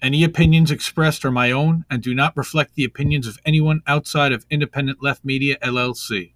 Any opinions expressed are my own and do not reflect the opinions of anyone outside of Independent Left Media LLC.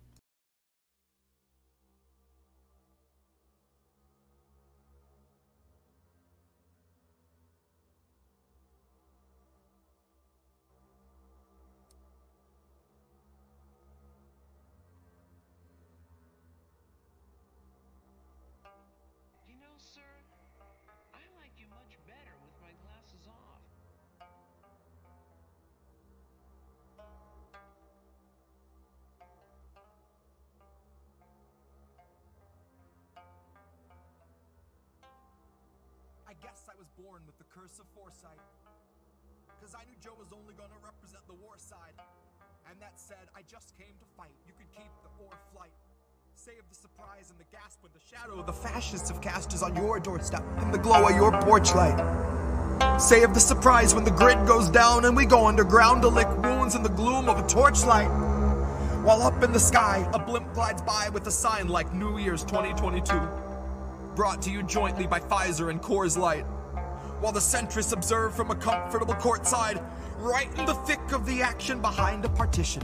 Doorstep and the glow of your porch light. Save the surprise when the grid goes down and we go underground to lick wounds in the gloom of a torchlight. While up in the sky, a blimp glides by with a sign like New Year's 2022. Brought to you jointly by Pfizer and Coors Light. While the centrists observe from a comfortable courtside, right in the thick of the action behind a partition.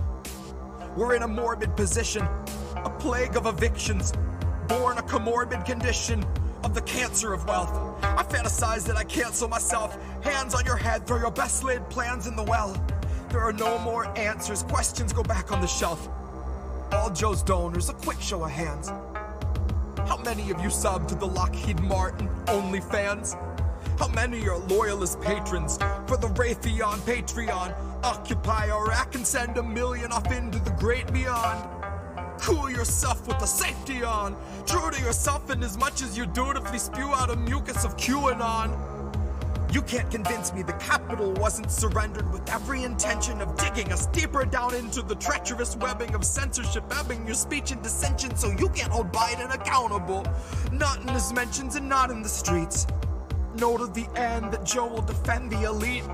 We're in a morbid position, a plague of evictions, born a comorbid condition of the cancer of wealth. I fantasize that I cancel myself. Hands on your head, throw your best laid plans in the well. There are no more answers, questions go back on the shelf. All Joe's donors, a quick show of hands. How many of you sub to the Lockheed Martin OnlyFans? How many are loyalist patrons for the Raytheon Patreon? Occupy Iraq and send a million off into the great beyond. Cool yourself with the safety on. True to yourself in as much as you dutifully spew out a mucus of QAnon. You can't convince me the capital wasn't surrendered with every intention of digging us deeper down into the treacherous webbing of censorship, ebbing your speech and dissension so you can't hold Biden accountable. Not in his mentions and not in the streets. Note of the end that Joe will defend the elite.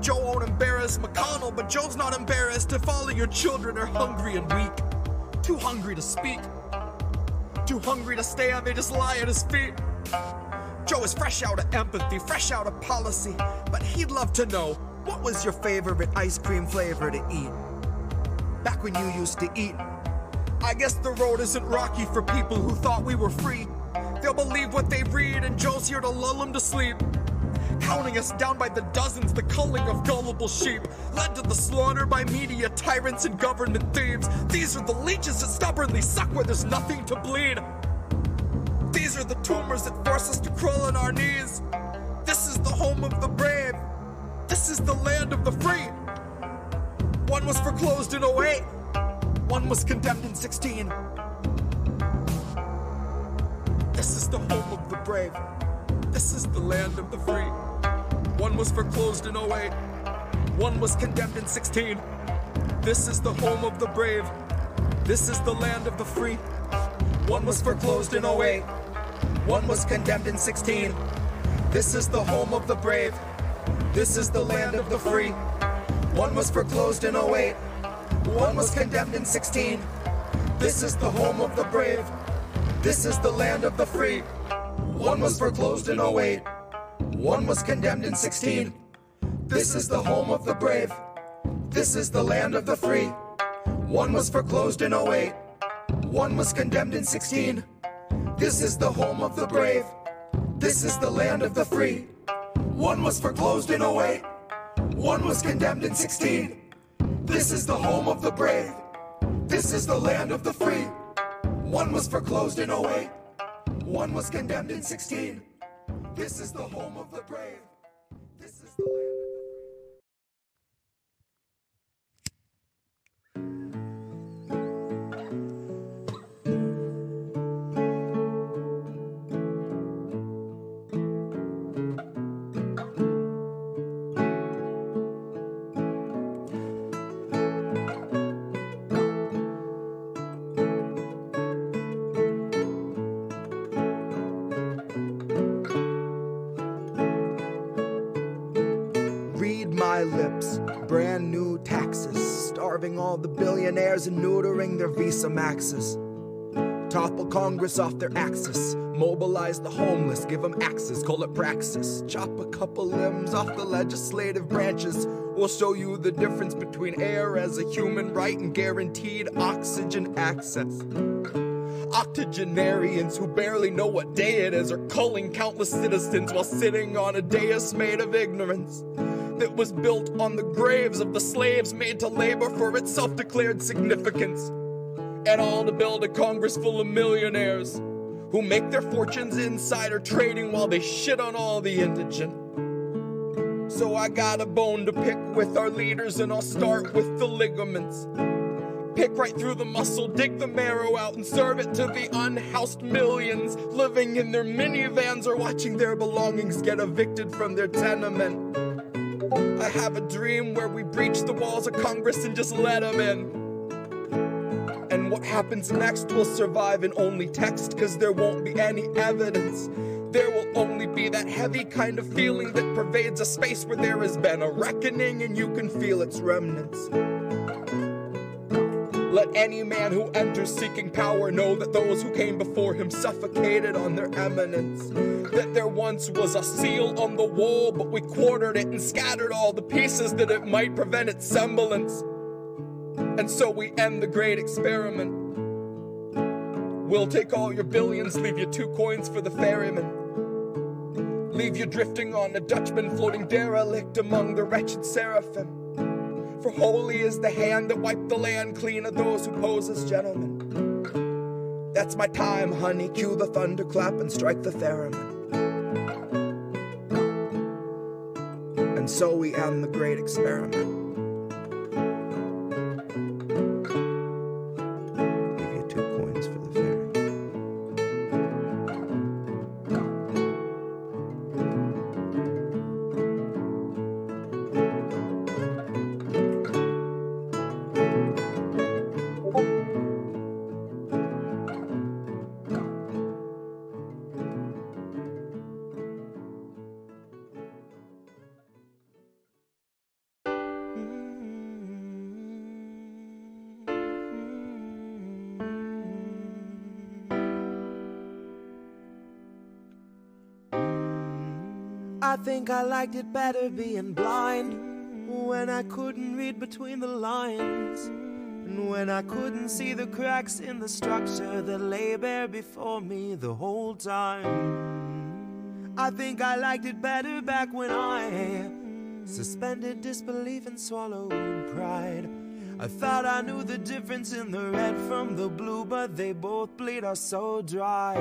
Joe won't embarrass McConnell, but Joe's not embarrassed if all of your children are hungry and weak. Too hungry to speak. Too hungry to stand, they just lie at his feet. Joe is fresh out of empathy, fresh out of policy, but he'd love to know what was your favorite ice cream flavor to eat? Back when you used to eat. I guess the road isn't rocky for people who thought we were free. They'll believe what they read, and Joe's here to lull them to sleep. Counting us down by the dozens, the culling of gullible sheep led to the slaughter by media tyrants and government thieves. These are the leeches that stubbornly suck where there's nothing to bleed. These are the tumors that force us to crawl on our knees. This is the home of the brave. This is the land of the free. One was foreclosed in 08. One was condemned in 16. This is the home of the brave. This is the land of the free. One was foreclosed in 08. One was condemned in 16. This is the home of the brave. This is the land of the free. One was foreclosed in 08. One was condemned in 16. This is the home of the brave. This is the land of the free. One was foreclosed in 08. One was condemned in 16. This is the home of the brave. This is the land of the free. One was foreclosed in 08. One was condemned in 16. This is the home of the brave. This is the land of the free. One was foreclosed in 08. One was condemned in 16. This is the home of the brave. This is the land of the free. One was foreclosed in 08. One was condemned in 16. This is the home of the brave. This is the land of the free. One was foreclosed in 08. One was condemned in 16. This is the home of the brave. This is the land starving all the billionaires and neutering their Visa Maxes. Topple Congress off their axis. Mobilize the homeless, give them axes, call it praxis. Chop a couple limbs off the legislative branches. We'll show you the difference between air as a human right and guaranteed oxygen access. Octogenarians who barely know what day it is are culling countless citizens while sitting on a dais made of ignorance that was built on the graves of the slaves made to labor for its self declared significance. And all to build a Congress full of millionaires who make their fortunes insider trading while they shit on all the indigent. So I got a bone to pick with our leaders, and I'll start with the ligaments. Pick right through the muscle, dig the marrow out, and serve it to the unhoused millions living in their minivans or watching their belongings get evicted from their tenement. I have a dream where we breach the walls of Congress and just let them in. And what happens next will survive in only text, cause there won't be any evidence. There will only be that heavy kind of feeling that pervades a space where there has been a reckoning and you can feel its remnants. Let any man who enters seeking power know that those who came before him suffocated on their eminence. That there once was a seal on the wall, but we quartered it and scattered all the pieces that it might prevent its semblance. And so we end the great experiment. We'll take all your billions, leave you two coins for the ferryman. Leave you drifting on a Dutchman floating derelict among the wretched seraphim. For holy is the hand that wiped the land clean of those who pose as gentlemen. That's my time, honey. Cue the thunderclap and strike the theremin. And so we end the great experiment. Think I liked it better being blind when I couldn't read between the lines. And when I couldn't see the cracks in the structure that lay bare before me the whole time. I think I liked it better back when I suspended disbelief and swallowed pride. I thought I knew the difference in the red from the blue, but they both bleed us so dry.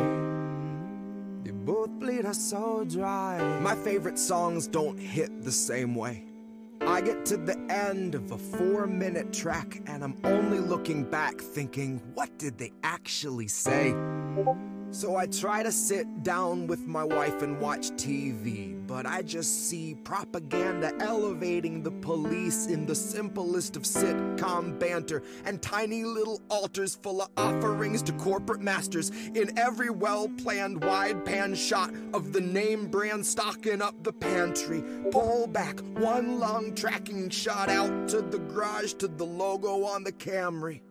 Both bleed us so dry. My favorite songs don't hit the same way. I get to the end of a four minute track and I'm only looking back thinking, what did they actually say? So I try to sit down with my wife and watch TV, but I just see propaganda elevating the police in the simplest of sitcom banter and tiny little altars full of offerings to corporate masters in every well planned wide pan shot of the name brand stocking up the pantry. Pull back one long tracking shot out to the garage to the logo on the Camry.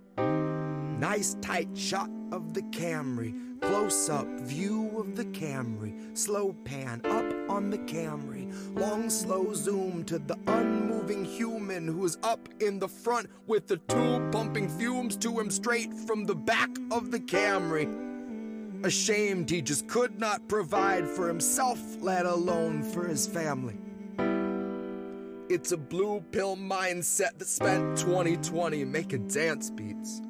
Nice tight shot of the Camry. Close up view of the Camry. Slow pan up on the Camry. Long slow zoom to the unmoving human who is up in the front with the tube pumping fumes to him straight from the back of the Camry. Ashamed he just could not provide for himself, let alone for his family. It's a blue pill mindset that spent 2020 making dance beats.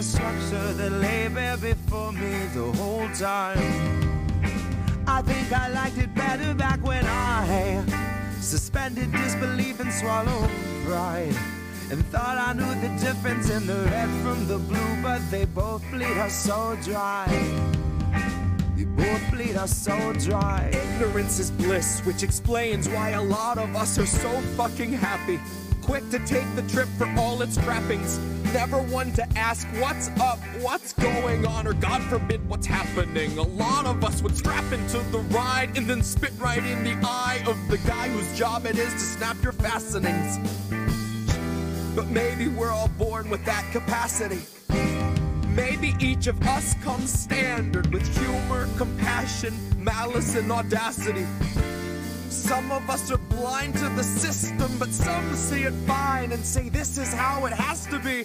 The structure that lay bare before me the whole time. I think I liked it better back when I suspended disbelief and swallowed pride. And thought I knew the difference in the red from the blue, but they both bleed us so dry. They both bleed us so dry. Ignorance is bliss, which explains why a lot of us are so fucking happy. Quick to take the trip for all its trappings. Never one to ask what's up, what's going on, or God forbid what's happening. A lot of us would strap into the ride and then spit right in the eye of the guy whose job it is to snap your fastenings. But maybe we're all born with that capacity. Maybe each of us comes standard with humor, compassion, malice, and audacity. Some of us are blind to the system, but some see it fine and say this is how it has to be.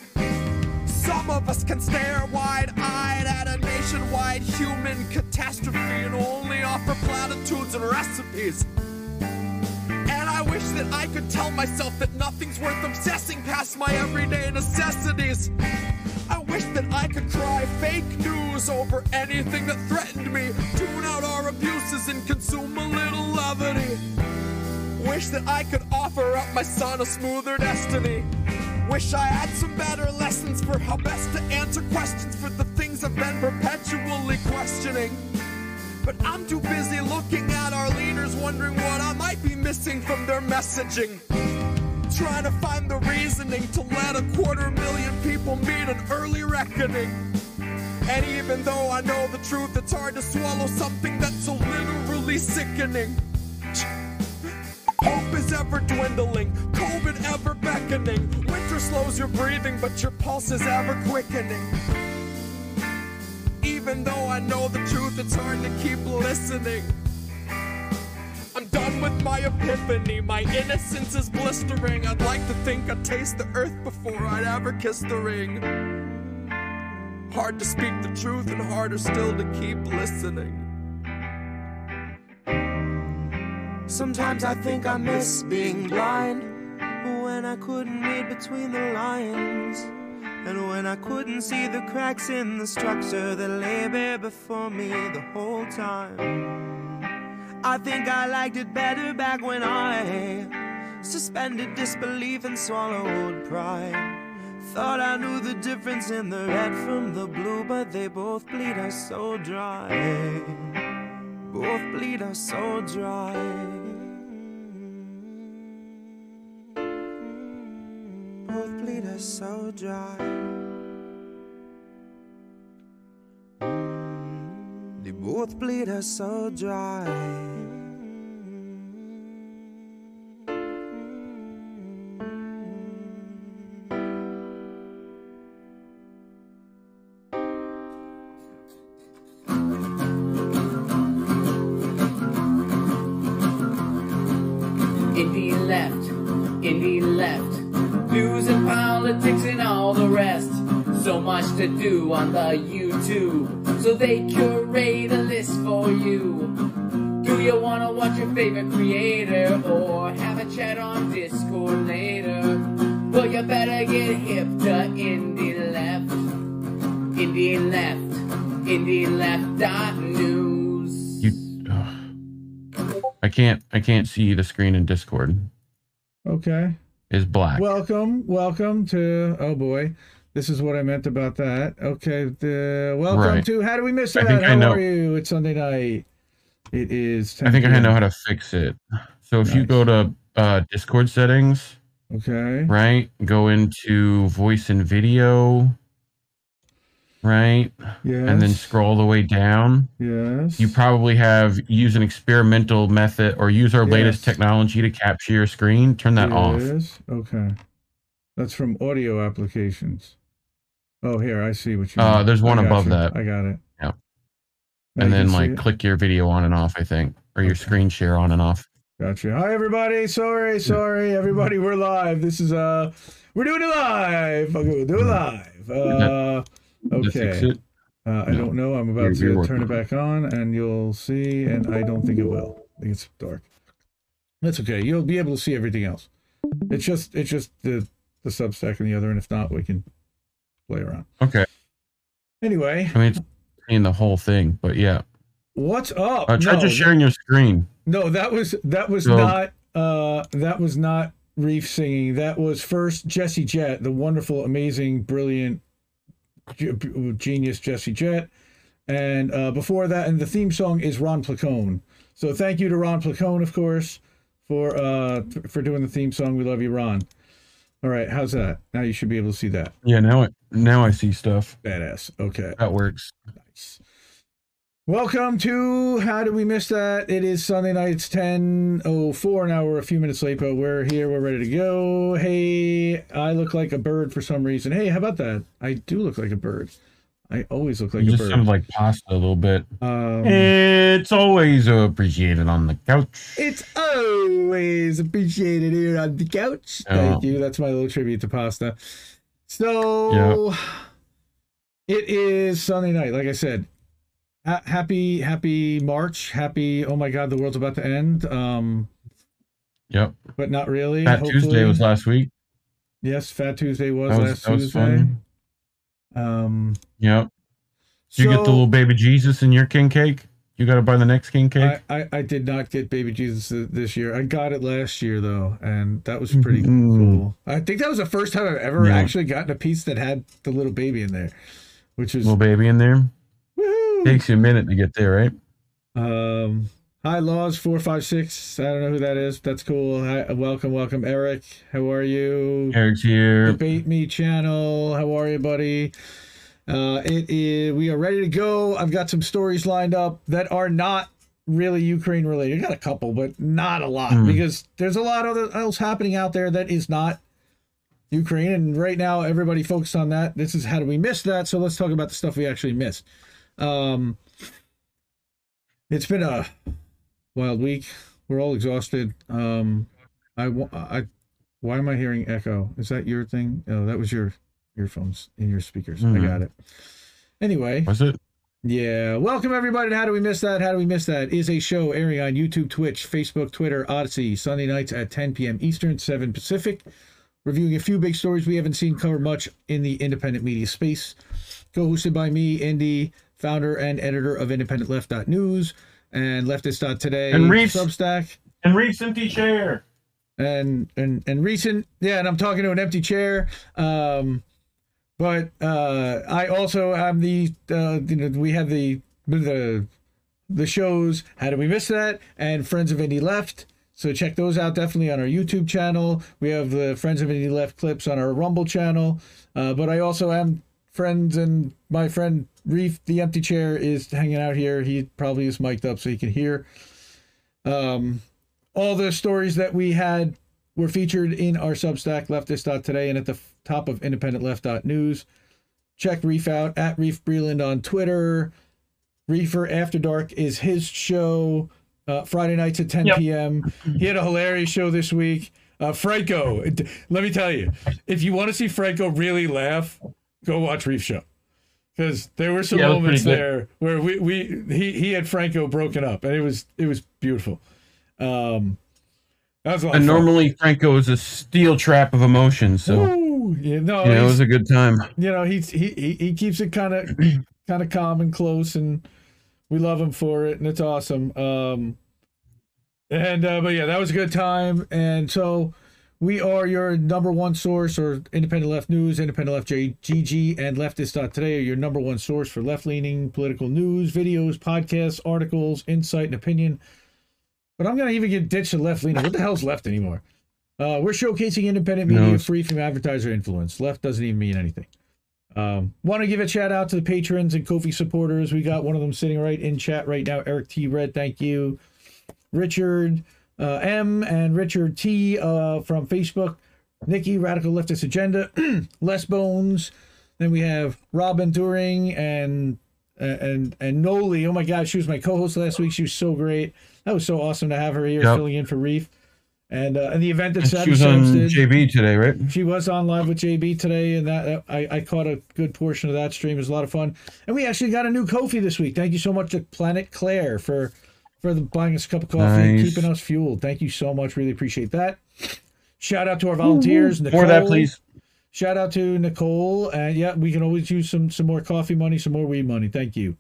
Some of us can stare wide eyed at a nationwide human catastrophe and only offer platitudes and recipes. And I wish that I could tell myself that nothing's worth obsessing past my everyday necessities. I wish that I could cry fake news over anything that threatened me, tune out our abuses and consume a little levity. Wish that I could offer up my son a smoother destiny. Wish I had some better lessons for how best to answer questions for the things I've been perpetually questioning. But I'm too busy looking at our leaders, wondering what I might be missing from their messaging. Trying to find the reasoning to let a quarter million people meet an early reckoning. And even though I know the truth, it's hard to swallow something that's so literally sickening. Hope is ever dwindling, COVID ever beckoning. Winter slows your breathing, but your pulse is ever quickening. Even though I know the truth, it's hard to keep listening. I'm done with my epiphany. My innocence is blistering. I'd like to think I'd taste the earth before I'd ever kiss the ring. Hard to speak the truth and harder still to keep listening. Sometimes I think I miss being blind when I couldn't read between the lines. And when I couldn't see the cracks in the structure that lay bare before me the whole time. I think I liked it better back when I suspended disbelief and swallowed pride. Thought I knew the difference in the red from the blue, but they both bleed us so dry. Both bleed us so dry. Both bleed us so dry. Both bleed us so dry. Indie left, indie left. News and politics and all the rest. So much to do on the YouTube. So they curate I can't. See the screen in Discord. Okay. Is black. Welcome, welcome to. Oh boy, this is what I meant about that. Okay, the welcome Right. to. How do we miss I that? I How know. are you? It's Sunday night. It is. 10 I think I know how to fix it. So if you go to uh, Discord settings, Okay. right, go into voice and video, right, Yes. and then scroll the way down. Yes. You probably have use an experimental method or use our latest technology to capture your screen. Turn that off. Okay. That's from audio applications. Oh, here I see what you. Uh, mean. there's one above you. that. I got it. Yeah. Now And then like it? click your video on and off, I think, or your Okay. screen share on and off. Gotcha. Hi everybody. Sorry, sorry, everybody. We're live. This is uh, we're doing it live. Okay, we'll do it live. Uh, Did it fix okay. Uh, I No. don't know. I'm about You're- you're to turn it back on, and you'll see. And I don't think it will. I think it's dark. That's okay. You'll be able to see everything else. It's just it's just the the Substack and the other, and if not, we can play around. Okay. Anyway, I mean, it's seeing the whole thing, but yeah. what's up? Uh, try No, just sharing your screen. No, that was that was So- not uh that was not Reef singing. That was first Jesse Jet, the wonderful, amazing, brilliant, genius Jesse Jet, and uh, before that, and the theme song is Ron Placone. So thank you to Ron Placone, of course, for uh for doing the theme song. We love you, Ron. All right, how's that? Now you should be able to see that. Yeah, now I now I see stuff. Badass. Okay. That works. Nice. Welcome to How Did We Miss That? It is Sunday night. It's 10.04. Now we're a few minutes late, but we're here. We're ready to go. Hey, I look like a bird for some reason. Hey, how about that? I do look like a bird. I always look like you a just bird. sound like pasta a little bit. um, It's always appreciated on the couch. it's always appreciated here on the couch. Thank Oh. you. That's my little tribute to pasta. So it is Sunday night. Like I said, happy happy March. Happy. Oh my God, the world's about to end. Um, Yep. but not really. Fat hopefully. Tuesday was last week. Yes, Fat Tuesday was That was, last that was Tuesday. fun. Um, Yep. Did you get the little baby Jesus in your king cake? You got to buy the next king cake. I, I, I did not get baby Jesus this year. I got it last year though, and that was pretty Mhm. cool. I think that was the first time I've ever Yeah. actually gotten a piece that had the little baby in there, which is little baby in there. Takes you a minute to get there, right? Um, hi, Laws four five six. I don't know who that is. That's cool. Hi, welcome, welcome, Eric. How are you? Eric's here. Debate Me channel. How are you, buddy? Uh, it is. We are ready to go. I've got some stories lined up that are not really Ukraine related. I got a couple, but not a lot Hmm. because there's a lot other else happening out there that is not Ukraine. And right now, everybody focused on that. This is how do we miss that? So let's talk about the stuff we actually missed. Um, it's been a wild week. We're all exhausted. Um, I, I, why am I hearing echo? Is that your thing? Oh, that was your earphones in your speakers. I Mhm. got it. Anyway, Was it? yeah. Welcome everybody to How Do We Miss That? How Do We Miss That is a show airing on YouTube, Twitch, Facebook, Twitter, Odysee, Sunday nights at 10 p.m. Eastern, 7 Pacific. Reviewing a few big stories we haven't seen covered much in the independent media space. Co-hosted by me, Indy, founder and editor of IndependentLeft.news and Leftist.today And Reefs. Substack. And Reef's empty chair. and and and recent yeah and i'm talking to an empty chair um but uh i also am the uh you know we have the the the shows. How did we miss that? And friends of indie left. So check those out definitely on our youtube channel. We have the friends of indie left clips on our rumble channel. Uh but i also am friends and my friend reef the empty chair is hanging out here he probably is mic'd up so he can hear um all the stories that we had were featured in our Substack, leftist.today, and at the top of independentleft.news. Check Reef out at Reef Breland on Twitter. Reefer After Dark is his show, uh, Friday nights at 10 Yep. p.m. He had a hilarious show this week. Uh, Franco, let me tell you, if you want to see Franco really laugh, go watch Reef Show. Because there were some Yeah, moments there where we, we he, he had Franco broken up, and it was it was beautiful. Um, that was a lot And normally Franco is a steel trap of emotion, so Ooh, yeah, no, yeah, it was a good time. you know he's he he, he keeps it kind of kind of calm and close, and we love him for it, and it's awesome. Um, and uh, but yeah, that was a good time, and so we are your number one source or independent left news, independent left GG, and leftist.today are your number one source for left leaning political news, videos, podcasts, articles, insight, and opinion. But I'm gonna even get ditched to left leaning. What the hell's left anymore? Uh, we're showcasing independent media it's- free from advertiser influence. Left doesn't even mean anything. Um, Want to give a shout out to the patrons and Ko-fi supporters. We got one of them sitting right in chat right now. Eric T. Red, thank you. Richard uh, M. and Richard T. Uh, from Facebook. Nikki, Radical Leftist Agenda. Les Bones. Then we have Robin Turing and and and Noli. Oh my God, she was my co-host last week. She was so great. That was so awesome to have her here Yep. filling in for Reef. And uh, and the event that She was on did. JB today, right? She was on live with JB today, and that, that- I, I caught a good portion of that stream. It was a lot of fun, and we actually got a new Ko-fi this week. Thank you so much to Planet Claire for for the buying us a cup of coffee and keeping us fueled. Thank you so much. Really appreciate that. Shout out to our volunteers. More of that, please. Shout out to Nicole. And yeah, we can always use some some more coffee money, some more weed money. Thank you.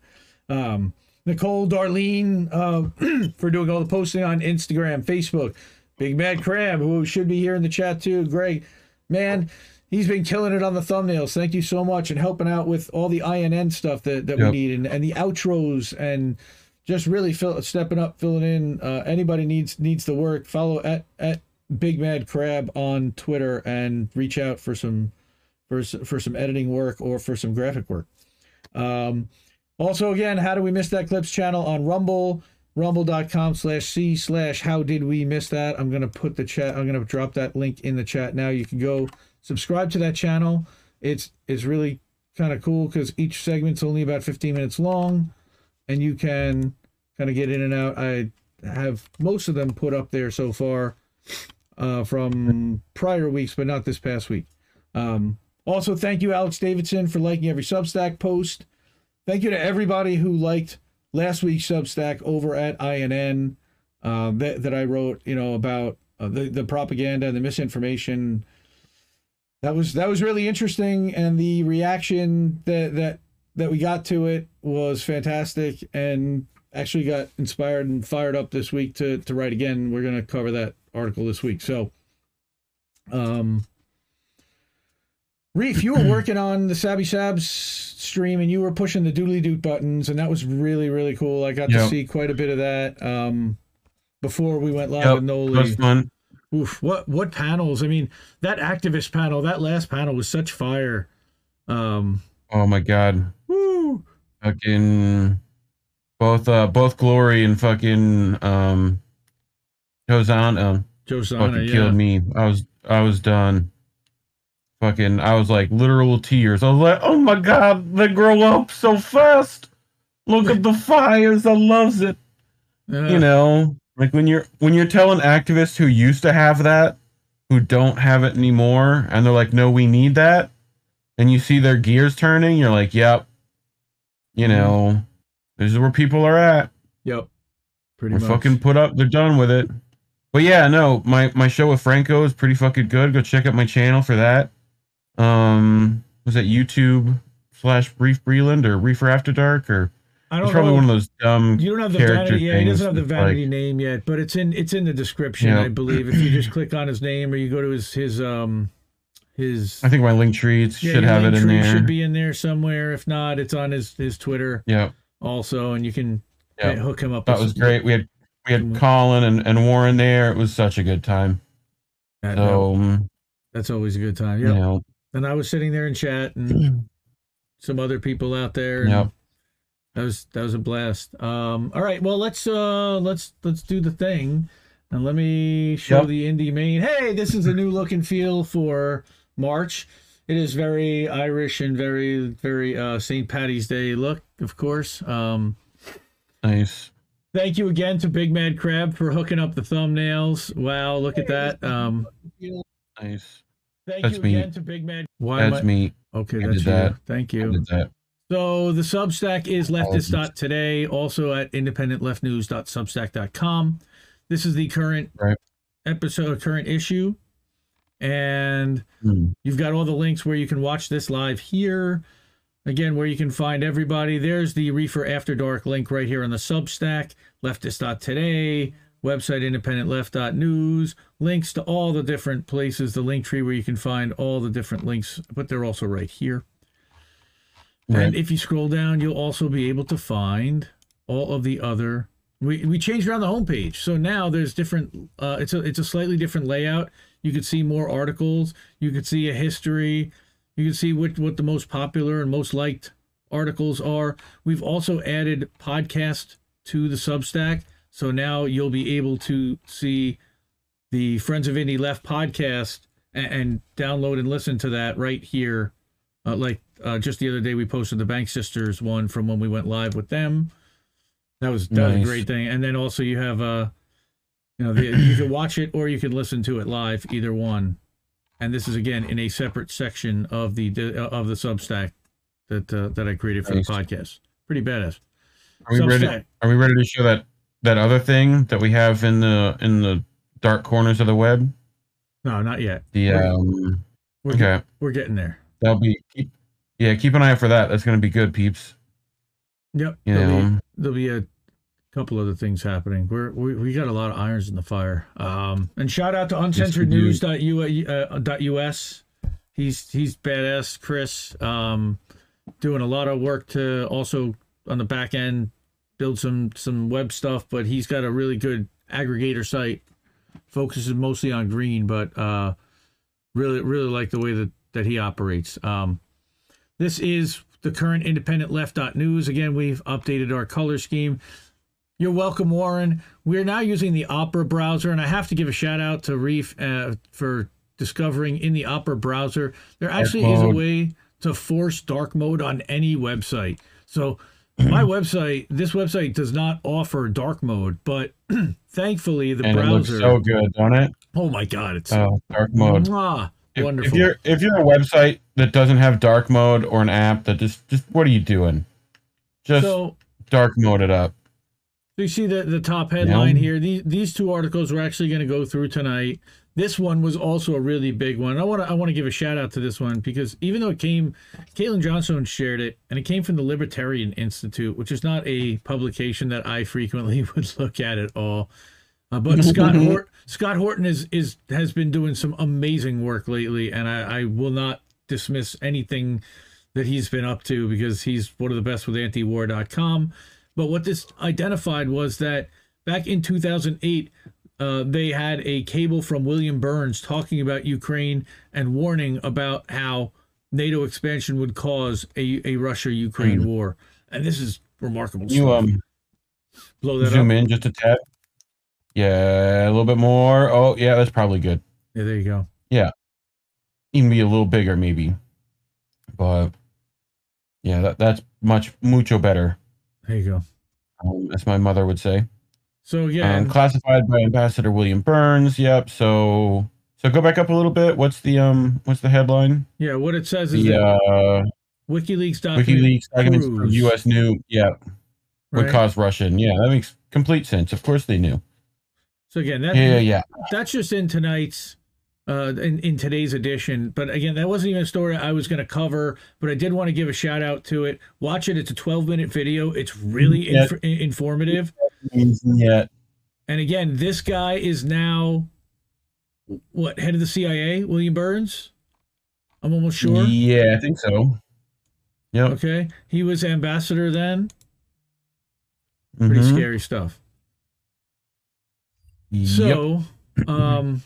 Um, Nicole, Darlene, uh, for doing all the posting on Instagram, Facebook. Big Mad Crab, who should be here in the chat too. Greg, man, he's been killing it on the thumbnails. Thank you so much and helping out with all the INN stuff that, that we need and, and the outros and just really fill, stepping up, filling in. Uh, anybody needs needs the work. Follow at at Big Mad Crab on Twitter and reach out for some for for some editing work or for some graphic work. Um, also, again, how do we miss that clips channel on Rumble? Rumble.com slash C slash how did we miss that? I'm gonna put the chat. I'm gonna drop that link in the chat now. You can go subscribe to that channel. It's it's really kind of cool because each segment's only about 15 minutes long, and you can kind of get in and out. I have most of them put up there so far uh, from prior weeks, but not this past week. Um, also, thank you, Alex Davidson, for liking every Substack post. Thank you to everybody who liked last week's Substack over at INN uh, that, that I wrote, you know, about uh, the the propaganda and the misinformation. That was that was really interesting, and the reaction that that that we got to it was fantastic, and actually got inspired and fired up this week to to write again. We're gonna cover that article this week, so. Um, Reef, you were working on the Sabby Sabs stream and you were pushing the doodly doot buttons, and that was really, really cool. I got to see quite a bit of that um, before we went live Yep, with that Noli. fun. Oof, what what panels? I mean, that activist panel, that last panel was such fire. Um, Oh my god. Woo, Fucking both uh both Glory and fucking um Hosanna Josana, fucking yeah. killed me. I was I was done. Fucking I was like literal tears. I was like, oh my god, they grow up so fast. Look at the fires. I loves it. Yeah. You know, like when you're when you're telling activists who used to have that, who don't have it anymore, and they're like, no, we need that, and you see their gears turning, you're like, yep. You know, this is where people are at. Yep. Pretty We're much. fucking put up. They're done with it. But yeah, no, my my show with Franco is pretty fucking good. Go check out my channel for that. Um, was that YouTube slash Brief Breland or Reefer After Dark or I don't probably know. one of those dumb. You don't have the vanity. Yeah, he doesn't have the vanity like- name yet, but it's in it's in the description. I believe. If you just click on his name or you go to his his um his I think my link trees yeah, should have it in tree there. Should be in there somewhere. If not, it's on his his Twitter Yeah, also, and you can yeah, uh, hook him up. that was great. We had we had. Colin and, and Warren there. It was such a good time. So um, that's always a good time. you know, And I was sitting there in chat and some other people out there. Yep. That was that was a blast. Um, all right, well let's uh let's let's do the thing, and let me show Yep. the indie main. Hey, this is a new look and feel for March. It is very Irish and very very uh, St. Patty's Day look, of course. Um, nice. thank you again to Big Mad Crab for hooking up the thumbnails. Wow, look at that. Um, Nice. thank That's you me. again to Big Mad. Why That's I- me. Okay, I that's you. that. Thank you. So the Substack is Apologies. leftist today, also at independentleftnews.substack.com. This is the current Right. episode, current issue, and Hmm. you've got all the links where you can watch this live here. Again, where you can find everybody. There's the Reefer After Dark link right here on the Substack, leftist.today, website independentleft.news, links to all the different places, the link tree where you can find all the different links, but they're also right here. Right. And if you scroll down, you'll also be able to find all of the other. We, we changed around the homepage, so now there's different. Uh, it's a it's a slightly different layout. You could see more articles. You could see a history. You can see what what the most popular and most liked articles are. We've also added podcast to the Substack, so now you'll be able to see the Friends of Indie Left podcast and, and download and listen to that right here. Uh, like uh, just the other day, we posted the Bank Sisters one from when we went live with them. That was that was a great thing. And then also you have uh, you know, the, you can watch it or you can listen to it live, either one. And this is again in a separate section of the uh, of the Substack that uh, that I created for Nice. the podcast. Pretty badass. Are we ready? Are we ready to show that that other thing that we have in the in the dark corners of the web. No, not yet. The um. We're, Okay, we're getting there. that'll be. Keep, yeah, keep an eye out for that. That's gonna be good, peeps. Yep. You there'll, know. be, there'll be a couple other things happening. We're, we we got a lot of irons in the fire. Um, and shout out to uncensorednews.us. He's he's badass, Chris. Um, doing a lot of work to also on the back end build some some web stuff, but he's got a really good aggregator site. Focuses mostly on green, but uh, really really like the way that that he operates. Um, this is the current independent left.news. Again, we've updated our color scheme. You're welcome, Warren. We're now using the Opera browser, and I have to give a shout out to Reef uh, for discovering in the Opera browser there actually is a way to force dark mode on any website. So my website, this website does not offer dark mode, but thankfully the And it looks browser. so good, don't it? oh my god, it's Oh, dark mode. mwah, If, wonderful. if you're if you're a website that doesn't have dark mode or an app that just just what are you doing? Just so dark mode it up. So you see the, the top headline here. These these two articles we're actually going to go through tonight. This one was also a really big one. I want to I want to give a shout out to this one because even though it came, Caitlin Johnstone shared it, and it came from the Libertarian Institute, which is not a publication that I frequently would look at at all. Uh, but Scott Hort, Scott Horton is is has been doing some amazing work lately, and I, I will not dismiss anything that he's been up to because he's one of the best with antiwar.com. But what this identified was that back in 2008, uh, they had a cable from William Burns talking about Ukraine and warning about how NATO expansion would cause a, a Russia Ukraine war. And this is remarkable. You stuff. um blow that zoom up. in just a tad. Yeah, a little bit more. Oh yeah, that's probably good. Yeah, there you go. Yeah, even be a little bigger maybe. But yeah, that that's much mucho better. There you go. Um, as my mother would say. So yeah, Um, classified by Ambassador William Burns. Yep. So so go back up a little bit. What's the um what's the headline? yeah. What it says is The that uh WikiLeaks WikiLeaks documents from U.S. knew. Yeah, would right? cause Russian. Yeah, that makes complete sense. Of course they knew. So again, that yeah, yeah. that's just in tonight's uh in, in today's edition but again that wasn't even a story i was going to cover but i did want to give a shout out to it watch it it's a 12 minute video it's really Yeah. inf- informative Yeah. and again this guy is now what head of the cia william burns i'm almost sure Yeah, I think so. Yeah. okay he was ambassador then pretty Mhm. scary stuff Yep. So, um,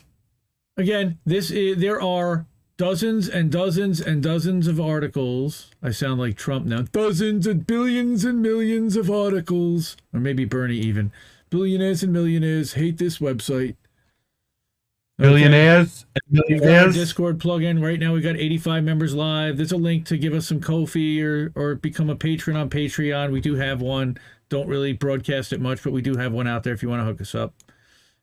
again, this is there are dozens and dozens and dozens of articles. I sound like Trump now. Dozens and billions and millions of articles, or maybe Bernie even. Billionaires and millionaires hate this website. Okay. billionaires, and We've got our millionaires. Discord plugin. Right now, we got 85 members live. There's a link to give us some Ko-fi or or become a patron on Patreon. We do have one. Don't really broadcast it much, but we do have one out there if you want to hook us up.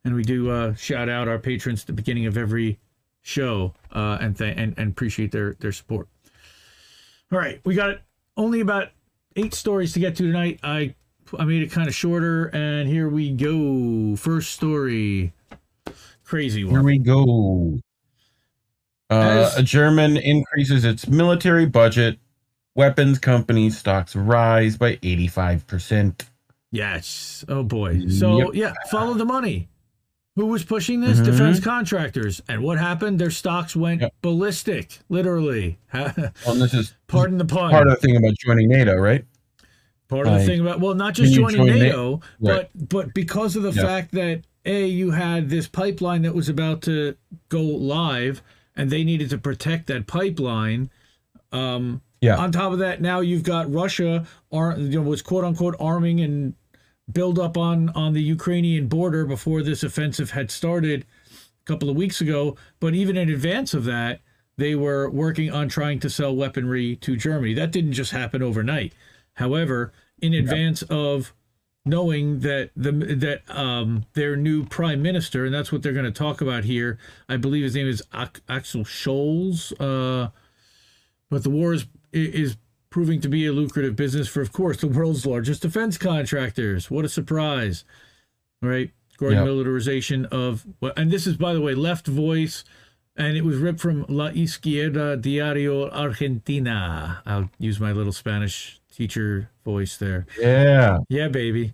And we do uh, shout out our patrons at the beginning of every show uh, and, th- and and appreciate their their support. All right, we got only about eight stories to get to tonight. I I made it kind of shorter, and here we go. First story, crazy one. Here we go. Uh, As- a German increases its military budget. Weapons company stocks rise by 85%. Yes. Oh boy. So Yep. yeah, follow the money. Who was pushing this? Mhm. Defense contractors. And what happened? Their stocks went Yep. ballistic, literally. Well, this is Pardon the pun. part of the thing about joining NATO, right? Part of the thing about well, not just joining join Na- NATO, Right. but but because of the Yeah. fact that a you had this pipeline that was about to go live, and they needed to protect that pipeline. Um, Yeah. On top of that, now you've got Russia, ar- you know, was quote unquote arming and build up on on the Ukrainian border before this offensive had started a couple of weeks ago. But even in advance of that, they were working on trying to sell weaponry to Germany. That didn't just happen overnight. However, in advance of knowing that the that um their new prime minister, and that's what they're going to talk about here. I believe his name is Axel Scholz. Uh, but the war is is proving to be a lucrative business for, of course, the world's largest defense contractors. What a surprise! right? Growing Yep. militarization of, and this is, by the way, left voice, and it was ripped from La Izquierda Diario Argentina. I'll use my little Spanish teacher voice there. Yeah. Yeah, baby.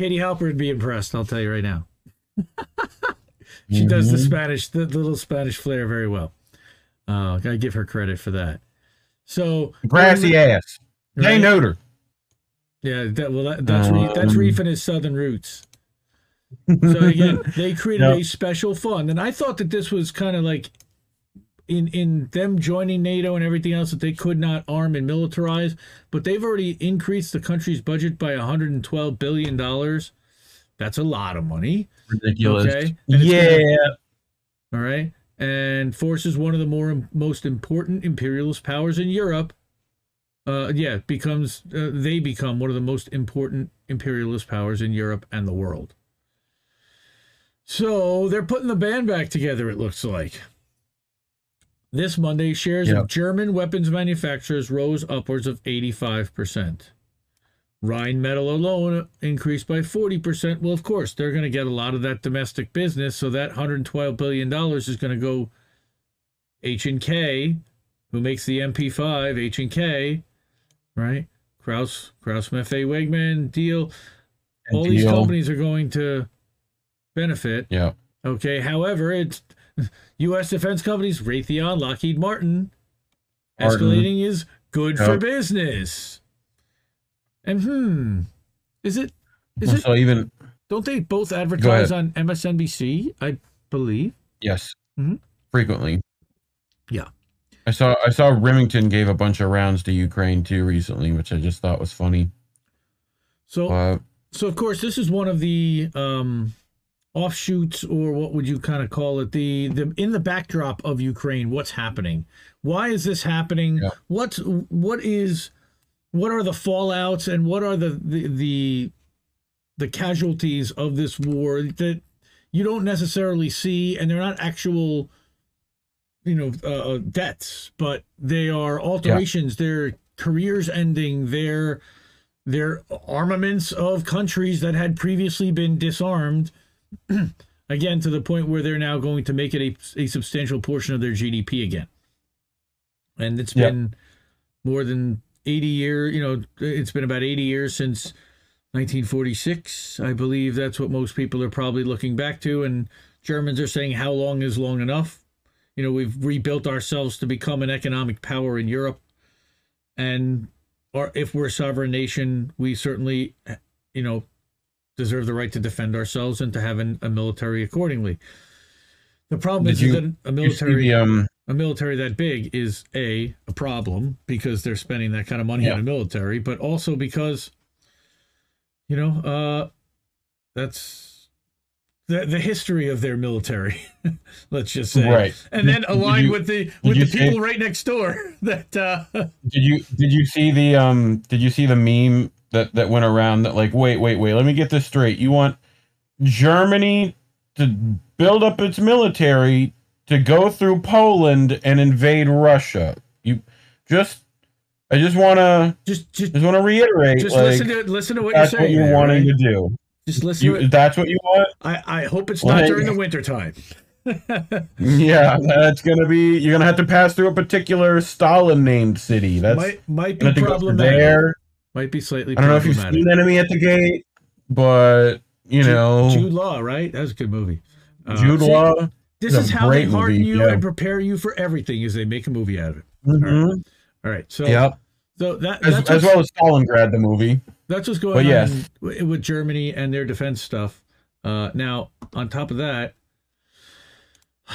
Katie Halper would be impressed, I'll tell you right now. she does the Mhm. Spanish, the little Spanish flair very well. Uh, gotta give her credit for that. So Grassy ass. Hey, Right? Noter. Yeah, that, well, that, that's Reef, that's Um, Reef and his southern roots. So again, they created Yep. a special fund, and I thought that this was kind of like in in them joining NATO and everything else that they could not arm and militarize, but they've already increased the country's budget by 112 billion dollars. That's a lot of money. Ridiculous. Okay. Yeah. All right, and forces one of the more most important imperialist powers in Europe. Uh, yeah, becomes uh, they become one of the most important imperialist powers in Europe and the world. So they're putting the band back together. It looks like. This Monday, shares Yeah. of German weapons manufacturers rose upwards of 85%. Rheinmetall alone increased by 40%. Well, of course, they're going to get a lot of that domestic business, so that 112 billion dollars is going to go H&K, who makes the MP5, H&K, right? Krauss, Krauss Maffei Wegmann deal. All these companies are going to benefit. Yeah. Okay. However, it's U.S. defense companies, Raytheon, Lockheed Martin, Martin. escalating is good for business. And hmm, is it? Is it? So even Don't they both advertise on. MSNBC? I believe. yes, Mhm. frequently. Yeah. I saw I saw Remington gave a bunch of rounds to Ukraine too recently, which I just thought was funny. So, But so of course, this is one of the um, offshoots, or what would you kind of call it? The the in the backdrop of Ukraine, what's happening? Why is this happening? Yeah. What's what is what are the fallouts and what are the the the, the casualties of this war that you don't necessarily see, and they're not actual, you know, uh, uh, deaths, but they are alterations. They're careers ending. They're they're armaments of countries that had previously been disarmed. again, to the point where they're now going to make it a, a substantial portion of their GDP again. And it's Yep. been more than 80 years, you know, it's been about 80 years since 1946. I believe that's what most people are probably looking back to. And Germans are saying, how long is long enough? You know, we've rebuilt ourselves to become an economic power in Europe. And or if we're a sovereign nation, we certainly, you know, deserve the right to defend ourselves and to have an, a military accordingly. The problem Did is you- that a military the, um a military that big is a a problem because they're spending that kind of money Yeah. on a military, but also because you know uh that's the the history of their military. let's just say, Right. and then Did aligned you- with the with the people right next door that uh Did you did you see the um did you see the meme that that went around that like wait wait wait let me get this straight you want Germany to build up its military to go through Poland and invade Russia you just I just want to just just just want to reiterate just like listen to listen to what you're saying. That's what you're there, wanting right? to do Just listen to you it. that's what you want I I hope it's not during the winter time. yeah that's gonna be you're gonna have to pass through a particular Stalin named city that's might might be to problematic. there Might be slightly I don't know if you've seen Enemy at the Gate, but you know, Jude Law, right? That was a good movie. Uh, Jude Law. This is how they harden movie, you yeah. and prepare you for everything. Is they make a movie out of it. Mhm. All right, so Yep. so that As, as well as Stalingrad, the movie. that's what's going on with Germany and their defense stuff. Uh, now, on top of that,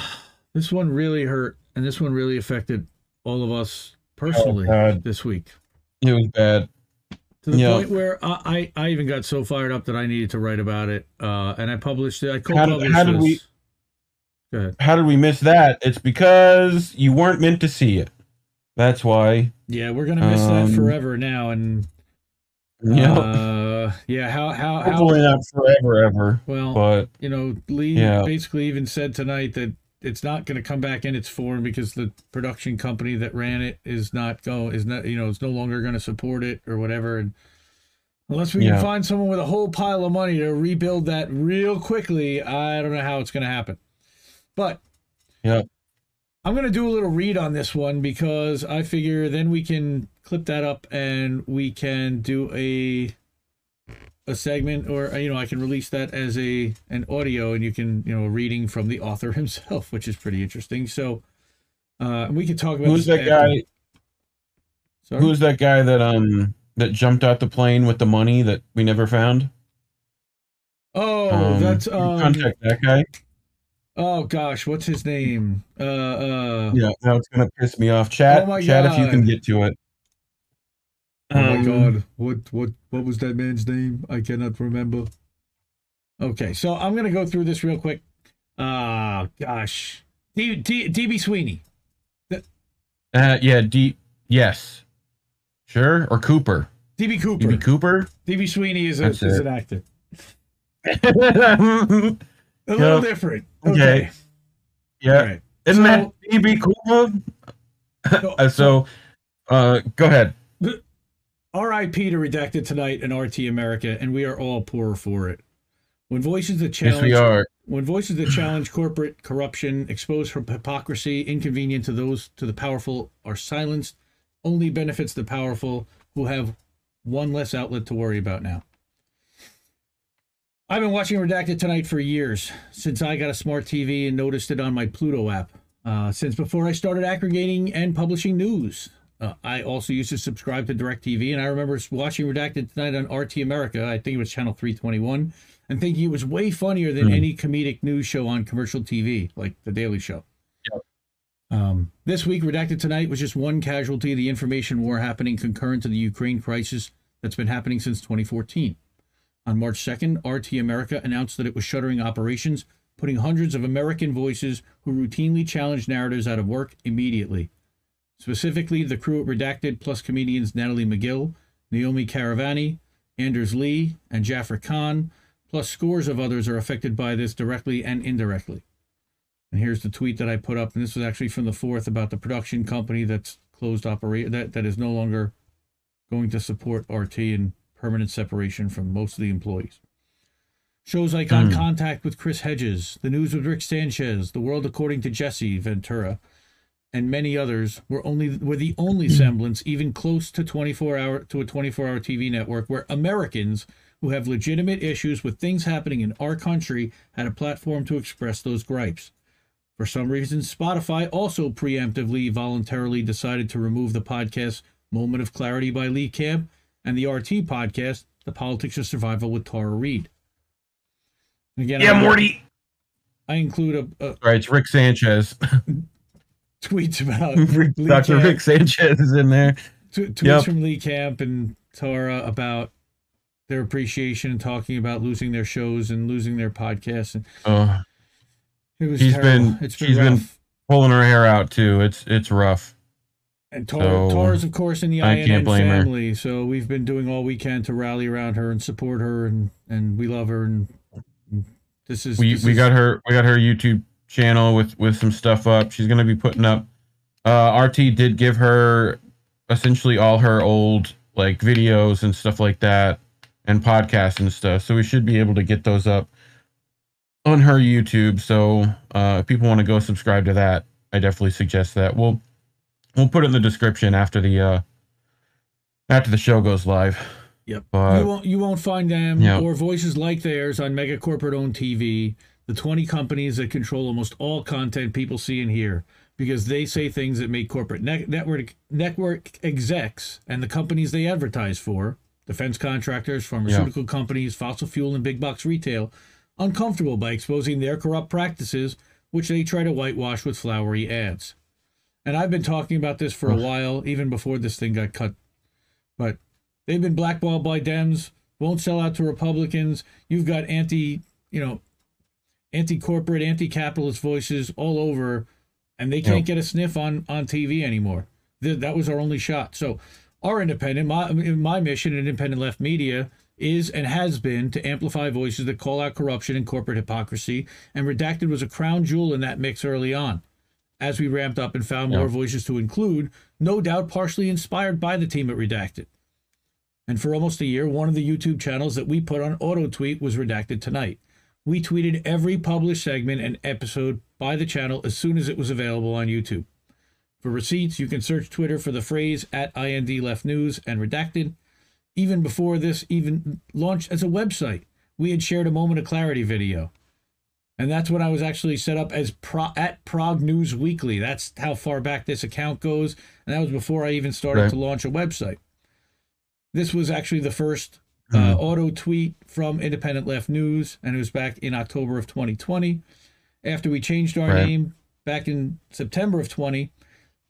this one really hurt, and this one really affected all of us personally Oh, this week. It was bad. to the Yeah. point where I, I I even got so fired up that I needed to write about it. Uh, and I published it. I How co-published did- how did this. we- Go ahead. How did we miss that? It's because you weren't meant to see it. That's why. Yeah, we're gonna miss that Um, forever now. And Yeah. uh, yeah, how how how? Hopefully not forever, ever. Well, But you know, Lee Yeah. basically even said tonight that it's not going to come back in its form because the production company that ran it is not go is not you know it's no longer going to support it or whatever. And Unless we Yeah. can find someone with a whole pile of money to rebuild that real quickly, I don't know how it's going to happen. But Yeah. I'm going to do a little read on this one because I figure then we can clip that up and we can do a a segment or you know I can release that as a an audio and you can you know a reading from the author himself, which is pretty interesting. So uh, and we can talk about Who's that after. guy? Sorry? Who's that guy that um that jumped out the plane with the money that we never found? Oh, Um, that's um, contact that guy. Oh gosh, what's his name? Uh, uh, Yeah, now it's gonna piss me off. Chat, Oh my chat, if you can get to it. Oh my Um, god, what what what was that man's name? I cannot remember. Okay, so I'm gonna go through this real quick. Ah, gosh, D, D, DB Sweeney. Uh, yeah, D. Yes, sure. Or Cooper. DB Cooper. DB Cooper. DB Sweeney is, a, is it. an actor. yeah, A little Yep. different. Okay. Okay. All right. isn't So- that DB Cooper? So- Uh, so, uh, go ahead. R.I.P. to Redacted Tonight and RT America, and we are all poorer for it. When voices that Yes, challenge we are. when voices that challenge corporate corruption, expose her hypocrisy, inconvenient to those to the powerful, are silenced, only benefits the powerful who have one less outlet to worry about now. I've been watching Redacted Tonight for years, since I got a smart TV and noticed it on my Pluto app. Uh, since before I started aggregating and publishing news. Uh, I also used to subscribe to DirecTV, and I remember watching Redacted Tonight on RT America. I think it was channel 321, and thinking it was way funnier than Hmm. any comedic news show on commercial TV, like The Daily Show. Um, this week, Redacted Tonight was just one casualty of the information war happening concurrent to the Ukraine crisis that's been happening since 2014. On March 2nd, RT America announced that it was shuttering operations, putting hundreds of American voices who routinely challenge narratives out of work immediately. Specifically, the crew at Redacted plus comedians Natalie McGill, Naomi Karavani, Anders Lee, and Jaffer Khan, plus scores of others are affected by this directly and indirectly. And here's the tweet that I put up, and this was actually from the fourth about the production company that's closed operate that, that is no longer going to support RT and permanent separation from most of the employees. Shows like On Hmm. Contact with Chris Hedges, The News with Rick Sanchez, The World According to Jesse Ventura, and many others were only were the only semblance even close to 24 hour to a 24 hour TV network where Americans who have legitimate issues with things happening in our country had a platform to express those gripes. For some reason, Spotify also preemptively voluntarily decided to remove the podcast Moment of Clarity by Lee Camp and the RT podcast, The Politics of Survival with Tara Reade. Again, Yeah, I, Morty. I include a, a All right, it's Rick Sanchez. tweets about Rick- Lee Dr. Camp. Rick Sanchez is in there. T- tweets Yep. from Lee Camp and Tara about their appreciation and talking about losing their shows and losing their podcasts. And Oh, it was She's terrible. been- it's been she's been- pulling her hair out too. It's it's rough. And Tara, So, Tara's, of course, in the I INN can't her. family. So we've been doing all we can to rally around her and support her, and and we love her. And this is We this we is- got her we got her YouTube channel with with some stuff up. She's gonna be putting up. Uh, RT did give her essentially all her old like videos and stuff like that, and podcasts and stuff. So we should be able to get those up on her YouTube. So uh, if people want to go subscribe to that, I definitely suggest that. We'll we'll put it in the description after the uh after the show goes live. Yep. But you won't you won't find them Yeah. or voices like theirs on mega corporate owned TV, the 20 companies that control almost all content people see and hear because they say things that make corporate ne- network network execs and the companies they advertise for, defense contractors, pharmaceutical companies, fossil fuel and big box retail, uncomfortable by exposing their corrupt practices which they try to whitewash with flowery ads. And I've been talking about this for a while even before this thing got cut. But They've been blackballed by Dems, won't sell out to Republicans. You've got anti, you know, anti corporate, anti capitalist voices all over, and they can't Yep. get a sniff on on TV anymore. Th- that was our only shot. So, our independent, my my mission in independent left media is and has been to amplify voices that call out corruption and corporate hypocrisy. And Redacted was a crown jewel in that mix early on. As we ramped up and found more voices to include, no doubt partially inspired by the team at Redacted. And for almost a year, one of the YouTube channels that we put on auto tweet was redacted tonight. We tweeted every published segment and episode by the channel as soon as it was available on YouTube. For receipts, you can search Twitter for the phrase at IND Left News and redacted. Even before this even launched as a website, we had shared a moment of clarity video. And that's when I was actually set up as pro, at Prague News Weekly. That's how far back this account goes. And that was before I even started Right. to launch a website. This was actually the first uh, auto tweet from Independent Left News, and it was back in October of 2020. After we changed our Right. name back in September of 20,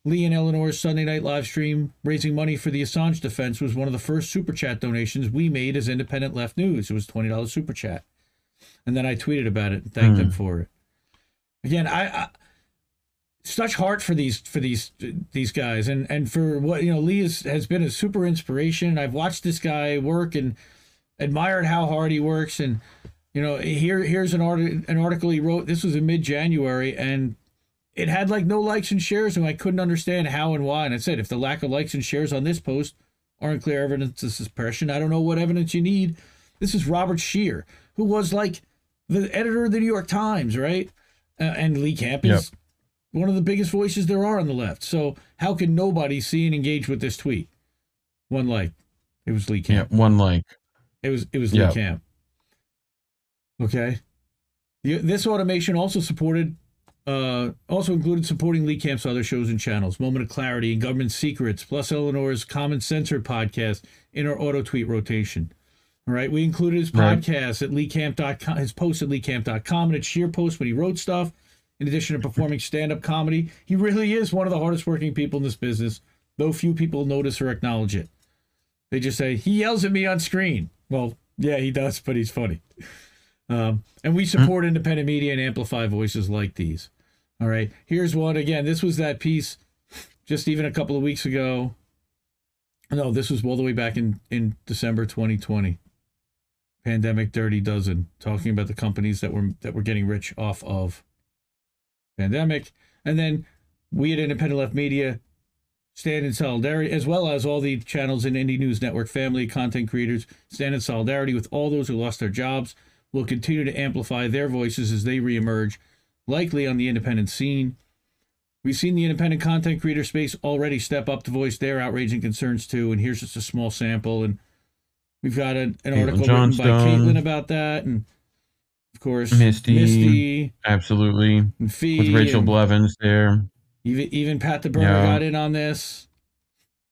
Lee and Eleanor's Sunday night live stream raising money for the Assange defense was one of the first super chat donations we made as Independent Left News. It was $20 super chat. And then I tweeted about it and thanked them hmm. for it. Again, I, I such heart for these for these these guys. And and for what you know Lee is, has been a super inspiration. I've watched this guy work and admired how hard he works. And you know here here's an art an article he wrote. This was in mid January and it had like no likes and shares and I couldn't understand how and why. And I said if the lack of likes and shares on this post aren't clear evidence of suppression I don't know what evidence you need. This is Robert Scheer who was like the editor of the New York Times right uh, and Lee Camp is Yep. one of the biggest voices there are on the left so how can nobody see and engage with this tweet one like it was Lee Camp. Yeah, one like. it was it was Yeah. Lee Camp. Okay. The, this automation also supported uh also included supporting Lee Camp's other shows and channels, Moment of Clarity and Government Secrets, plus Eleanor's Common Censored podcast in our auto tweet rotation. All right. We included his Right. podcast at leecamp.com, his post at leecamp.com, and its ScheerPost when he wrote stuff. In addition to performing stand up comedy, he really is one of the hardest working people in this business, though few people notice or acknowledge it. They just say, he yells at me on screen. Well, yeah, he does, but he's funny. Um, and we support independent media and amplify voices like these. All right. Here's one again. This was that piece just even a couple of weeks ago. No, this was all the way back in, in December 2020. Pandemic Dirty Dozen, talking about the companies that were that were getting rich off of pandemic. And then we at Independent Left Media stand in solidarity, as well as all the channels in Indie News Network family, content creators stand in solidarity with all those who lost their jobs. We'll continue to amplify their voices as they reemerge, likely on the independent scene. We've seen the independent content creator space already step up to voice their outrage and concerns too, and here's just a small sample. And we've got an, an Caitlin article written by Caitlin about that, and of course Misty. Misty Absolutely. and Fee With Rachel Blevins there. even even Pat the Burner Yeah. got in on this.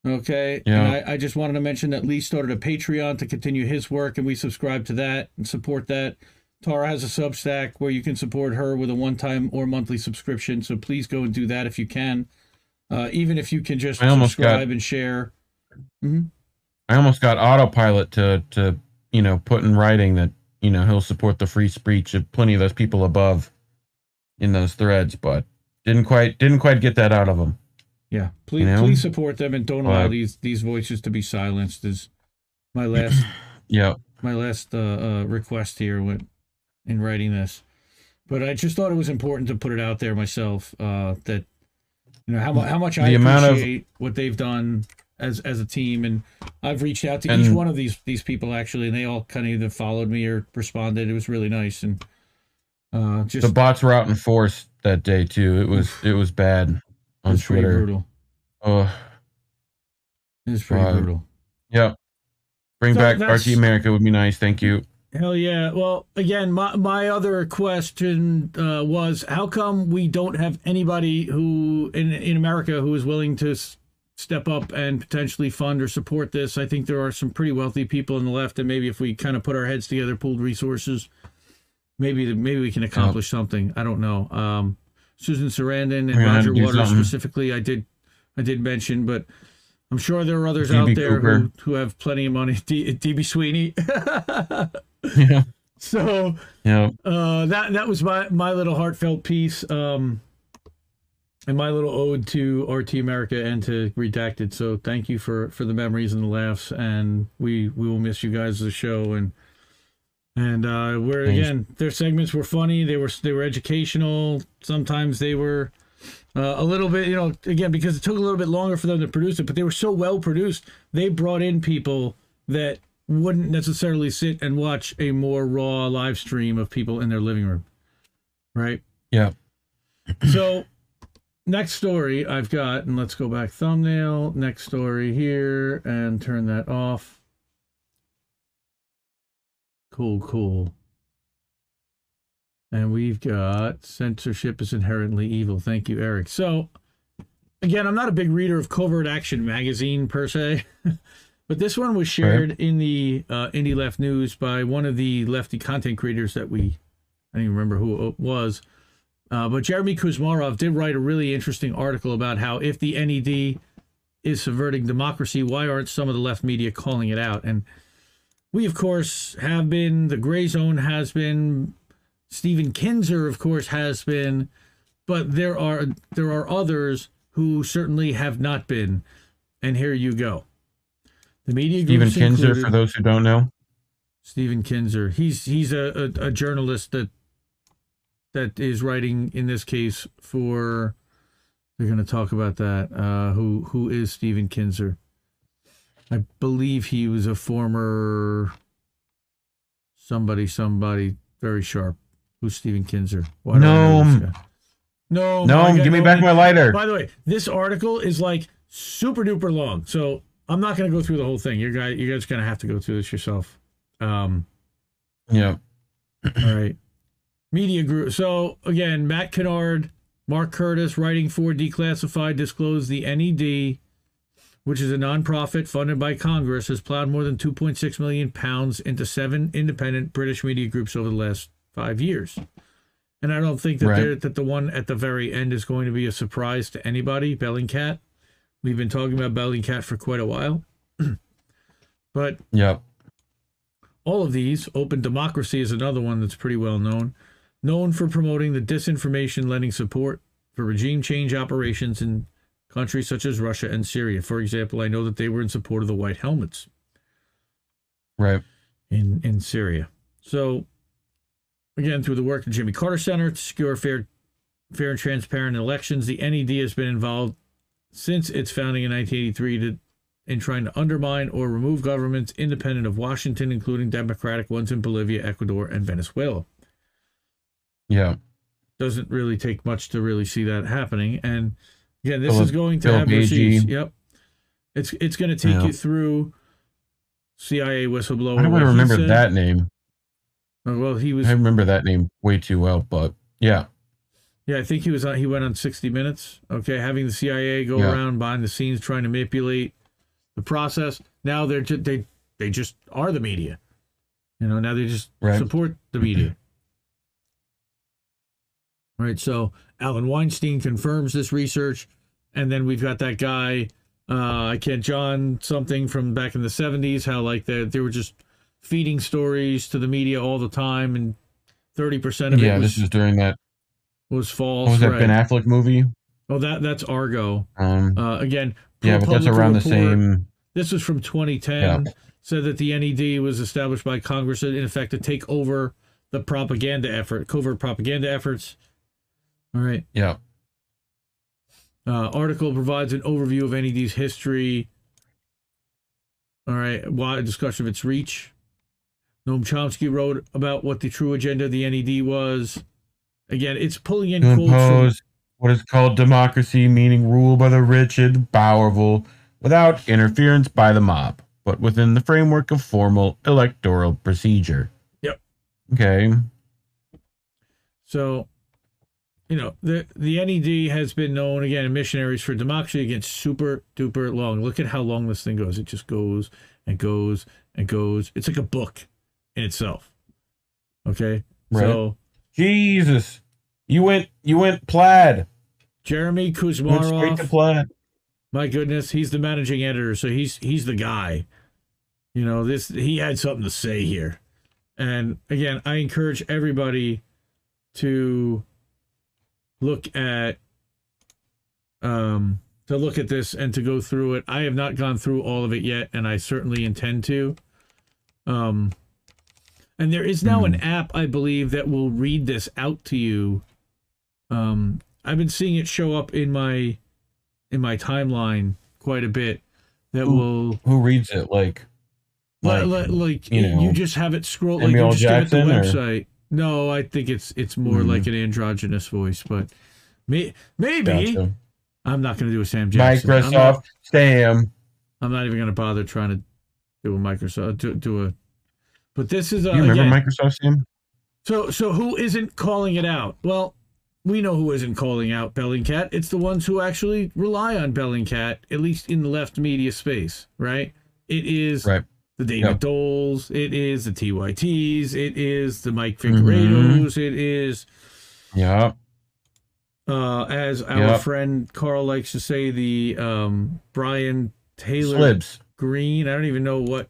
Okay. Yeah. And I, I just wanted to mention that Lee started a Patreon to continue his work, and we subscribe to that and support that. Tara has a Substack where you can support her with a one-time or monthly subscription. So please go and do that if you can. Uh, even if you can just I almost got- subscribe and share. I almost got autopilot to to you know put in writing that you know he'll support the free speech of plenty of those people above in those threads, but didn't quite didn't quite get that out of him. Yeah. Please You know? please support them and don't allow these these voices to be silenced. Is my last Yeah, my last uh, uh, request here when in writing this. But I just thought it was important to put it out there myself uh, that you know how, how much I The amount of- appreciate what they've done as as a team, and I've reached out to each one of these these people actually, and they all kind of either followed me or responded. It was really nice, and uh, just the bots were out in force that day too. It was it was bad it on was Twitter. brutal. Oh, It was pretty Uh, brutal. yeah. Bring So back RT America would be nice. Thank you. Hell yeah. Well, again, my, my other question uh, was how come we don't have anybody who in, in America who is willing to step up and potentially fund or support this? I think there are some pretty wealthy people on the left, and maybe if we kind of put our heads together, pooled resources, maybe maybe we can accomplish something. I don't know. Um, Susan Sarandon and We're gonna have Roger Waters specifically, I did I did mention, but I'm sure there are others out there who, who have plenty of money. DB Sweeney. yeah, so yeah. uh, that that was my my little heartfelt piece, um, and my little ode to RT America and to Redacted. So thank you for for the memories and the laughs, and we we will miss you guys as a show and. And uh, we're Thanks. again, their segments were funny. They were they were educational. Sometimes they were uh, a little bit, you know, again because it took a little bit longer for them to produce it, but they were so well produced. They brought in people that wouldn't necessarily sit and watch a more raw live stream of people in their living room. Right? Yeah. So, next story I've got, and let's go back thumbnail, next story here, and turn that off. Cool, cool. And we've got censorship is inherently evil. Thank you, Eric. So, again, I'm not a big reader of Covert Action magazine per se, but this one was shared in the uh, Indie Left News by one of the lefty content creators that we, I don't even remember who it was. Uh, but Jeremy Kuzmarov did write a really interesting article about how if the NED is subverting democracy, why aren't some of the left media calling it out? And we, of course, have been, the gray zone has been, Stephen Kinzer, of course, has been, but there are there are others who certainly have not been. And here you go. The media Stephen Kinzer, included- for those who don't know. Stephen Kinzer. He's he's a, a, a journalist that that is writing in this case for they're going to talk about that. Uh, who who is Stephen Kinzer? I believe he was a former somebody somebody very sharp. Who's Stephen Kinzer? Why do I know this Gnome. guy? No, No, God, give me back my lighter. By the way, this article is like super duper long, so I'm not going to go through the whole thing. You guys, you guys going to have to go through this yourself. Um, Yeah. all right. Media group. So again, Matt Kennard, Mark Curtis, writing for Declassified, disclosed the NED, which is a nonprofit funded by Congress, has plowed more than 2.6 million pounds into seven independent British media groups over the last five years. And I don't think that Right. that the one at the very end is going to be a surprise to anybody. Bellingcat. We've been talking about Bellingcat for quite a while. but yeah, all of these, Open Democracy is another one that's pretty well known, known for promoting the disinformation lending support for regime change operations in countries such as Russia and Syria. For example, I know that they were in support of the White Helmets Right. in, in Syria. So, again, through the work of the Jimmy Carter Center to secure fair, fair and transparent elections, the NED has been involved since its founding in 1983 to, in trying to undermine or remove governments independent of Washington, including democratic ones in Bolivia, Ecuador, and Venezuela. Yeah. Doesn't really take much to really see that happening. And again, this is going to have receipts. Yep. It's it's going to take Yeah. you through CIA whistleblower. I don't he remember said. that name. Uh, Well, he was I remember that name way too well, but yeah. Yeah, I think he was on. He went on 60 Minutes. Okay, having the CIA go Yeah. around behind the scenes trying to manipulate the process. Now they're just they they just are the media. You know, now they just Right. support the media. Right. So Allen Weinstein confirms this research, and then we've got that guy. Uh, I can't John something from back in the 70s. How like they they were just feeding stories to the media all the time, and 30 percent of Yeah, it was this is during that was false. what was that right. Ben Affleck movie? Oh, that that's Argo. Um Uh, again, yeah, but that's around the same This was from 2010. Said that the NED was established by Congress in effect to take over the propaganda effort, covert propaganda efforts. All right. yeah. Uh, article provides an overview of NED's history. All right, why discussion of its reach. Noam Chomsky wrote about what the true agenda of the NED was. Again, it's pulling in quotes from what is called democracy, meaning rule by the rich and powerful without interference by the mob, but within the framework of formal electoral procedure. Yep. Okay. So, you know, the the NED has been known again, missionaries for democracy against super duper long. Look at how long this thing goes. It just goes and goes and goes. It's like a book in itself. Okay. Right. So Jesus. You went you went plaid. Jeremy You went straight to plaid. my goodness, he's the managing editor, so he's he's the guy. You know, this he had something to say here. And again, I encourage everybody to look at um to look at this and to go through it. I have not gone through all of it yet and I certainly intend to. Um and there is now an app I believe that will read this out to you. Um I've been seeing it show up in my in my timeline quite a bit that Ooh. will Who reads it? Like Like, Like, like, you you, just have it scroll like you just give it the Jackson, or- website. No, I think it's it's more Hmm. like an androgynous voice, but may, maybe Gotcha. I'm not going to do a Sam Jackson. I'm not, Microsoft Sam. I'm not even going to bother trying to do a Microsoft do, do a. But this is a, You remember again, Microsoft Sam? so so who isn't calling it out? Well, we know who isn't calling out Bellingcat. It's the ones who actually rely on Bellingcat, at least in the left media space, right? It is Right. The David Yep. Doels, it is the TYTs, it is the Mike Mm-hmm. Figueredos, it is Yeah. uh, as our Yep. friend Carl likes to say, the um, Brian Taylor Slibs. Green. I don't even know what.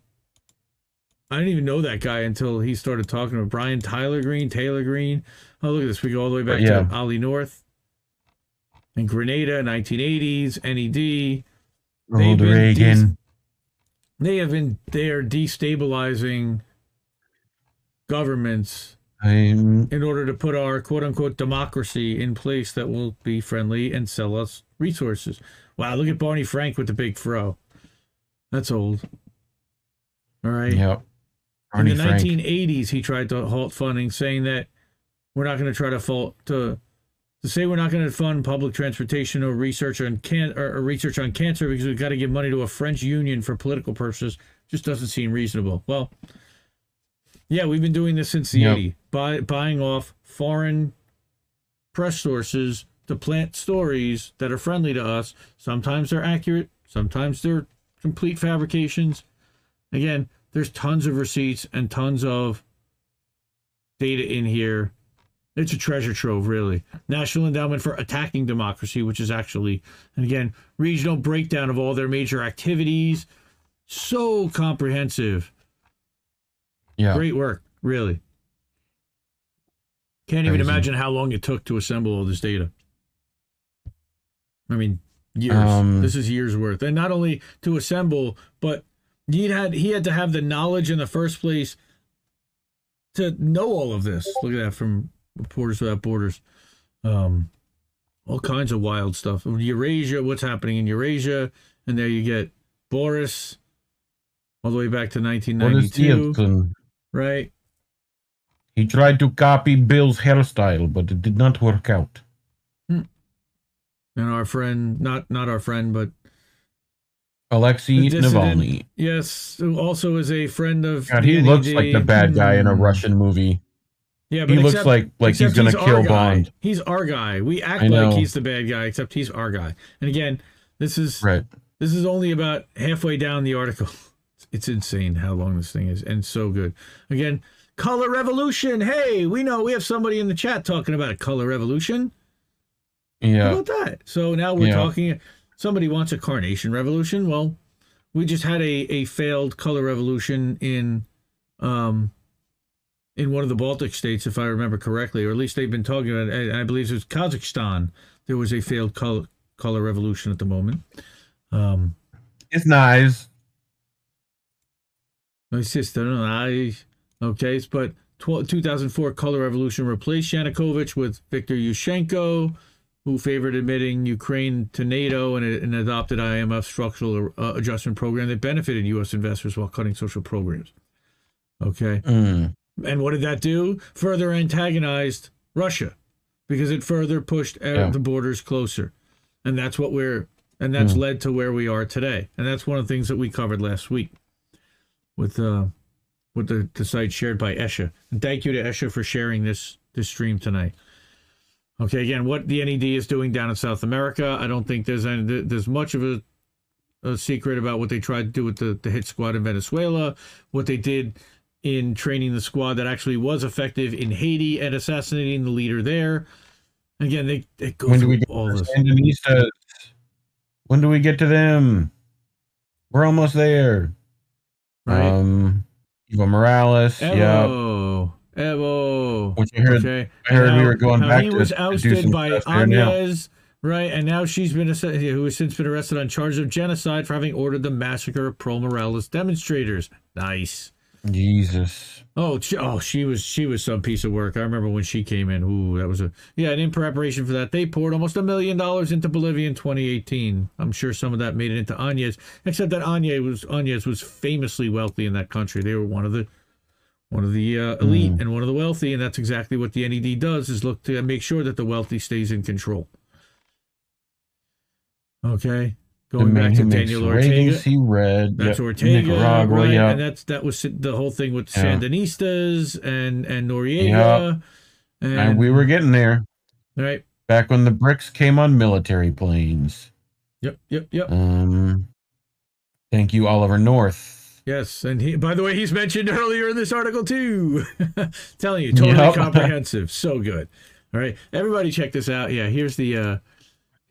I didn't even know that guy until he started talking about Brian Tyler Green, Taylor Green. Oh, look at this. We go all the way back Yeah. to Ollie North and Grenada, 1980s, NED. Ronald Reagan. They have been, they are destabilizing governments I'm, in order to put our quote unquote democracy in place that will be friendly and sell us resources. Wow, look at Barney Frank with the big fro. That's old. All right. yep. In the Frank. 1980s, he tried to halt funding, saying that we're not going to try to fault to to say we're not going to fund public transportation or research on can or, research on cancer because we've got to give money to a French union for political purposes just doesn't seem reasonable. Well, yeah, we've been doing this since the Yep. 80s, buy, buying off foreign press sources to plant stories that are friendly to us. Sometimes they're accurate, sometimes they're complete fabrications. Again, there's tons of receipts and tons of data in here. It's a treasure trove, really. National Endowment for Attacking Democracy, which is actually, and again, regional breakdown of all their major activities. So comprehensive. Yeah. Great work, really. Can't even imagine how long it took to assemble all this data. I mean, years. Um, this is years worth, and not only to assemble, but he had he had to have the knowledge in the first place to know all of this. Look at that from Reporters Without Borders. Um, all kinds of wild stuff. Eurasia, what's happening in Eurasia, and there you get Boris, all the way back to 1992, right? He tried to copy Bill's hairstyle, but it did not work out. and our friend not not our friend but Alexei. Navalny. yes who also is a friend of God, he looks like the bad guy in a Hmm. Russian movie. Yeah He but looks except- like like he's gonna our kill. Bond. he's our guy we act like he's the bad guy except he's our guy and again this is Right. this is only about halfway down the article it's insane how long this thing is and so good again color revolution hey we know we have somebody in the chat talking about a color revolution How Yeah. about that? So now we're Yeah. talking. Somebody wants a carnation revolution. Well, we just had a, a failed color revolution in, um, in one of the Baltic states, if I remember correctly, or at least they've been talking about. it. I I believe it was Kazakhstan. There was a failed color color revolution at the moment. Um, It's nice. my sister and I. Okay, but tw- 2004 color revolution replaced Yanukovych with Viktor Yushchenko, who favored admitting Ukraine to NATO and, and adopted IMF structural uh, adjustment program that benefited U.S. investors while cutting social programs. Okay, Mm. And what did that do? Further antagonized Russia because it further pushed Yeah. the borders closer, and that's what we're and that's Hmm. led to where we are today. And that's one of the things that we covered last week with uh with the, the site shared by Esha. And thank you to Esha for sharing this this stream tonight. Okay, again, what the NED is doing down in South America, I don't think there's any there's much of a a secret about what they tried to do with the, the hit squad in Venezuela, what they did in training the squad that actually was effective in Haiti and assassinating the leader there. Again, they, they go When do we get all this. Sandinistas? When do we get to them? We're almost there. Right? Um, Evo Morales. Evo, Evo. Which I heard. okay. I heard And we were going back he to, was to do ousted by. Anez, right? And now she's been who has since been arrested on charges of genocide for having ordered the massacre of pro Morales demonstrators. Nice. Jesus. Oh, she, oh, she was she was some piece of work. I remember when she came in. Ooh, that was a yeah. And in preparation for that, they poured almost a million dollars into Bolivia in 2018. I'm sure some of that made it into Agnes, except that Agnes was Agnes was famously wealthy in that country. They were one of the one of the uh, elite and one of the wealthy, and that's exactly what the NED does: is look to make sure that the wealthy stays in control. Okay, going man back to Daniel ratings Ortega. see red. That's Yep. Ortega, Nicaragua, right? yeah. And that's that was the whole thing with Yeah. Sandinistas and and Noriega, and, and we were getting there right. back when the bricks came on military planes. Yep, yep, yep. Um, thank you, Oliver North. Yes, and he. By the way, he's mentioned earlier in this article too. Telling you, totally Yep. comprehensive, so good. All right, everybody, check this out. Yeah, here's the uh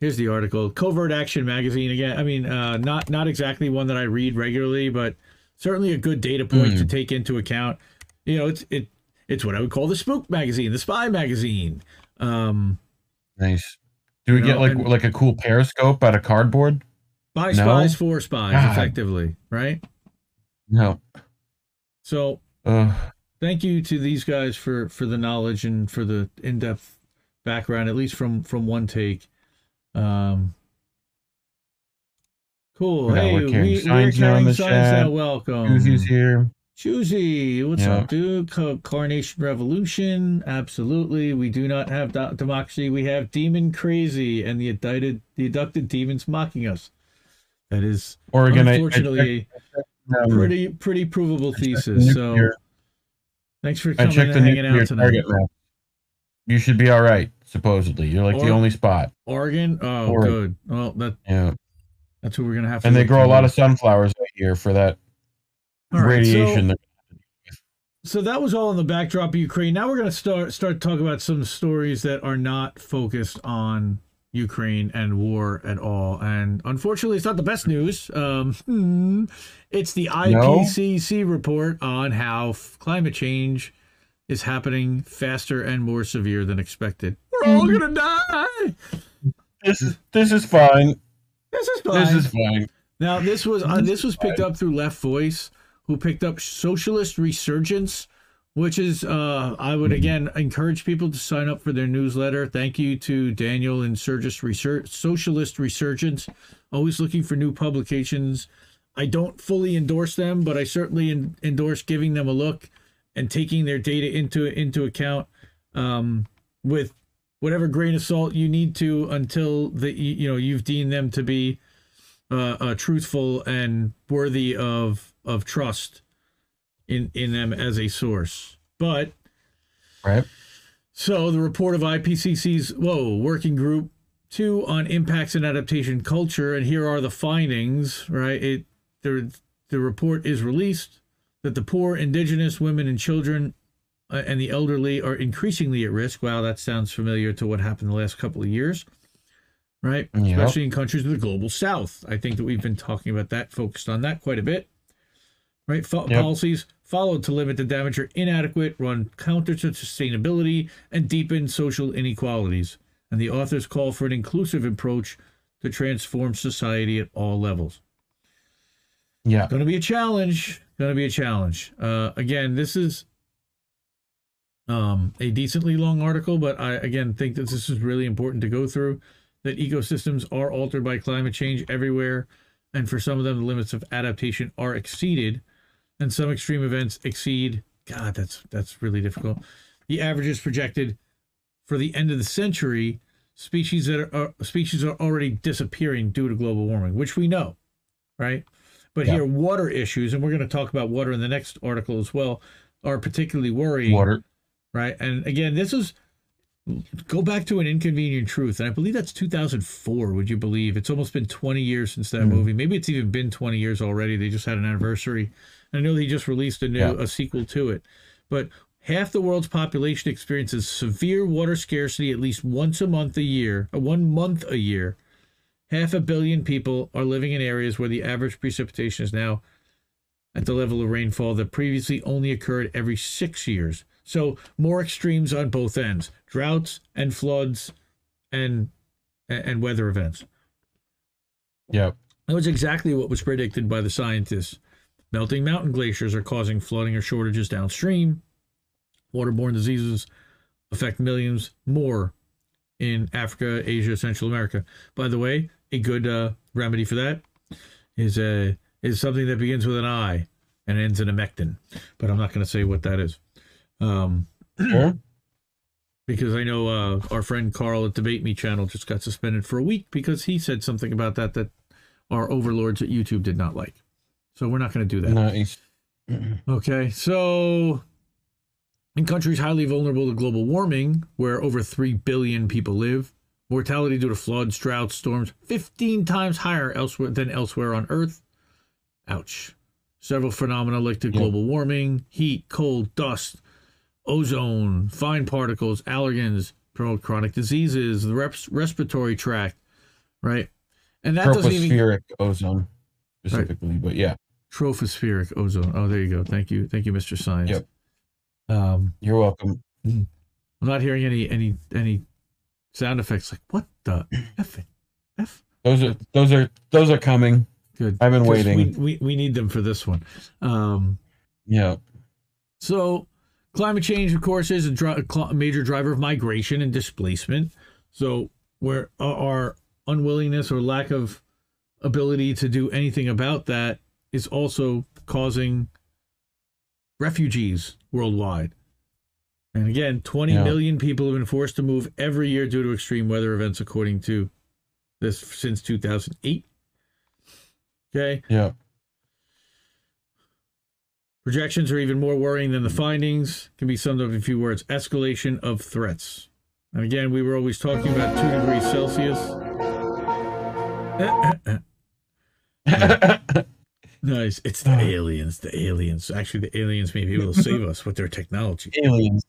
here's the article. Covert Action Magazine again. I mean, uh, not not exactly one that I read regularly, but certainly a good data point to take into account. You know, it's it it's what I would call the spook magazine, the spy magazine. Um, Nice. Do we get know, like and- like a cool periscope out of cardboard? by No? spies for spies, God. effectively, right? No. So Uh, thank you to these guys for for the knowledge and for the in-depth background at least from from one take um cool Yeah, hey we're we, carrying we're signs now in carrying the signs chat. now welcome Susie's here. Choosy, what's Yeah. up, dude? Co- Carnation Revolution, absolutely. We do not have do- democracy. We have demon crazy and the abducted, the abducted demons mocking us. That is Oregon. I- I unfortunately checked, um, pretty pretty provable I thesis. So thanks for I coming and the hanging out tonight. You should be all right. Supposedly, you're like the only spot. Oregon, oh Oregon. good. Well, that Yeah, that's what we're gonna have to. and they grow a lot of sunflowers out here for that All right, so- radiation. that- So that was all in the backdrop of Ukraine. Now we're going to start start talking about some stories that are not focused on Ukraine and war at all. And unfortunately, it's not the best news. Um, hmm, it's the IPCC report on how f- climate change is happening faster and more severe than expected. We're all going to die. This is this is fine. This is fine. This is fine. Now this was uh, this was picked up through Left Voice, who picked up Socialist Resurgence, which is uh, I would again encourage people to sign up for their newsletter. Thank you to Daniel and Surgis Research Socialist Resurgence, always looking for new publications. I don't fully endorse them, but I certainly en- endorse giving them a look and taking their data into into account um, with whatever grain of salt you need to until the you know you've deemed them to be uh, uh, truthful and worthy of of trust in in them as a source. But Right. so the report of IPCC's whoa working group two on impacts and adaptation culture, and here are the findings. Right, it the the report is released that the poor, indigenous, women, and children. Uh, and the elderly are increasingly at risk. Wow, that sounds familiar to what happened the last couple of years, right? Yep. Especially in countries of the global south. I think that we've been talking about that, focused on that quite a bit, right? Fo- Yep. Policies followed to limit the damage are inadequate, run counter to sustainability, and deepen social inequalities. And the authors call for an inclusive approach to transform society at all levels. Yeah. It's Going to be a challenge. Going to be a challenge. Uh, again, this is um, a decently long article, but I again think that this is really important to go through. That ecosystems are altered by climate change everywhere, and for some of them, the limits of adaptation are exceeded, and some extreme events exceed. God, that's that's really difficult. The averages projected for the end of the century. Species that are species are already disappearing due to global warming, which we know, right? But Yeah. here, water issues, and we're going to talk about water in the next article as well, are particularly worrying Water. right? And again, this is go back to an inconvenient truth, and I believe that's 2004. Would you believe it's almost been 20 years since that movie? Maybe it's even been 20 years already. They just had an anniversary. I know they just released a new Yeah. a sequel to it, but half the world's population experiences severe water scarcity at least once a month a year, uh, one month a year. Half a billion people are living in areas where the average precipitation is now at the level of rainfall that previously only occurred every six years. So more extremes on both ends: droughts and floods, and and weather events. Yep. That was exactly what was predicted by the scientists. Melting mountain glaciers are causing flooding or shortages downstream. Waterborne diseases affect millions more in Africa, Asia, Central America. By the way, a good uh, remedy for that is a is something that begins with an I and ends in a mectin, but I'm not going to say what that is. Um, Sure. because I know uh, our friend Carl at Debate Me channel just got suspended for a week because he said something about that that our overlords at YouTube did not like. So we're not going to do that. Nice. Okay, so in countries highly vulnerable to global warming, where over 3 billion people live, mortality due to floods, droughts, storms 15 times higher elsewhere than elsewhere on Earth. Ouch. Several phenomena linked to Yeah. global warming, heat, cold, dust, ozone, fine particles, allergens promote chronic diseases, the res- respiratory tract, right? And that doesn't even Tropospheric ozone specifically, but yeah, tropospheric ozone. Oh, there you go. Thank you. Thank you, Mr. Science. Yep. Um, you're welcome. I'm not hearing any any any sound effects like what the f f Those are those are those are coming. good. I've been waiting. We, we we need them for this one. Um, Yeah. so climate change, of course, is a, dri- a major driver of migration and displacement. So where our- our unwillingness or lack of ability to do anything about that is also causing refugees worldwide. And again, twenty million Yeah. people have been forced to move every year due to extreme weather events, according to this since 2008. Okay. Yeah. Projections are even more worrying than the findings. Can be summed up in a few words escalation of threats. And again, we were always talking about two degrees Celsius. nice. It's the uh. aliens. The aliens. Actually, the aliens may be able to save us with their technology. Aliens.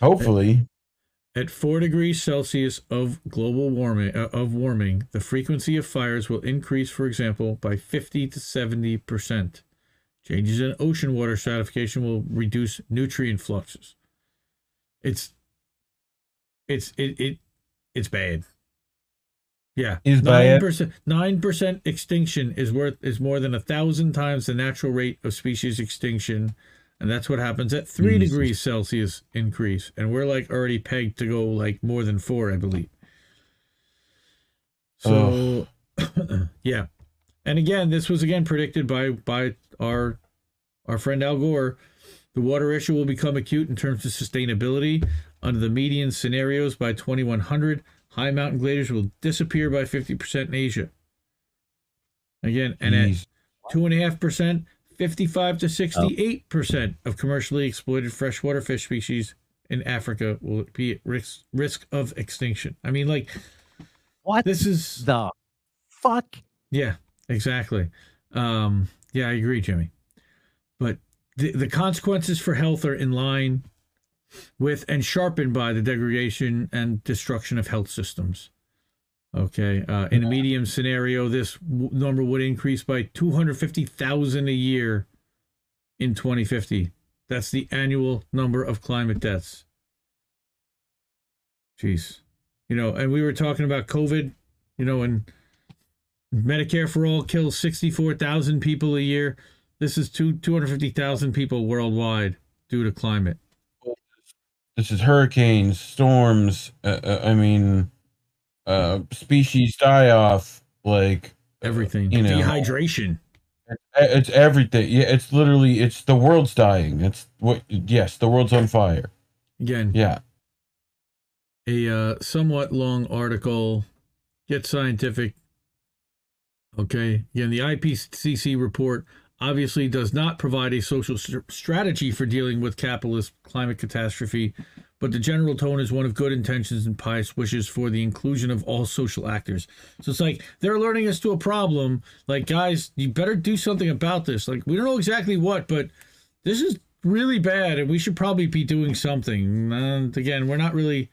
Hopefully. At four degrees Celsius of global warming, uh, of warming, the frequency of fires will increase, for example, by 50 to 70 percent. Changes in ocean water stratification will reduce nutrient fluxes. It's, it's it it it's bad. Yeah, Is nine percent. Nine percent extinction is worth is more than a thousand times the natural rate of species extinction, and that's what happens at three Jesus. degrees Celsius increase, and we're like already pegged to go like more than four, I believe. So, yeah, and again, this was again predicted by by our our friend Al Gore. The water issue will become acute in terms of sustainability. Under the median scenarios by 2100, high mountain glaciers will disappear by 50% in Asia. Again, and at two and a half percent, 55 to 68 percent of commercially exploited freshwater fish species in Africa will be at risk risk of extinction. I mean, like What this is the fuck? yeah, exactly. Um, yeah, I agree, Jimmy. But the, the consequences for health are in line with and sharpened by the degradation and destruction of health systems. Okay. Uh, in a medium scenario, this w- number would increase by 250,000 a year in 2050. That's the annual number of climate deaths. Jeez. You know, and we were talking about COVID, you know, and Medicare for all kills 64,000 people a year. This is two 250,000 people worldwide due to climate. This is hurricanes, storms. Uh, uh, I mean, uh, species die off. Like Everything. You know. Dehydration. it's everything. Yeah, it's literally it's the world's dying. It's what? Yes, the world's on fire. Again, Yeah. a uh, somewhat long article. Get scientific. Okay. Again, the IPCC report obviously does not provide a social st- strategy for dealing with capitalist climate catastrophe, but the general tone is one of good intentions and pious wishes for the inclusion of all social actors. So it's like they're alerting us to a problem. Like, guys, you better do something about this. Like, we don't know exactly what, but this is really bad, and we should probably be doing something. And again, we're not really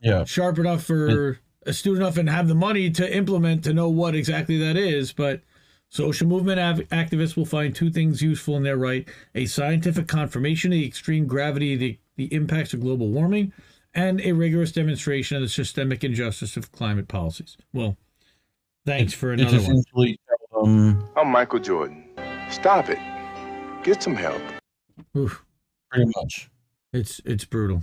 Yeah. sharp enough for astute enough and have the money to implement to know what exactly that is but social movement av- activists will find two things useful in their right a scientific confirmation of the extreme gravity of the, the impacts of global warming and a rigorous demonstration of the systemic injustice of climate policies well thanks for another one essentially tell them I'm Michael Jordan. Stop it. Get some help. Oof, Pretty much. it's it's brutal.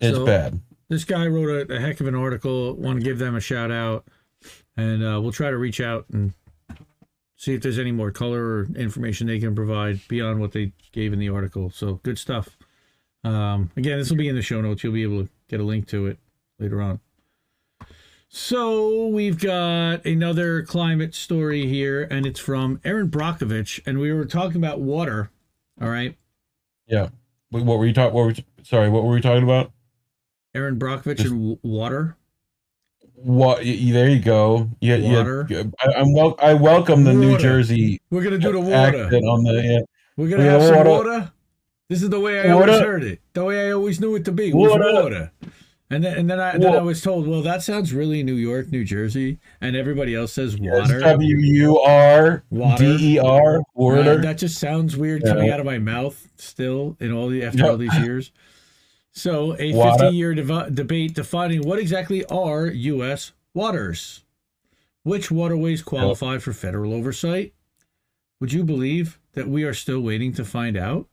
It's So- bad. This guy wrote a, a heck of an article. Want to give them a shout out, and uh, we'll try to reach out and see if there's any more color or information they can provide beyond what they gave in the article. So good stuff. Um, again, this will be in the show notes. You'll be able to get a link to it later on. So we've got another climate story here, and it's from Erin Brockovich, and we were talking about water. All right, Yeah. What were you talking? What were we, sorry? What were we talking about? Erin Brockovich Just- and w- water. What? There you go. Yeah, Water. yeah. I, I'm wel- I welcome the New Jersey We're gonna do the water. on the. Yeah. We're gonna We have some water. water. This is the way I always heard it. The way I always knew it to be was Water. water. And then and then I then I was told, well, that sounds really New York, New Jersey, and everybody else says water. W U R Water. D E R. Water. that just sounds weird Yeah. coming out of my mouth still in all the after all these years. So a Water. 50 year dev- debate defining what exactly are U.S. waters. Which waterways qualify for federal oversight? Would you believe that we are still waiting to find out?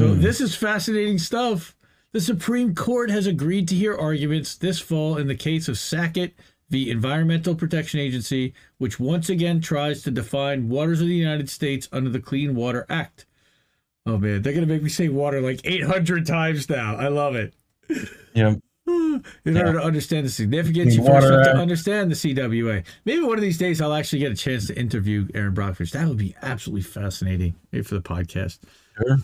So Hmm. this is fascinating stuff. The Supreme Court has agreed to hear arguments this fall in the case of Sackett v. Environmental Protection Agency, which once again tries to define waters of the United States under the Clean Water Act. Oh man, they're gonna make me say water like 800 times now. I love it. Yeah. In order to understand the significance, you first have to understand the CWA. Maybe one of these days I'll actually get a chance to interview Erin Brockovich. That would be absolutely fascinating maybe for the podcast. Sure.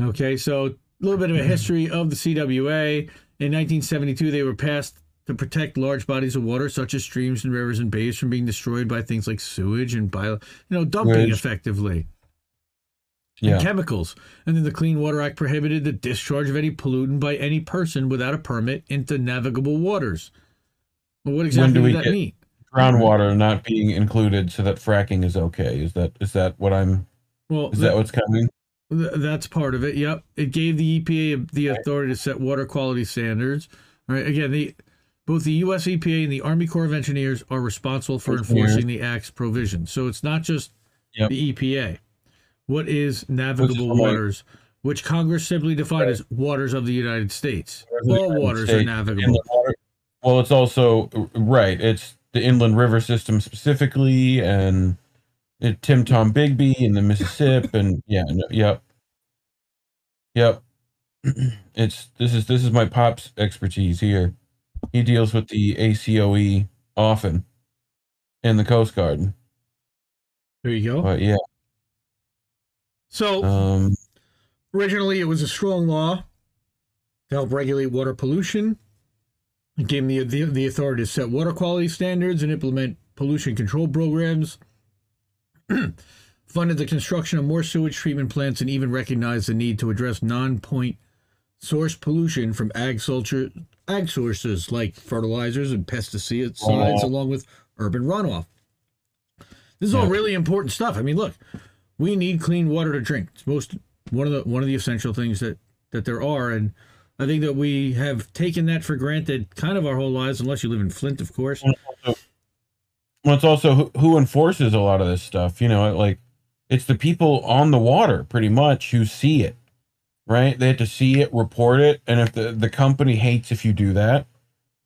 Okay, so a little bit of a mm-hmm. history of the CWA. In 1972, they were passed to protect large bodies of water, such as streams and rivers and bays, from being destroyed by things like sewage and bio, you know, dumping Sewage. effectively and Yeah. chemicals. And then the Clean Water Act prohibited the discharge of any pollutant by any person without a permit into navigable waters. Well, what exactly do does we that mean? Groundwater not being included, so that fracking is okay. Is that is that what I'm? Well, Is that what's coming? Th- That's part of it. Yep. It gave the EPA the authority to set water quality standards. All right. Again, the both the U.S. EPA and the Army Corps of Engineers are responsible for enforcing the Act's provisions. So it's not just Yep. the EPA. What is navigable Which is waters, which Congress simply defined as waters of the United States? The All United waters are navigable. Water- Well, it's also right. It's the inland river system specifically, and Tim Tombigbee and the Mississippi, and yeah, no, yep, yep. It's this is this is my pop's expertise here. He deals with the ACOE often, and the Coast Guard. There you go. But yeah, So um, originally, it was a strong law to help regulate water pollution. It gave the, the, the authority to set water quality standards and implement pollution control programs. Funded the construction of more sewage treatment plants and even recognized the need to address non-point source pollution from ag, ag sources like fertilizers and pesticides, along with urban runoff. This is all really important stuff. I mean, look, we need clean water to drink. It's most one of the one of the essential things that that there are, and I think that we have taken that for granted, kind of our whole lives, unless you live in Flint, of course. Well, it's also who, enforces a lot of this stuff. You know, like it's the people on the water pretty much who see it, right? They have to see it, report it, and if the the company hates if you do that,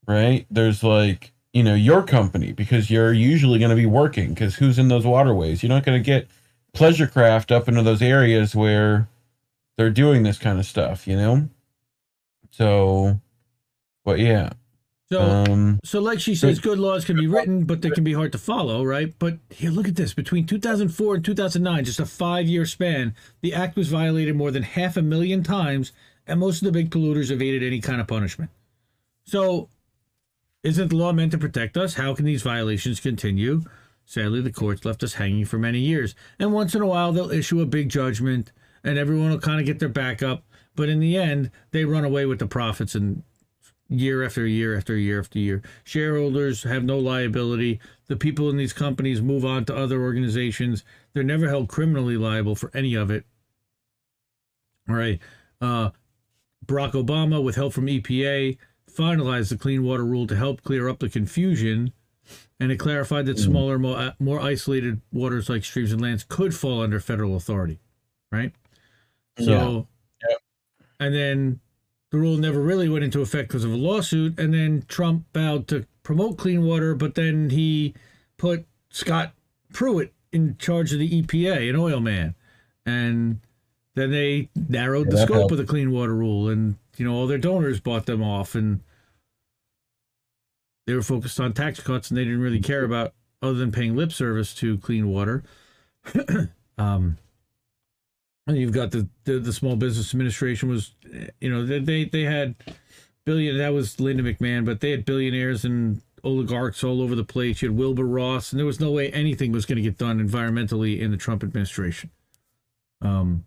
right? There's like you know your company because you're usually going to be working because who's in those waterways? You're not going to get pleasure craft up into those areas where they're doing this kind of stuff, you know. So, but yeah, So, um, so like she says, good laws can be written, but they can be hard to follow, right? But here, look at this: between 2004 and 2009, just a five-year span, the act was violated more than half a million times, and most of the big polluters evaded any kind of punishment. So, isn't the law meant to protect us? How can these violations continue? Sadly, the courts left us hanging for many years, and once in a while they'll issue a big judgment, and everyone will kind of get their back up. But in the end, they run away with the profits and year after year after year after year. Shareholders have no liability. The people in these companies move on to other organizations. They're never held criminally liable for any of it. All right. Uh, Barack Obama, with help from EPA, finalized the clean water rule to help clear up the confusion and it clarified that smaller, more, uh, more isolated waters like streams and lands could fall under federal authority, right? So, and then the rule never really went into effect because of a lawsuit, and then Trump vowed to promote clean water, but then he put Scott Pruitt in charge of the EPA, an oil man, and then they narrowed the scope helped. of the clean water rule, and you know all their donors bought them off, and they were focused on tax cuts, and they didn't really care about other than paying lip service to clean water. um, and you've got the, the the Small Business Administration was, you know, they they, had billion. That was Linda McMahon, but they had billionaires and oligarchs all over the place. You had Wilbur Ross, and there was no way anything was going to get done environmentally in the Trump administration. Um,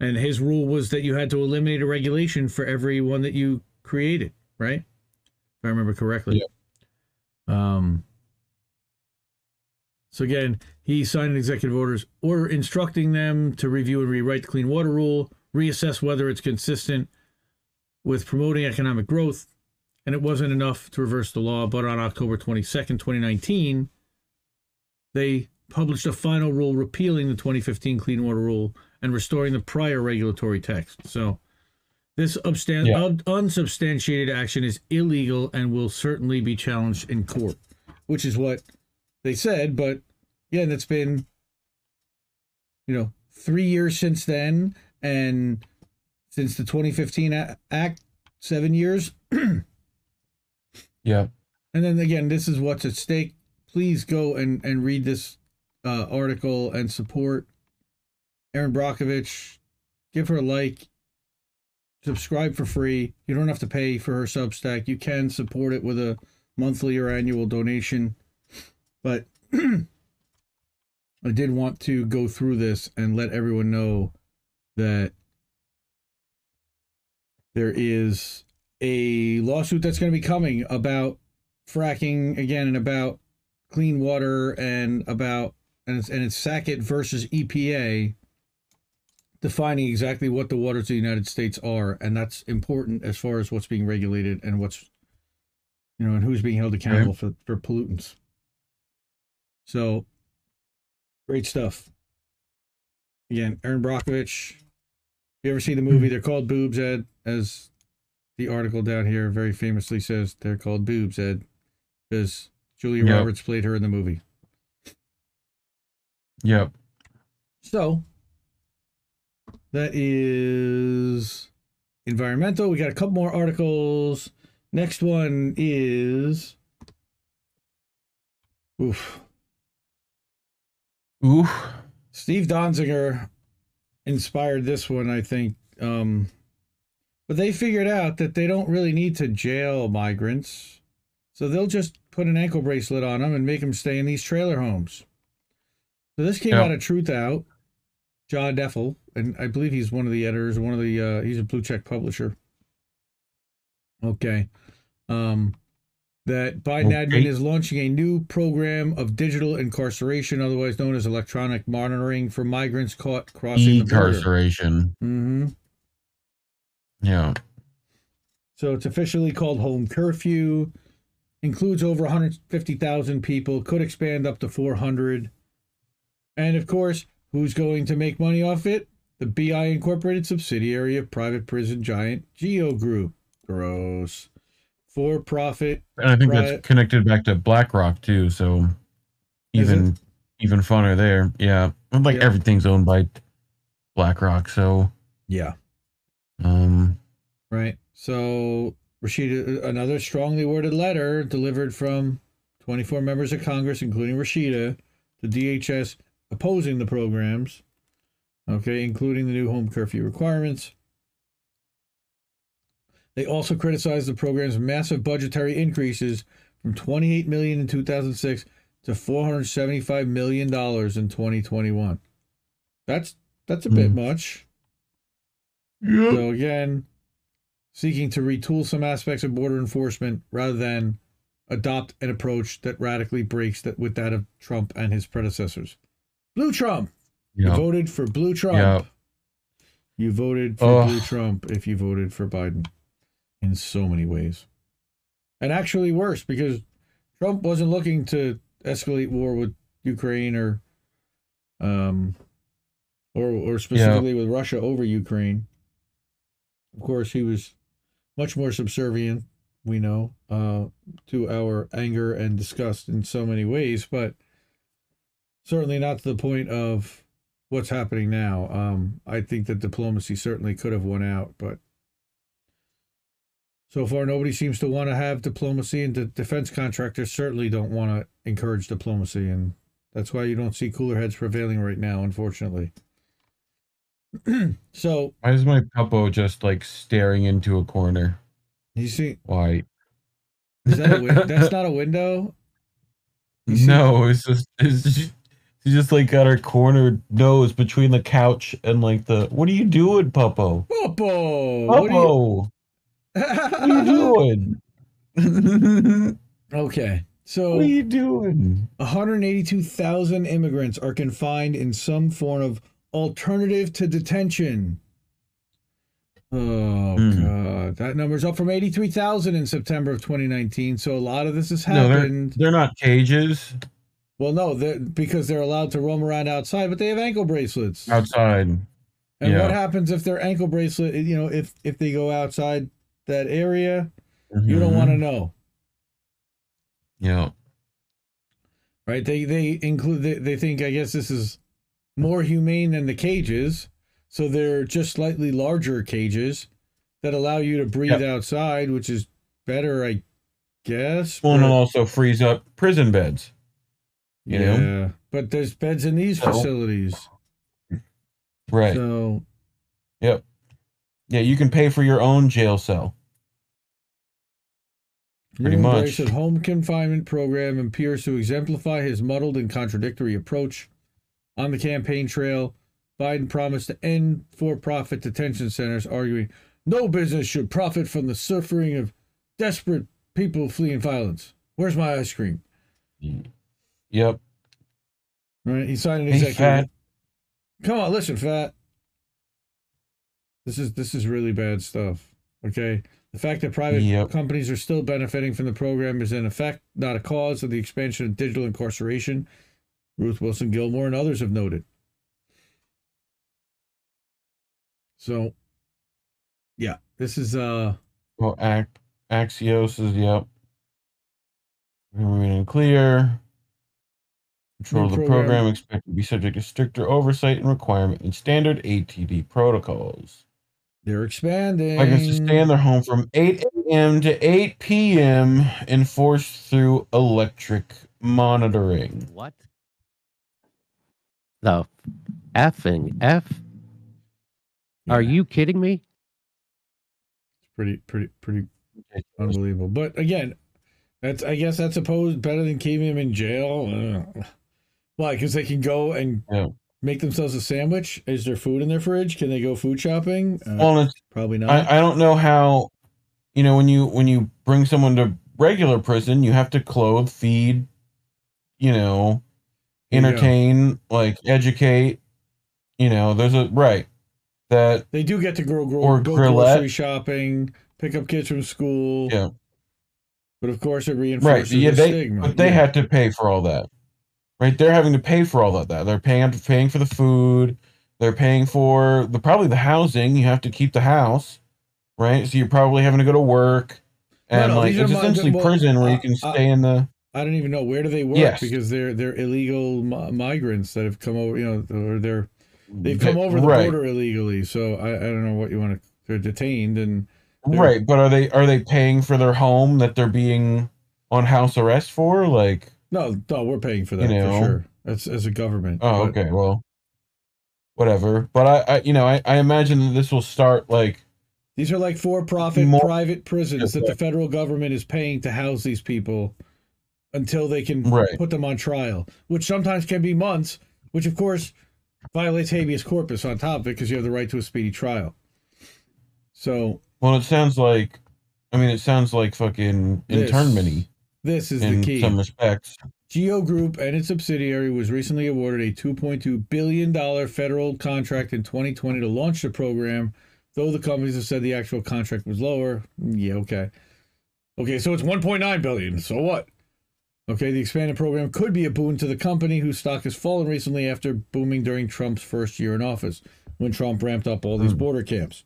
and his rule was that you had to eliminate a regulation for every one that you created, right? If I remember correctly. Um. So again, he signed executive orders order instructing them to review and rewrite the Clean Water Rule, reassess whether it's consistent with promoting economic growth, and it wasn't enough to reverse the law. But on October 22nd, 2019, they published a final rule repealing the 2015 Clean Water Rule and restoring the prior regulatory text. So this Yeah. un- unsubstantiated action is illegal and will certainly be challenged in court, which is what they said. But yeah, and it's been, you know, three years since then, and since the 2015 a- act, seven years. yeah. And then again, this is what's at stake. Please go and, and read this uh, article and support Erin Brockovich. Give her a like. Subscribe for free. You don't have to pay for her Substack. You can support it with a monthly or annual donation. But I did want to go through this and let everyone know that there is a lawsuit that's going to be coming about fracking again and about clean water and about and it's and it's Sackett versus EPA defining exactly what the waters of the United States are and that's important as far as what's being regulated and what's you know and who's being held accountable for for pollutants. So great stuff. Again, Erin Brockovich. You ever see the movie? Hmm. They're called boobs, Ed, as the article down here very famously says they're called boobs, Ed, because Julia Yep. Roberts played her in the movie. Yep. So that is environmental. We got a couple more articles. Next one is oof. Oof. Steve Donziger inspired this one, I think. Um, but they figured out that they don't really need to jail migrants. So they'll just put an ankle bracelet on them and make them stay in these trailer homes. So this came Yeah. out of Truth Out. John Deffel, and I believe he's one of the editors, one of the uh, he's a blue check publisher. Okay. Um that Biden Okay. admin is launching a new program of digital incarceration, otherwise known as electronic monitoring for migrants caught crossing the border. Incarceration. hmm Yeah. So it's officially called home curfew. Includes over 150,000 people. Could expand up to 400. And of course, who's going to make money off it? The BI Incorporated subsidiary of private prison giant Geo Group. Gross. For profit. And I think Right. that's connected back to BlackRock too. So even even funner there. Yeah. Like Yeah. everything's owned by BlackRock. So Yeah. um Right. So Rashida, another strongly worded letter delivered from 24 members of Congress, including Rashida, to DHS opposing the programs. Okay, including the new home curfew requirements. They also criticized the program's massive budgetary increases from 28 million in 2006 to 475 million dollars in 2021. That's that's a bit Hmm. much. So again, seeking to retool some aspects of border enforcement rather than adopt an approach that radically breaks that with that of Trump and his predecessors. Blue Trump. You voted for Blue Trump. Yeah. You voted for. Blue Trump if you voted for Biden in so many ways. And actually worse because Trump wasn't looking to escalate war with Ukraine or um or or specifically with Russia over Ukraine. Of course, he was much more subservient, we know, uh, to our anger and disgust in so many ways, but certainly not to the point of what's happening now. Um, I think that diplomacy certainly could have won out, but so far nobody seems to want to have diplomacy, and the defense contractors certainly don't want to encourage diplomacy, and that's why you don't see cooler heads prevailing right now, unfortunately. so Why is my puppo just like staring into a corner? you see, Why? is that a win- that's not a window? No, it's just it's just, she just like got her cornered nose between the couch and like the. What are you doing, puppo? Popo, what are you- Puppo, what are you doing? okay, so what are you doing? 182,000 immigrants are confined in some form of alternative to detention. Oh Hmm. god, that number's up from 83,000 in September of 2019. So a lot of this has No, they're happened. they're not cages well, no, they're, because they're allowed to roam around outside, but they have ankle bracelets. outside. and yeah. what happens if their ankle bracelet, you know, if if they go outside that area, you don't Mhm. want to know. Yeah. right? They they include they, they think I guess this is more humane than the cages, so they're just slightly larger cages that allow you to breathe Yep. outside, which is better, I guess. Well, and also frees up prison beds. you yeah, know? but there's beds in these So- facilities, Right. so Yeah, you can pay for your own jail cell. Pretty much. of home confinement program appears to exemplify his muddled and contradictory approach. On the campaign trail, Biden promised to end for-profit detention centers, arguing no business should profit from the suffering of desperate people fleeing violence. Where's my ice cream? Yep. Right? He signed an Hey, executive. fat. Come on, listen, fat. This is this is really bad stuff. Okay. The fact that private Yep. companies are still benefiting from the program is in effect not a cause of the expansion of digital incarceration. Ruth Wilson Gilmore and others have noted. So yeah, this is uh Well, Ac- Axios is yep. Remaining clear. Control of the program. program. expected to be subject to stricter oversight and requirement in standard ATD protocols. They're expanding. Migrants to stay in their home from 8 a.m. to 8 p.m. enforced through electric monitoring. What? The effing F? Are you kidding me? It's pretty pretty pretty unbelievable. But again, that's I guess that's supposed better than keeping him in jail. Ugh. Why? Because they can go and Yeah. Make themselves a sandwich. Is there food in their fridge? Can they go food shopping? Uh, Well, probably not. I, I don't know how you know when you when you bring someone to regular prison you have to clothe feed you know There you go. entertain like educate you know there's a right that they do get to go, go, Or go grillette. grocery shopping, pick up kids from school. yeah But of course, it right reinforces yeah the they stigma. but they Yeah. had to pay for all that right they're having to pay for all that that they're paying paying for the food they're paying for the probably the housing you have to keep the house right so you're probably having to go to work No, and no, like these are it's essentially well, prison where uh, you can uh, stay in the I don't even know where do they work Yes. because they're they're illegal mi- migrants that have come over. You know, or they're they've come over the right. border illegally. So I, I don't know what you want to. They're detained and They're- Right, but are they are they paying for their home that they're being on house arrest for? Like, no, no, we're paying for that You know. for sure. That's as a government. oh, But okay, well, whatever. But I, I you know, I, I imagine that this will start like, These are like for-profit More- private prisons that the federal government is paying to house these people until they can Right. put them on trial, which sometimes can be months. Which of course violates habeas corpus on top of it because you have the right to a speedy trial. So well, it sounds like, I mean, it sounds like fucking internment this is in the key. In some respects. Geo Group and its subsidiary was recently awarded a $2.2 billion federal contract in 2020 to launch the program, though the companies have said the actual contract was lower. Yeah, okay. Okay, so it's 1.9 billion. So what? Okay, the expanded program could be a boon to the company whose stock has fallen recently after booming during Trump's first year in office when Trump ramped up all these hmm. border camps.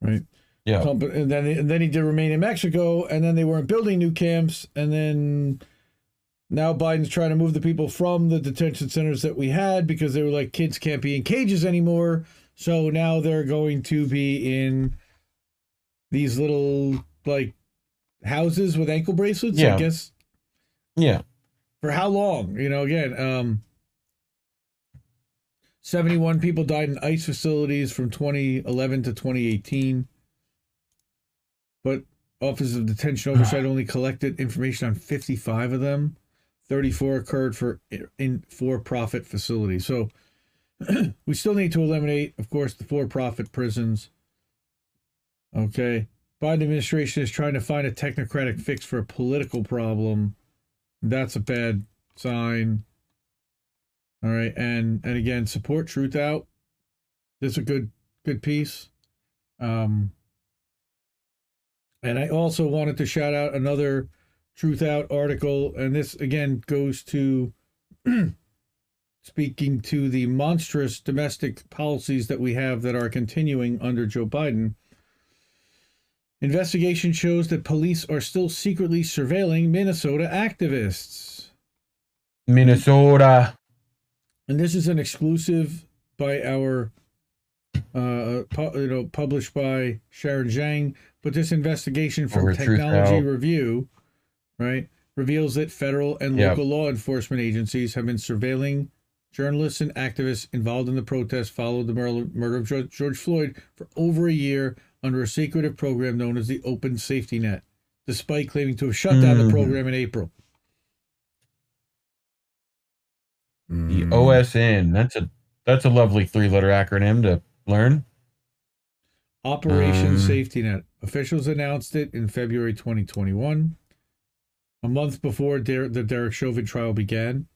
Right? Yeah. Comp- and then and then he did remain in Mexico, and then they weren't building new camps, and then now Biden's trying to move the people from the detention centers that we had because they were like kids can't be in cages anymore. So now they're going to be in these little like houses with ankle bracelets. I guess Yeah. for how long? You know, again, um, 71 people died in ICE facilities from 2011 to 2018. But Office of Detention Oversight only collected information on 55 of them. 34 occurred for in for-profit facilities. So we still need to eliminate, of course, the for-profit prisons. Okay. Biden administration is trying to find a technocratic fix for a political problem. That's a bad sign. All right, and and again, support Truth Out. This is a good good piece. Um, and I also wanted to shout out another Truth Out article, and this again goes to speaking to the monstrous domestic policies that we have that are continuing under Joe Biden. Investigation shows that police are still secretly surveilling Minnesota activists. Minnesota. and this is an exclusive by our uh pu- you know published by Sharon Zhang but this investigation from Over technology review right reveals that federal and Yep. local law enforcement agencies have been surveilling journalists and activists involved in the protests following the murder, of George, Floyd for over a year under a secretive program known as the Open Safety Net despite claiming to have shut down the Mhm. program in April The OSN. That's a that's a lovely three letter acronym to learn. Operation Um, Safety Net. Officials announced it in February 2021, a month before Der- the Derek Chauvin trial began.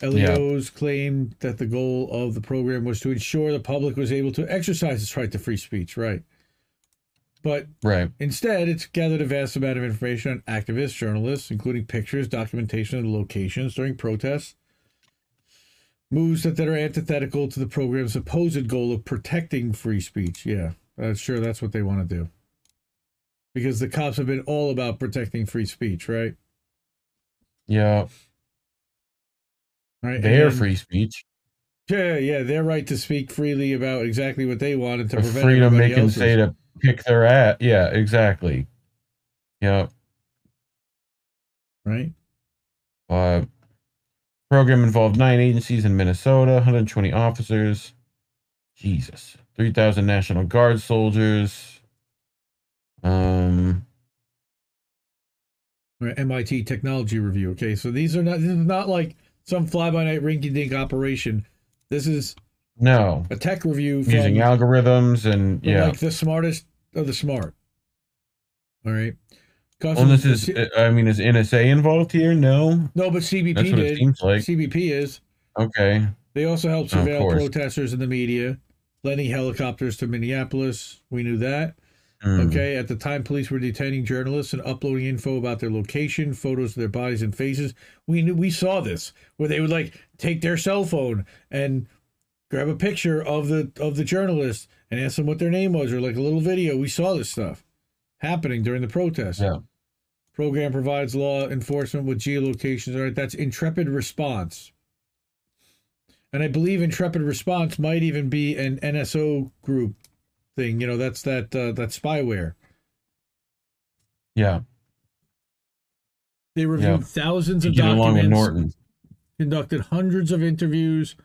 LEOs claimed that the goal of the program was to ensure the public was able to exercise its right to free speech, right? But Right. Instead, it's gathered a vast amount of information on activists, journalists, including pictures, documentation of the locations during protests, moves that, that are antithetical to the program's supposed goal of protecting free speech. Yeah, uh, sure, that's what they want to do. Because the cops have been all about protecting free speech, right? Yeah. Right. and Their free speech. Yeah, yeah, their right to speak freely about exactly what they want and to The prevent freedom they can say to kick their ass. Yeah, exactly. Yeah. right. Uh, program involved nine agencies in Minnesota, 120 officers. Jesus. 3,000 National Guard soldiers. Um, MIT Technology Review. Okay, so these are not this is not like some fly by night rinky dink operation. This is no. a tech review Using algorithms and, yeah. like the smartest of the smart. All right. Well, this is, uh, I mean, is NSA involved here? No. no, but CBP That's what it did. seems like. CBP is. Okay. They also helped surveil course. protesters in the media, lending helicopters to Minneapolis. We knew that. Mm. Okay. At the time, police were detaining journalists and uploading info about their location, photos of their bodies and faces. We knew we saw this where they would like take their cell phone and grab a picture of the of the journalist and ask them what their name was or like a little video. We saw this stuff happening during the protest. Yeah. Program provides law enforcement with geolocations. All right, that's Intrepid Response. And I believe Intrepid Response might even be an NSO group thing. You know, that's that uh, that spyware. Yeah. They reviewed Yeah. thousands of get along with documents, Norton. conducted hundreds of interviews.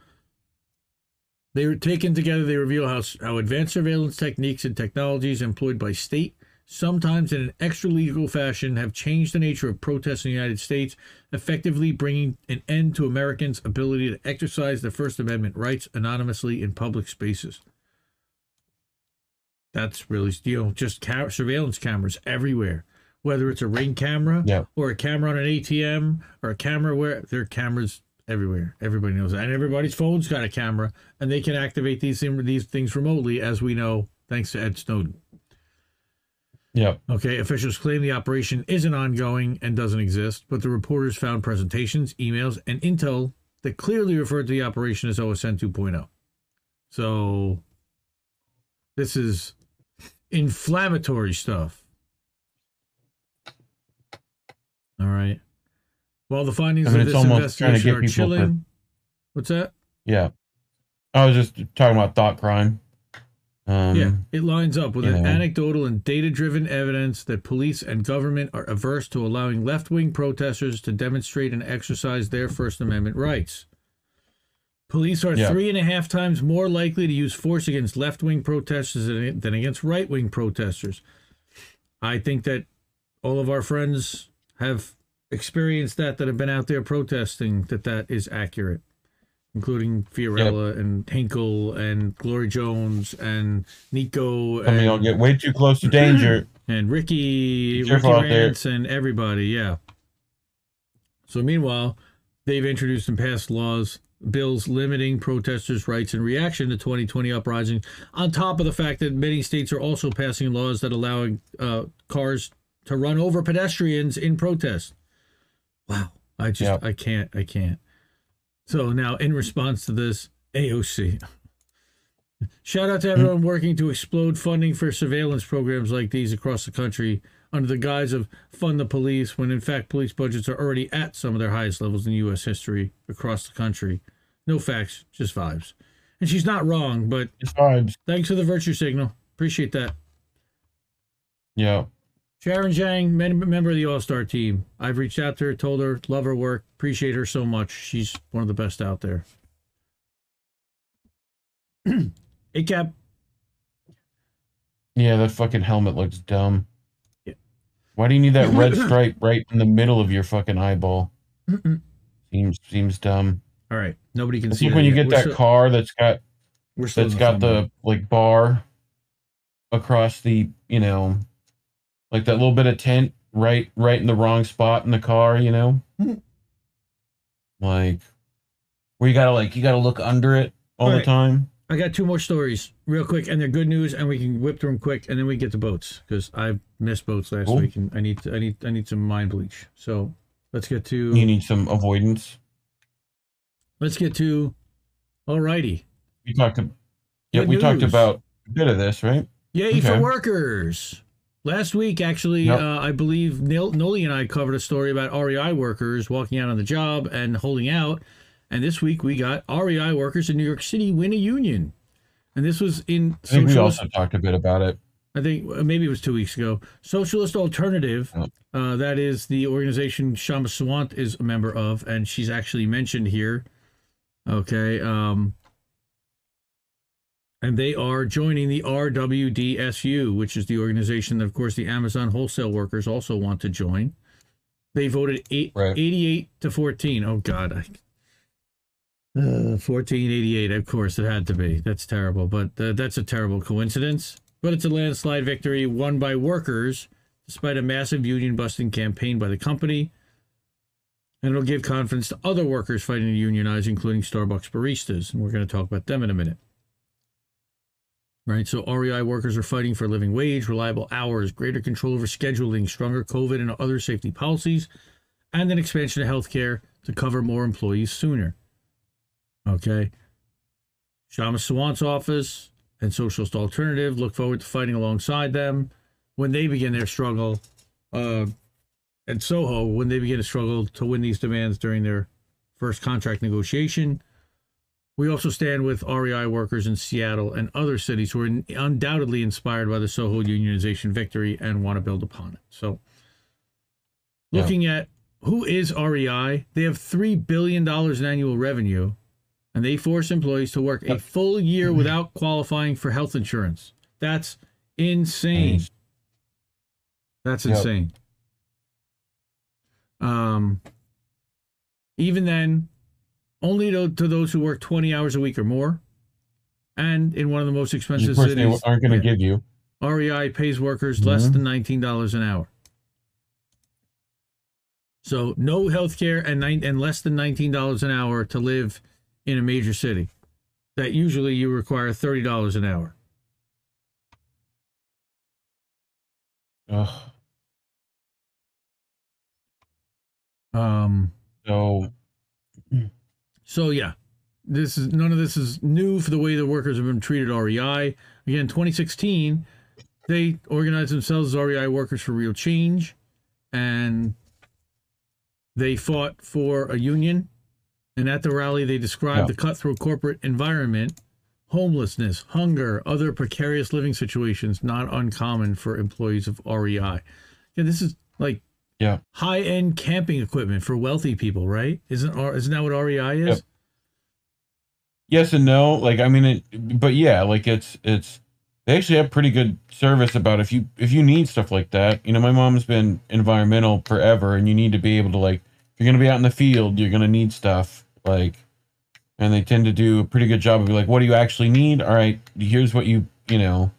They were taken together. They reveal how how advanced surveillance techniques and technologies employed by state, sometimes in an extra legal fashion, have changed the nature of protests in the United States, effectively bringing an end to Americans' ability to exercise their First Amendment rights anonymously in public spaces. That's really, you know, just ca- surveillance cameras everywhere. Whether it's a ring camera Yeah. or a camera on an ATM or a camera where there are cameras everywhere. Everybody knows that. And everybody's phone's got a camera and they can activate these, these things remotely, as we know, thanks to Ed Snowden. Yep. Okay, officials claim the operation isn't ongoing and doesn't exist, but the reporters found presentations, emails, and intel that clearly referred to the operation as OSN 2.0. So this is inflammatory stuff. All right. Well, the findings I mean, of this almost trying to investigation are people to- chilling. What's that? Yeah. I was just talking about thought crime. Um, yeah, it lines up with an know. anecdotal and data driven evidence that police and government are averse to allowing left wing protesters to demonstrate and exercise their First Amendment rights. Police are Yeah. three and a half times more likely to use force against left wing protesters than against right wing protesters. I think that all of our friends have experienced that that have been out there protesting that that is accurate including Fiorella and Hinkle and Glory Jones and Nico I mean, I'll get way too close to danger. and Ricky, Ricky careful out there. Rance and everybody, yeah. So meanwhile, they've introduced and passed laws, bills limiting protesters' rights in reaction to 2020 uprising, on top of the fact that many states are also passing laws that allow uh, cars to run over pedestrians in protest. Wow. I just, Yep. I can't, I can't. So now, in response to this, AOC. Shout out to everyone working to explode funding for surveillance programs like these across the country under the guise of fund the police, when in fact police budgets are already at some of their highest levels in U.S. history across the country. No facts, just vibes. And she's not wrong, but vibes. thanks for the virtue signal. Appreciate that. Yeah. Sharon Zhang, member of the All Star team. I've reached out to her, told her, love her work, appreciate her so much. She's one of the best out there. hey, Cap. Yeah, that fucking helmet looks dumb. Yeah. Why do you need that red stripe right in the middle of your fucking eyeball? Seems seems dumb. All right, nobody can It's see that when you yet. get We're that still- car that's got that's got the like bar across the you know like that little bit of tint right right in the wrong spot in the car you know Mhm. Like where you gotta like you gotta look under it all the time I got two more stories real quick, and they're good news, and we can whip through them quick, and then we get to boats because I missed boats last Cool. week, and I need to, I need I need some mind bleach. So let's get to you need some avoidance let's get to alrighty. we talked yeah Good we talked about a bit of this right Yay for workers! Last week, actually, uh, I believe Nil- Noli and I covered a story about REI workers walking out on the job and holding out. And this week, we got REI workers in New York City win a union. And this was in i think we also talked a bit about it I think uh, maybe it was two weeks ago. Socialist Alternative, uh, that is the organization Kshama Sawant is a member of, and she's actually mentioned here. Okay. Um, and they are joining the RWDSU, which is the organization that, of course, the Amazon wholesale workers also want to join. They voted eight, Right. 88 to 14. Oh, God. I, uh, 1488, of course, it had to be. That's terrible, but uh, that's a terrible coincidence. But it's a landslide victory won by workers despite a massive union busting campaign by the company. And it'll give confidence to other workers fighting to unionize, including Starbucks baristas. And we're going to talk about them in a minute. Right, so REI workers are fighting for a living wage, reliable hours, greater control over scheduling, stronger COVID and other safety policies, and an expansion of healthcare to cover more employees sooner. Okay. Kshama Sawant's office and Socialist Alternative look forward to fighting alongside them when they begin their struggle. Uh, and Soho, when they begin to struggle to win these demands during their first contract negotiation. We also stand with REI workers in Seattle and other cities who are undoubtedly inspired by the Soho unionization victory and want to build upon it. So, Yeah. looking at who is REI, they have $3 billion in annual revenue and they force employees to work a full year without qualifying for health insurance. That's insane. That's Yep. insane. Um, even then, only to, to those who work 20 hours a week or more. And in one of the most expensive of course they cities, aren't going to yeah, give you REI pays workers less Mhm. than $19 an hour. So no health care and nine, and less than $19 an hour to live in a major city. That usually you require $30 an hour. Ugh. Um. So So yeah, this is none of this is new for the way the workers have been treated. at REI again, 2016, they organized themselves as REI Workers for Real Change, and they fought for a union. And at the rally, they described Yeah. the cutthroat corporate environment, homelessness, hunger, other precarious living situations not uncommon for employees of REI. Yeah, this is like yeah. high end camping equipment for wealthy people, right? Isn't isn't that what REI is? Yep. yes and no. Like I mean it but yeah, like it's it's they actually have pretty good service about if you if you need stuff like that. You know, my mom's been environmental forever and you need to be able to like if you're gonna be out in the field, you're gonna need stuff. Like and they tend to do a pretty good job of like, what do you actually need? All right, here's what you you know.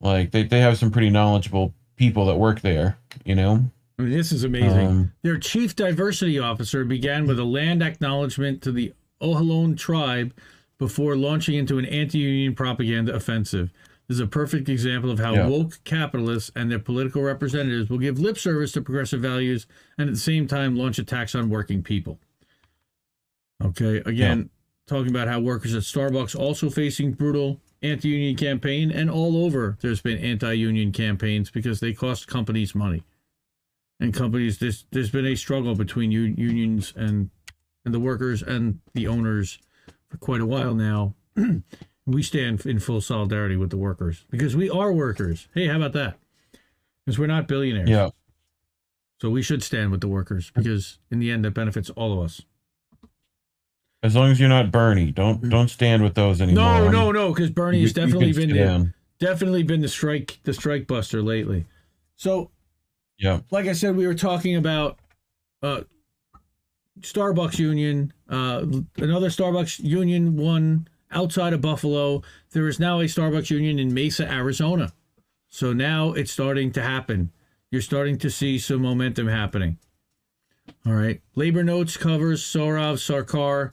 Like they, they have some pretty knowledgeable people that work there, you know? I mean, this is amazing. Um, Their chief diversity officer began with a land acknowledgement to the Ohlone tribe before launching into an anti-union propaganda offensive. This is a perfect example of how Yeah. woke capitalists and their political representatives will give lip service to progressive values and at the same time launch attacks on working people. Okay, again, talking about how workers at Starbucks also facing brutal anti-union campaign and all over there's been anti-union campaigns because they cost companies money and companies there's, there's been a struggle between unions and and the workers and the owners for quite a while now. We stand in full solidarity with the workers because we are workers. Hey how about that? Because we're not billionaires. Yeah. so we should stand with the workers because in the end that benefits all of us. As long as you're not Bernie, don't mm. don't stand with those anymore. no no no because bernie has definitely been the, down. definitely been the strike the strike buster lately. So Yeah. like I said, we were talking about uh, Starbucks union. Uh, another Starbucks union one outside of Buffalo. There is now a Starbucks union in Mesa, Arizona. So now it's starting to happen. You're starting to see some momentum happening. All right. Labor Notes covers Saurav Sarkar.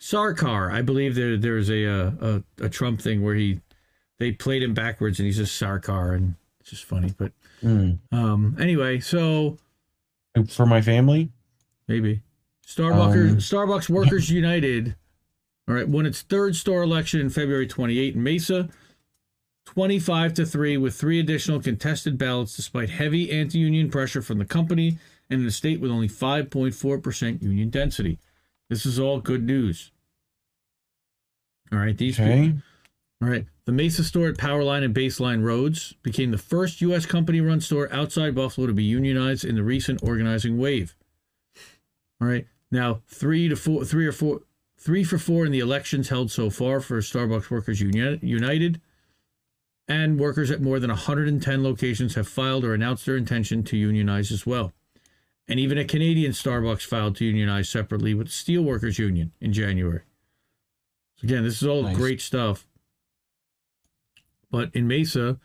Sarkar, I believe there there's a, a a Trump thing where he they played him backwards and he's just Sarkar and it's just funny. But Mm. um, anyway, so For my family? maybe Starbucks Um, Starbucks Workers United, all right, won its third store election in February 28 in Mesa, 25 to three, with three additional contested ballots, despite heavy anti-union pressure from the company and in a state with only 5.4 percent union density. This is all good news. All right, these Okay. people, all right. The Mesa store at Powerline and Baseline Roads became the first U.S. company run store outside Buffalo to be unionized in the recent organizing wave. All right. Now, three to four, three or four, three for four in the elections held so far for Starbucks Workers Uni- United. And workers at more than 110 locations have filed or announced their intention to unionize as well. And even a Canadian Starbucks filed to unionize separately with the Steelworkers Union in January. So again, this is all Nice. great stuff. But in Mesa,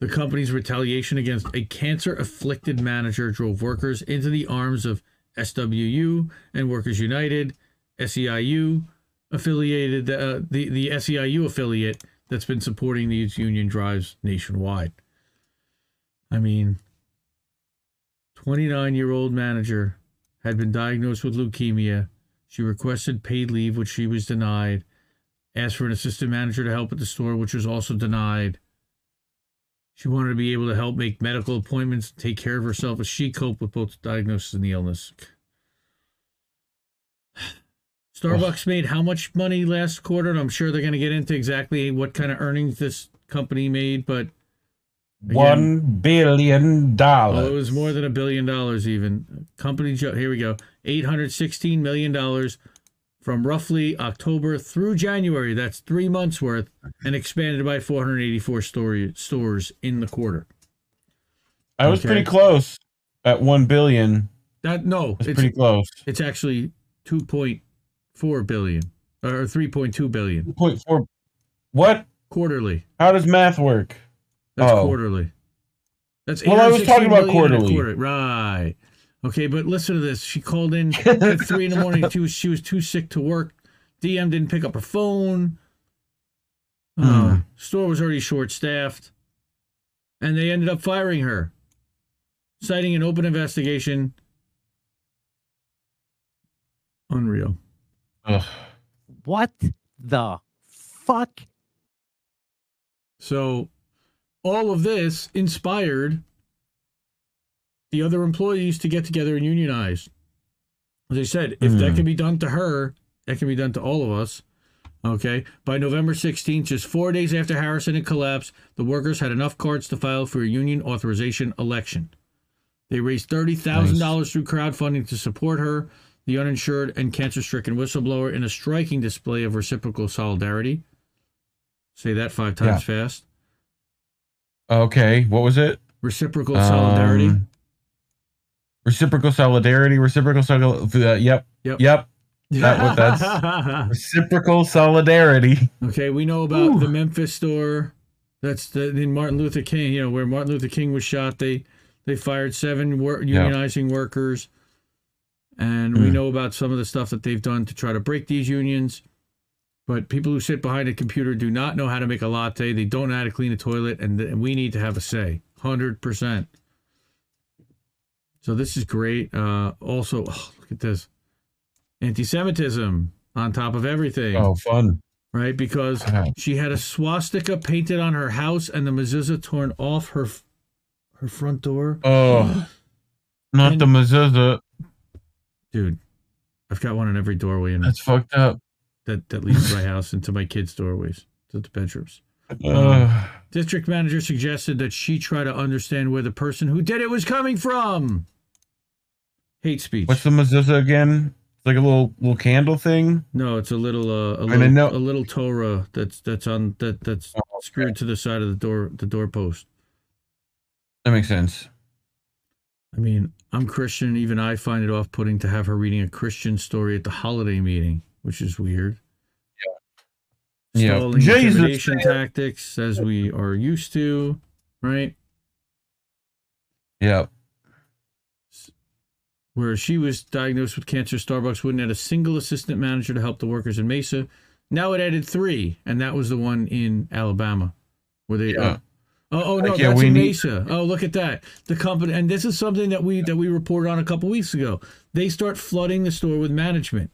the company's retaliation against a cancer afflicted manager drove workers into the arms of SWU and Workers United, SEIU affiliated, uh, the, the SEIU affiliate that's been supporting these union drives nationwide. I mean, 29 year old manager had been diagnosed with leukemia. She requested paid leave, which she was denied asked for an assistant manager to help at the store, which was also denied. She wanted to be able to help make medical appointments, take care of herself as she coped with both the diagnosis and the illness. Starbucks made how much money last quarter? And I'm sure they're going to get into exactly what kind of earnings this company made, but One billion dollars. Oh, it was more than a billion dollars even. Company jo- here we go. 816 million dollars from roughly October through January. That's 3 months worth and expanded by 484 story, stores in the quarter. I was okay. pretty close at one billion. That no, It's pretty close. it's actually 2.4 billion or 3.2 billion Point four. What? quarterly. How does math work? That's Oh. quarterly. That's Well, I was talking about million in a quarterly. quarter. Right. Okay, but listen to this. She called in at three in the morning. She was she was too sick to work. DM didn't pick up her phone. Uh, Hmm. store was already short staffed. and they ended up firing her, citing an open investigation. Unreal. Ugh. What the fuck? So, all of this inspired the other employees to get together and unionize. As I said, if that Hmm. can be done to her, that can be done to all of us. Okay. By November 16th, just four days after Harrison had collapsed, the workers had enough cards to file for a union authorization election. They raised $30,000 through crowdfunding to support her, the uninsured and cancer stricken whistleblower, in a striking display of reciprocal solidarity. Say that five times fast. Okay, what was it? Reciprocal solidarity. Reciprocal solidarity. Reciprocal solidarity. Uh, yep. Yep. Yep. that what that's- Reciprocal solidarity. okay, we know about the Memphis store. That's the in Martin Luther King. You know where Martin Luther King was shot. They they fired seven wor- unionizing workers, and we Mm. know about some of the stuff that they've done to try to break these unions. But people who sit behind a computer do not know how to make a latte. They don't know how to clean a toilet, and, and we need to have a say. Hundred percent. So this is great. Uh, also, oh, look at this anti-Semitism on top of everything Oh, fun. right? Because she had a swastika painted on her house and the mezuzah torn off her her front door. Oh, not And- the mezuzah. Dude, I've got one in every doorway and That's fucked up. that that leads to my house into my kids' doorways to the bedrooms. Ugh. District manager suggested that she try to understand where the person who did it was coming from. Hate speech. what's the mezuzah again? It's like a little little candle thing. no, it's a little uh, a little, know- a little Torah that's that's on that that's Oh, okay. screwed to the side of the door the doorpost. That makes sense. I mean, I'm Christian. Even I find it off putting to have her reading a Christian story at the holiday meeting, which is weird. Yeah. Stalling Jesus, intimidation tactics, as we are used to, right? Yeah. Where she was diagnosed with cancer, Starbucks wouldn't add a single assistant manager to help the workers in Mesa. Now it added three, and that was the one in Alabama, where they. Yeah. Uh, oh, oh no, Like, yeah, that's in need- Mesa. Oh, look at that. The company, and this is something that we that we reported on a couple weeks ago. They start flooding the store with management.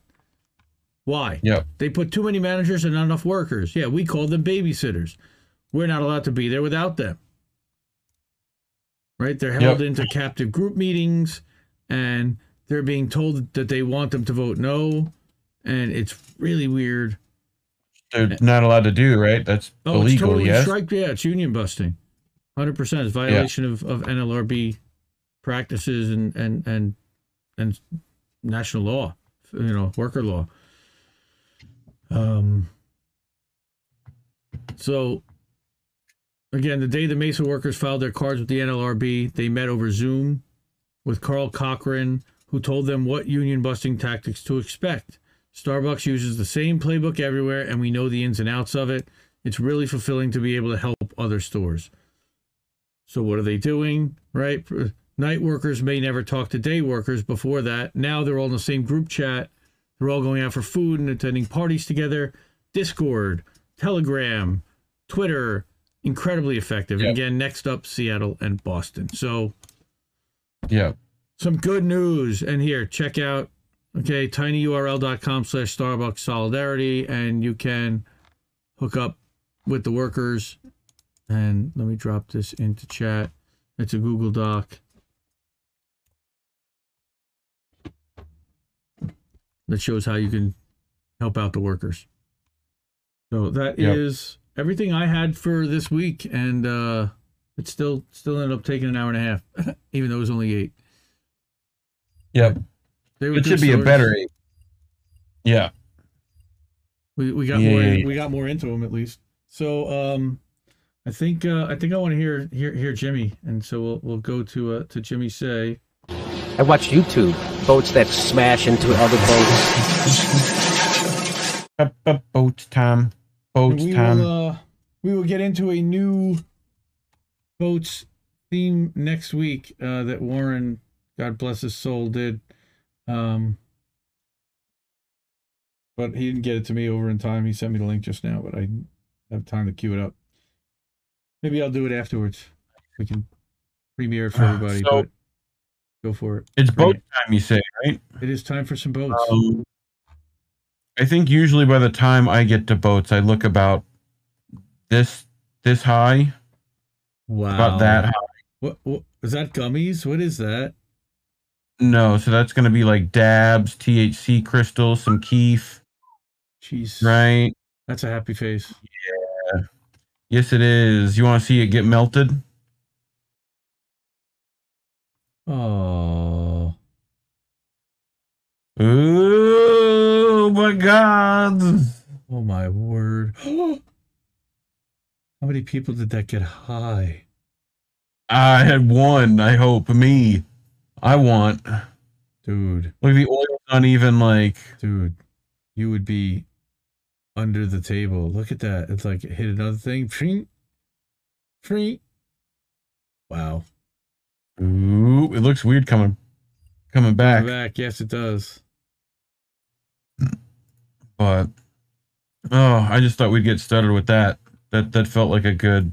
Why? Yeah. They put too many managers and not enough workers. Yeah, we call them babysitters. We're not allowed to be there without them. Right? They're held Yep. into captive group meetings and they're being told that they want them to vote no. And it's really weird. They're not allowed to do right. That's Oh, it's totally yes. strike. Yeah, it's union busting. 100% it's violation of, of NLRB practices and, and, and, and national law, you know, worker law. Um, so, again, the day the Mesa workers filed their cards with the NLRB, they met over Zoom with Carl Cochran, who told them what union busting tactics to expect. Starbucks uses the same playbook everywhere, and we know the ins and outs of it. It's really fulfilling to be able to help other stores. So, what are they doing? Right? Night workers may never talk to day workers before that. Now they're all in the same group chat. They're all going out for food and attending parties together. Discord, Telegram, Twitter, incredibly effective. And again, next up, Seattle and Boston. So, Yeah. some good news. And here, check out, okay, tinyurl.com slash Starbucks Solidarity, and you can hook up with the workers. And let me drop this into chat. It's a Google Doc. That shows how you can help out the workers. So that is Yep. everything I had for this week, and uh, it still still ended up taking an hour and a half, even though it was only eight. Yep. They It should be a better. eight. Yeah. We we got Yeah, more yeah, yeah. we got more into them at least. So um, I think uh, I think I want to hear hear hear Jimmy, and so we'll we'll go to uh, to Jimmy say. I watch YouTube. Boats that smash into other boats. Up, up, boats time. Boats we time. will uh, we will get into a new boats theme next week uh, that Warren, God bless his soul, did. Um, but he didn't get it to me over in time. He sent me the link just now, but I have time to queue it up. Maybe I'll do it afterwards. we can premiere it for everybody. So- but go for it. It's Bring boat time, you say, right? It is time for some boats. Um, I think usually by the time I get to boats, I look about this this high, wow. about that. What, what is that? Gummies? What is that? No, so that's gonna be like dabs, THC crystals, some keef, Jeez. right? That's a happy face. Yeah. Yes, it is. You want to see it get melted? Oh. Oh my god! Oh my word. How many people did that get high? I had one. I hope me. I want. Dude, Look, the oil's not even like. dude, you would be under the table. Look at that. It's like it hit another thing. Free. Free. Wow. Ooh, it looks weird coming, coming back. Back. Yes, it does. But oh, I just thought we'd get started with that. That that felt like a good,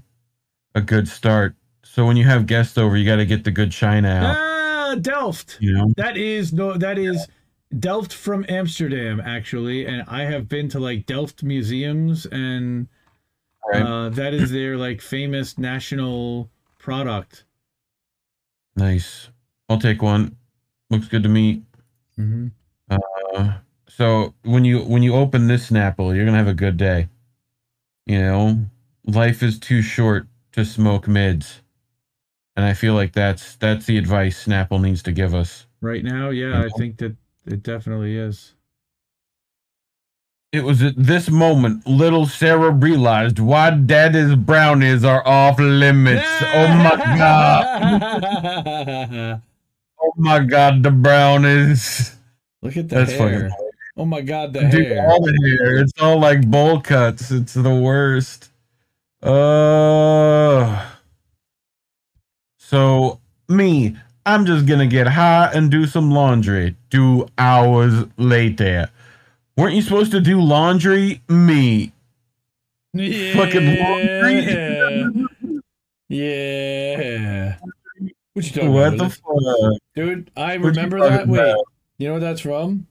a good start. So when you have guests over, you got to get the good china out. Ah, Delft. You know. That is no. That is Delft from Amsterdam, actually, and I have been to like Delft museums, and Right. uh, that is their like famous national product. Nice. I'll take one. Looks good to me. Mm-hmm. Uh, so when you when you open this Snapple, you're gonna have a good day. You know, life is too short to smoke mids, and I feel like that's that's the advice Snapple needs to give us. Right now, yeah, I think that it definitely is. It was at this moment little Sarah realized why Daddy's brownies are off limits. Oh my god! Oh my god, the brownies. Look at the That's hair. fucking Oh my god, the Dude, hair. all the hair. It's all like bowl cuts. It's the worst. Uh so me, I'm just gonna get high and do some laundry. Two hours later. Weren't you supposed to do laundry? Me. Yeah. Fucking laundry. Yeah. What you talking What about? the fuck? Dude, I What remember that. Wait, about? you know what that's from?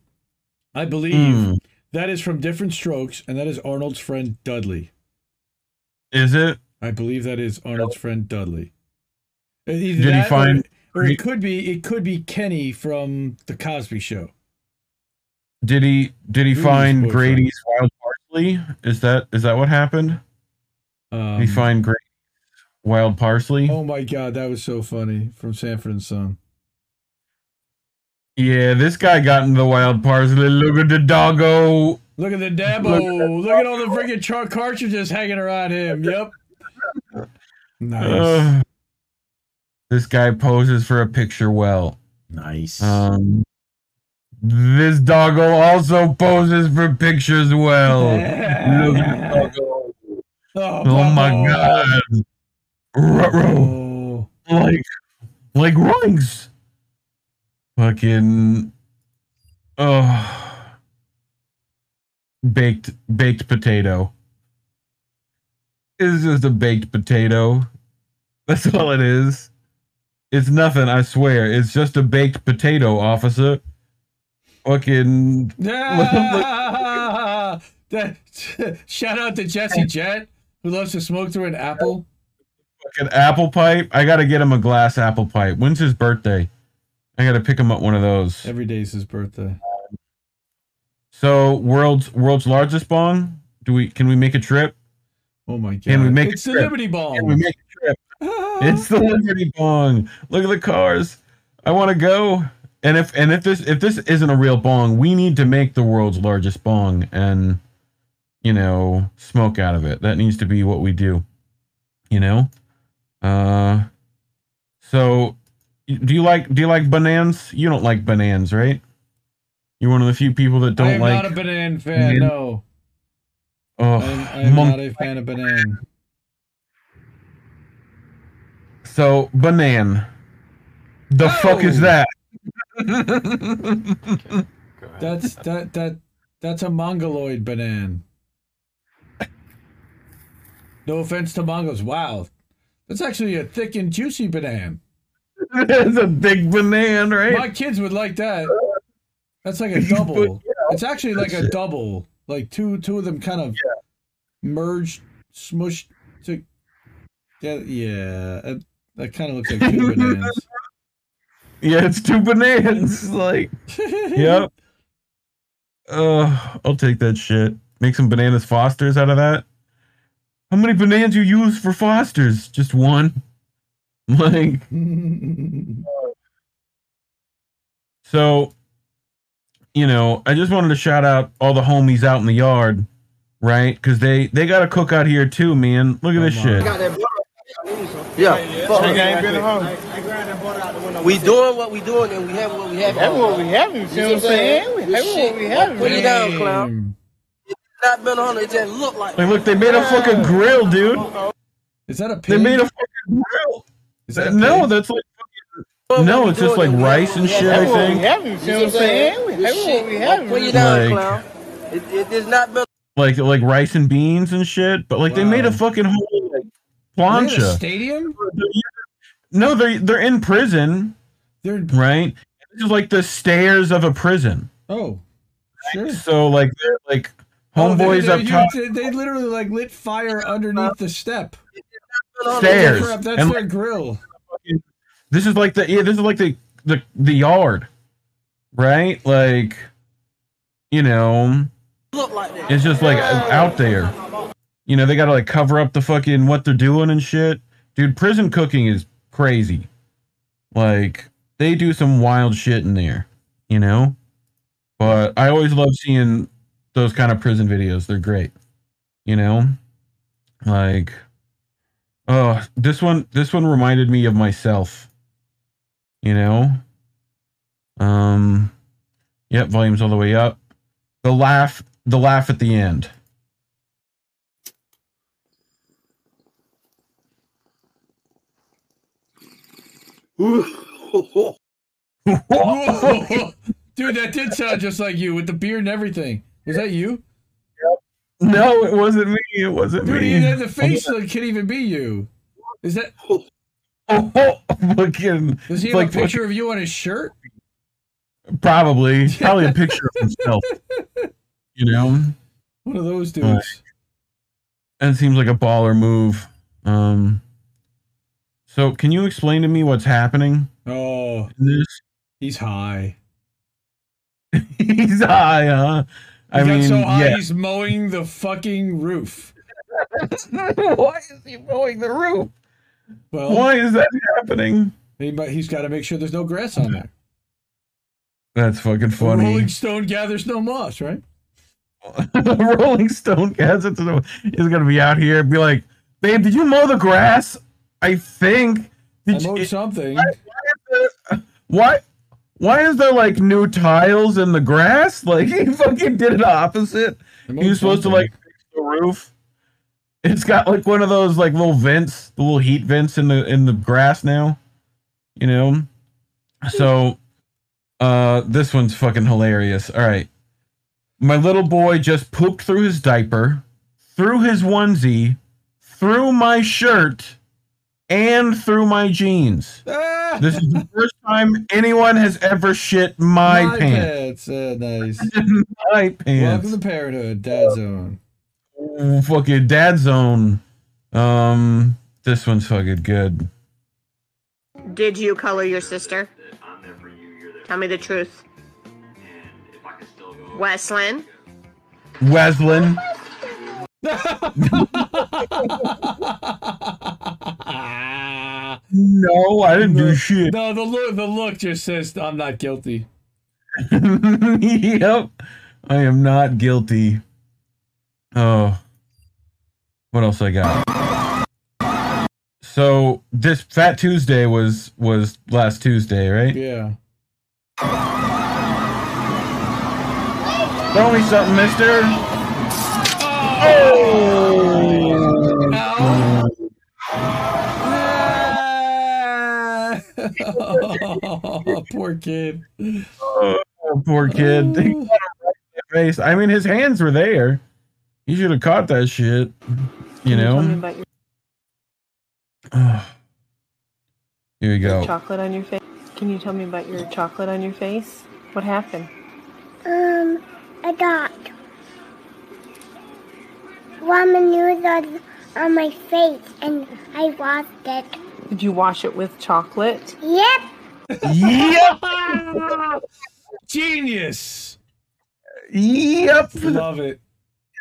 I believe Hmm. that is from Diff'rent Strokes, and that is Arnold's friend Dudley. Is it? I believe that is Arnold's friend Dudley. Uh, Either Did he that or- find- or, it could be it could be Kenny from the Cosby Show. Did he did he find? Grady's wild parsley? Is that is that what happened? Um, Did he find Grady's wild parsley? Oh my god, that was so funny from Sanford and Son. Yeah, this guy got into the wild parsley. Look at the doggo. Look at the Dabo. Look at all the freaking char- cartridges hanging around him. Yep. Nice. Ugh. This guy poses for a picture well. nice. Um, this doggo also poses for pictures well. Look at the doggo. Oh my god. Oh. Like, like rungs. Fucking. Oh. Baked, baked potato. It's just a baked potato. That's all it is. It's nothing, I swear. It's just a baked potato, officer. Fucking. Ah! That- shout out to Jesse Jet, who loves to smoke through an apple. Fucking apple pipe. I gotta get him a glass apple pipe. When's his birthday? I gotta pick him up one of those. Every day's his birthday. So, world's world's largest bong. Do we? Can we make a trip? Oh my god. Can we make it's a the trip? Liberty Ball. Can we make a? It's the Liberty Bong. Look at the cars. I want to go. And if and if this if this isn't a real bong, we need to make the world's largest bong and you know smoke out of it. That needs to be what we do. You know. Uh. So, do you like do you like bananas? You don't like bananas, right? You're one of the few people that don't like. I am like. not a banana fan. Banan- No, oh, I am, I am mon- not a fan of banana. So, banan. The oh! fuck is Oh! that? That's that that that's a mongoloid banana. No offense to Mongols. Wow, That's actually a thick and juicy banana. it's a big banana, right? My kids would like that. That's like a double. It's actually like a double. Like two two of them kind of merged, smushed to. Yeah, yeah. That, that kind of looks like two bananas. yeah, it's two bananas. Like, yep. Uh, I'll take that shit. Make some bananas Fosters out of that. How many bananas you use for Fosters? Just one. Like, so, you know, I just wanted to shout out all the homies out in the yard, right? Because they they got a cookout here too, man. Look at this shit. Yeah. Fuck. We doing what we doing and we have what we have. That's what we having, you see what I'm saying? We having what we having. Put it down, clown. It's not been on it, just look like Like, look, they made a fucking ah. grill, dude. Is that a pig? They made a fucking grill. Is that No, that's like fucking, no, it's just like rice and shit. I That's we think you see what I'm saying? We having what we having. Put it down, Like- clown. It, it is not been like like rice and beans and shit. But like they made a fucking whole like They had a plancha. stadium? No, they're they're in prison, They're right? This is like the stairs of a prison. oh, sure. So like they're like Oh, they- homeboys they, up you- top They, they literally like lit fire underneath the step. stairs. Crap, that's And their grill. this is like the yeah, this is like the the the yard, right? Like, you know, look like that. it's just like out there. You know, they gotta like cover up the fucking what they're doing and shit. Dude, prison cooking is crazy. Like, they do some wild shit in there, you know? But I always love seeing those kind of prison videos. They're great. You know? Like oh, this one this one reminded me of myself. You know? Um Yep, volume's all the way up. The laugh the laugh at the end. Dude, that did sound just like you with the beard and everything. Was that you? Yep. No, it wasn't me. It wasn't Dude, me. had the face that can't even be you. Is that? Oh, fucking Does he have like a picture of you on his shirt? probably probably a picture of himself. You know? One of those dudes. That seems like a baller move. Um so can you explain to me what's happening Oh, he's high. He's high, huh? I mean, so high yeah. he's mowing the fucking roof. Why is he mowing the roof? Well, Why is that happening? he, but he's got to make sure there's no grass on there. That's fucking funny. Rolling Stone gathers no moss, right? Rolling Stone cats is gonna be out here and be like, babe, did you mow the grass? I think. I Did you, something. why why is there like new tiles in the grass? Like he fucking did it opposite. He was supposed to like fix the roof. It's got like one of those like little vents, the little heat vents in the in the grass now. You know? So uh this one's fucking hilarious. All right. My little boy just pooped through his diaper, through his onesie, through my shirt, and through my jeans. Ah! This is the first time anyone has ever shit my, pants. Uh, nice. my pants. Welcome pants. to Parenthood, Dad Zone. Ooh, fucking dad zone. Um, this one's fucking good. Did you color your sister? Tell me the truth. Weslin? Weslin. No, I didn't do shit. No, the look the look just says I'm not guilty. yep. I am not guilty. Oh. What else I got? So this Fat Tuesday was was last Tuesday, right? Yeah. Throw me something, mister. Oh, poor kid. Oh, poor kid. He got it right face. I mean, his hands were there. He should have caught that shit. You know? Here we go. Chocolate on your face. Can you tell me about your chocolate on your face? What happened? Um, I got ramen noodles on, on my face and I washed it. Did you wash it with chocolate? Yep. Yep. Genius. Yep. Love it.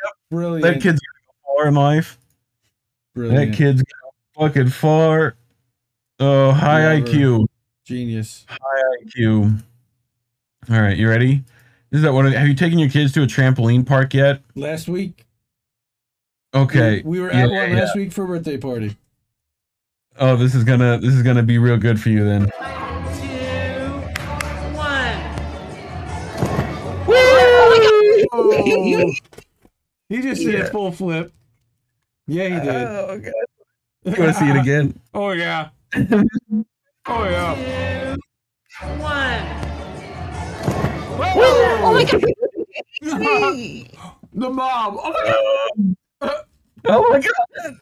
Yep. Brilliant. That kid's gonna go far in life. Brilliant. That kid's gonna fucking far. Oh, high Whatever. IQ. Genius. High IQ. All right, you ready? Is that one. Of, have you taken your kids to a trampoline park yet? Last week. Okay. We were Yeah, at one yeah. last week for a birthday party. Oh, this is gonna this is gonna be real good for you then. Oh, he just did a full flip. Yeah, he did. Oh, God. You want to see it again? Oh yeah. Oh yeah. Two, one. Oh my god. the mom. Oh my god. Oh my god.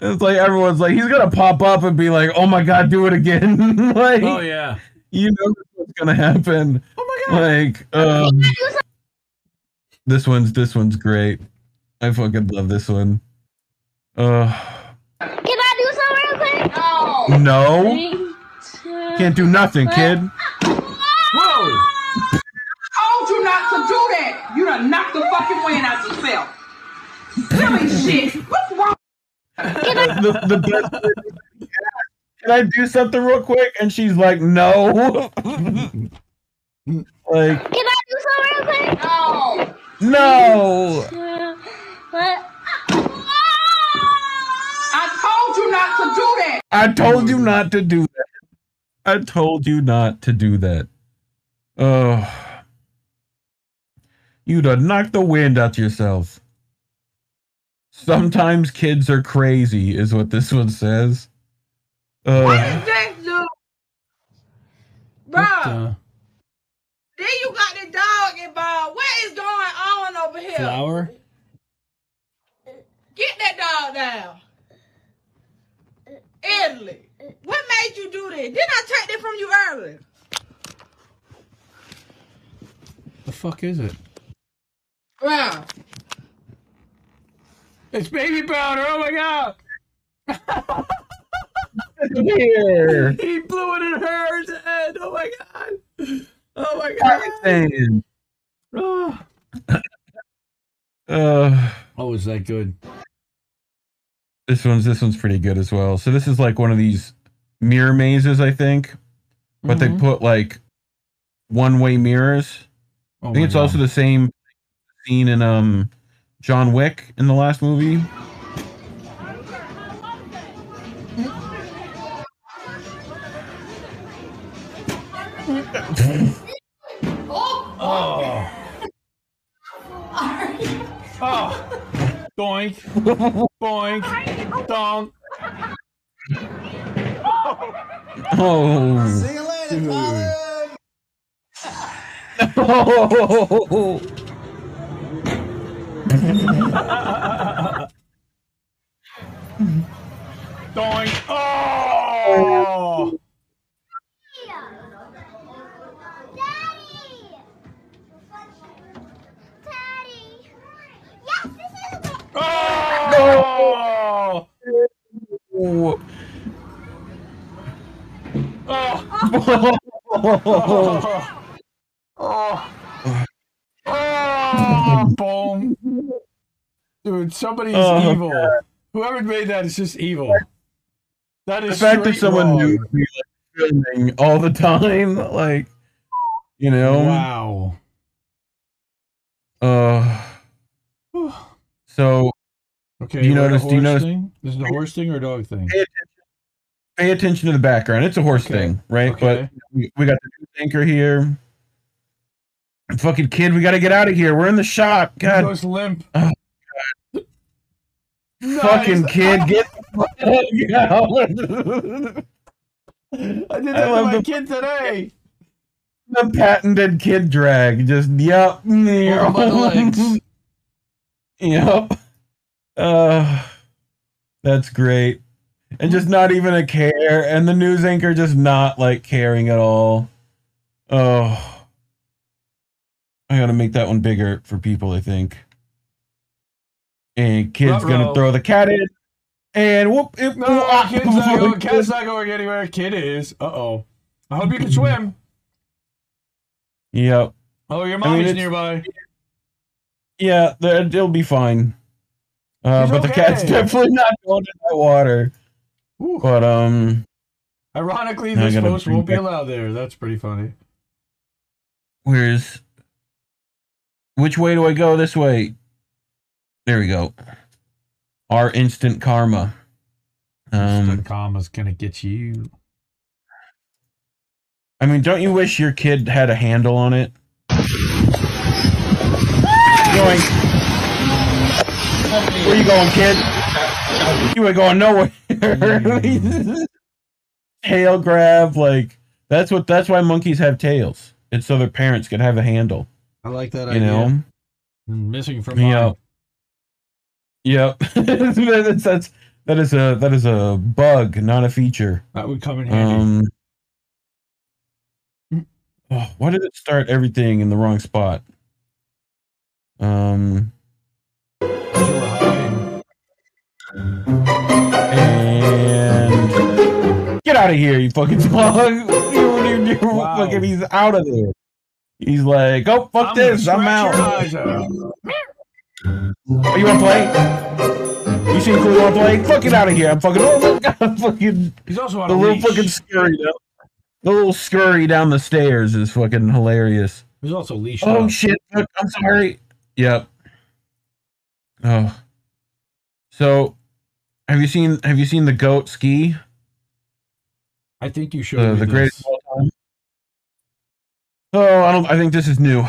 It's like everyone's like he's gonna pop up and be like, "Oh my god, do it again!" like, Oh yeah. you know what's gonna happen. Oh my god. Like, um, this one's this one's great. I fucking love this one. Uh, Can I do something real quick? no, can't do nothing, kid. Whoa. told you not to do that. You done knocked the fucking wind out yourself. Silly shit. What's wrong? The, the best part Can I do something real quick? And she's like, no. like, Can I do something real quick? No. no. What? I told you not to do that. I told you not to do that. I told you not to do that. Oh. You done knocked the wind out yourself. Sometimes kids are crazy, is what this one says. Uh, This dude. Bro, Uh, then you got the dog involved. What is going on over here? flower. Get that dog down. Italy. What made you do this? Didn't I take that from you earlier? The fuck is it? Bro. It's baby powder. Oh my god. here. He blew it in her head. Oh my god. Oh my god. Everything. Oh, Uh, oh is that good? this one's this one's pretty good as well. So this is like one of these mirror mazes, I think, but they Mhm. put like one-way mirrors. Oh I think it's also the same scene in um John Wick in the last movie. Oh. Oh. Doink. Boink. Donk. Oh. See you later, Colin. Oh. Doink. Oh. Oh. Oh! Oh! oh. oh. Oh. Oh. Boom. Dude, somebody's Oh, evil. God. Whoever made that is just evil. That is the fact that someone wrong. knew be like filming all the time, like you know. Wow. Uh. So Okay. Do you we're at a notice- do you notice- Thing? This is a horse thing or a dog thing? pay attention to the background. It's a horse Okay. thing, right? Okay. But we, we got the news anchor here. Fucking kid, we got to get out of here. We're in the shop. He God, goes limp. Fucking kid, get the fuck out. I did that love my kid today. the patented kid drag. Just yep. Hold on by the legs. Yep. Uh, that's great. and just not even a care, and the news anchor just not like caring at all. Oh, I gotta make that one bigger for people. I think. And kid's gonna throw the cat in, and whoop! It, No, kid's not going. Cat's not going anywhere. Kid is. Uh oh. I hope you can swim. Yep. Oh, your I mean, it's- nearby. Yeah, it'll be fine. Uh, but the cat's definitely not going in that water. But um, Ironically, this post won't be allowed there. That's pretty funny. where's which way do I go? This way. There we go. Our instant karma. Um, Instant karma's gonna get you. I mean, don't you wish your kid had a handle on it? Going. Where you going, kid? You ain't going nowhere. Tail grab, like that's what. That's why monkeys have tails. It's so their parents can have a handle. I like that You idea. know. Missing from mine. Yep. Yep. that's, that's that is a that is a bug, not a feature. That would come in handy. Um. oh, why did it start everything in the wrong spot? Um. And get out of here, you fucking dog! You, you, you, fucking, he's out of there. He's like, oh fuck I'm this, I'm out. Oh, you wanna play? You seem cool. You wanna play? Fuck it out of here. I'm fucking. Oh my god! Fucking. He's also on the a little leash. fucking scurry down. The little scurry down the stairs is fucking hilarious. He's also leashed Oh up. shit! Look, I'm sorry. Yep. Oh. So, have you seen Have you seen the goat ski? I think you showed The, me the greatest of all time. Oh, I don't. I think this is new.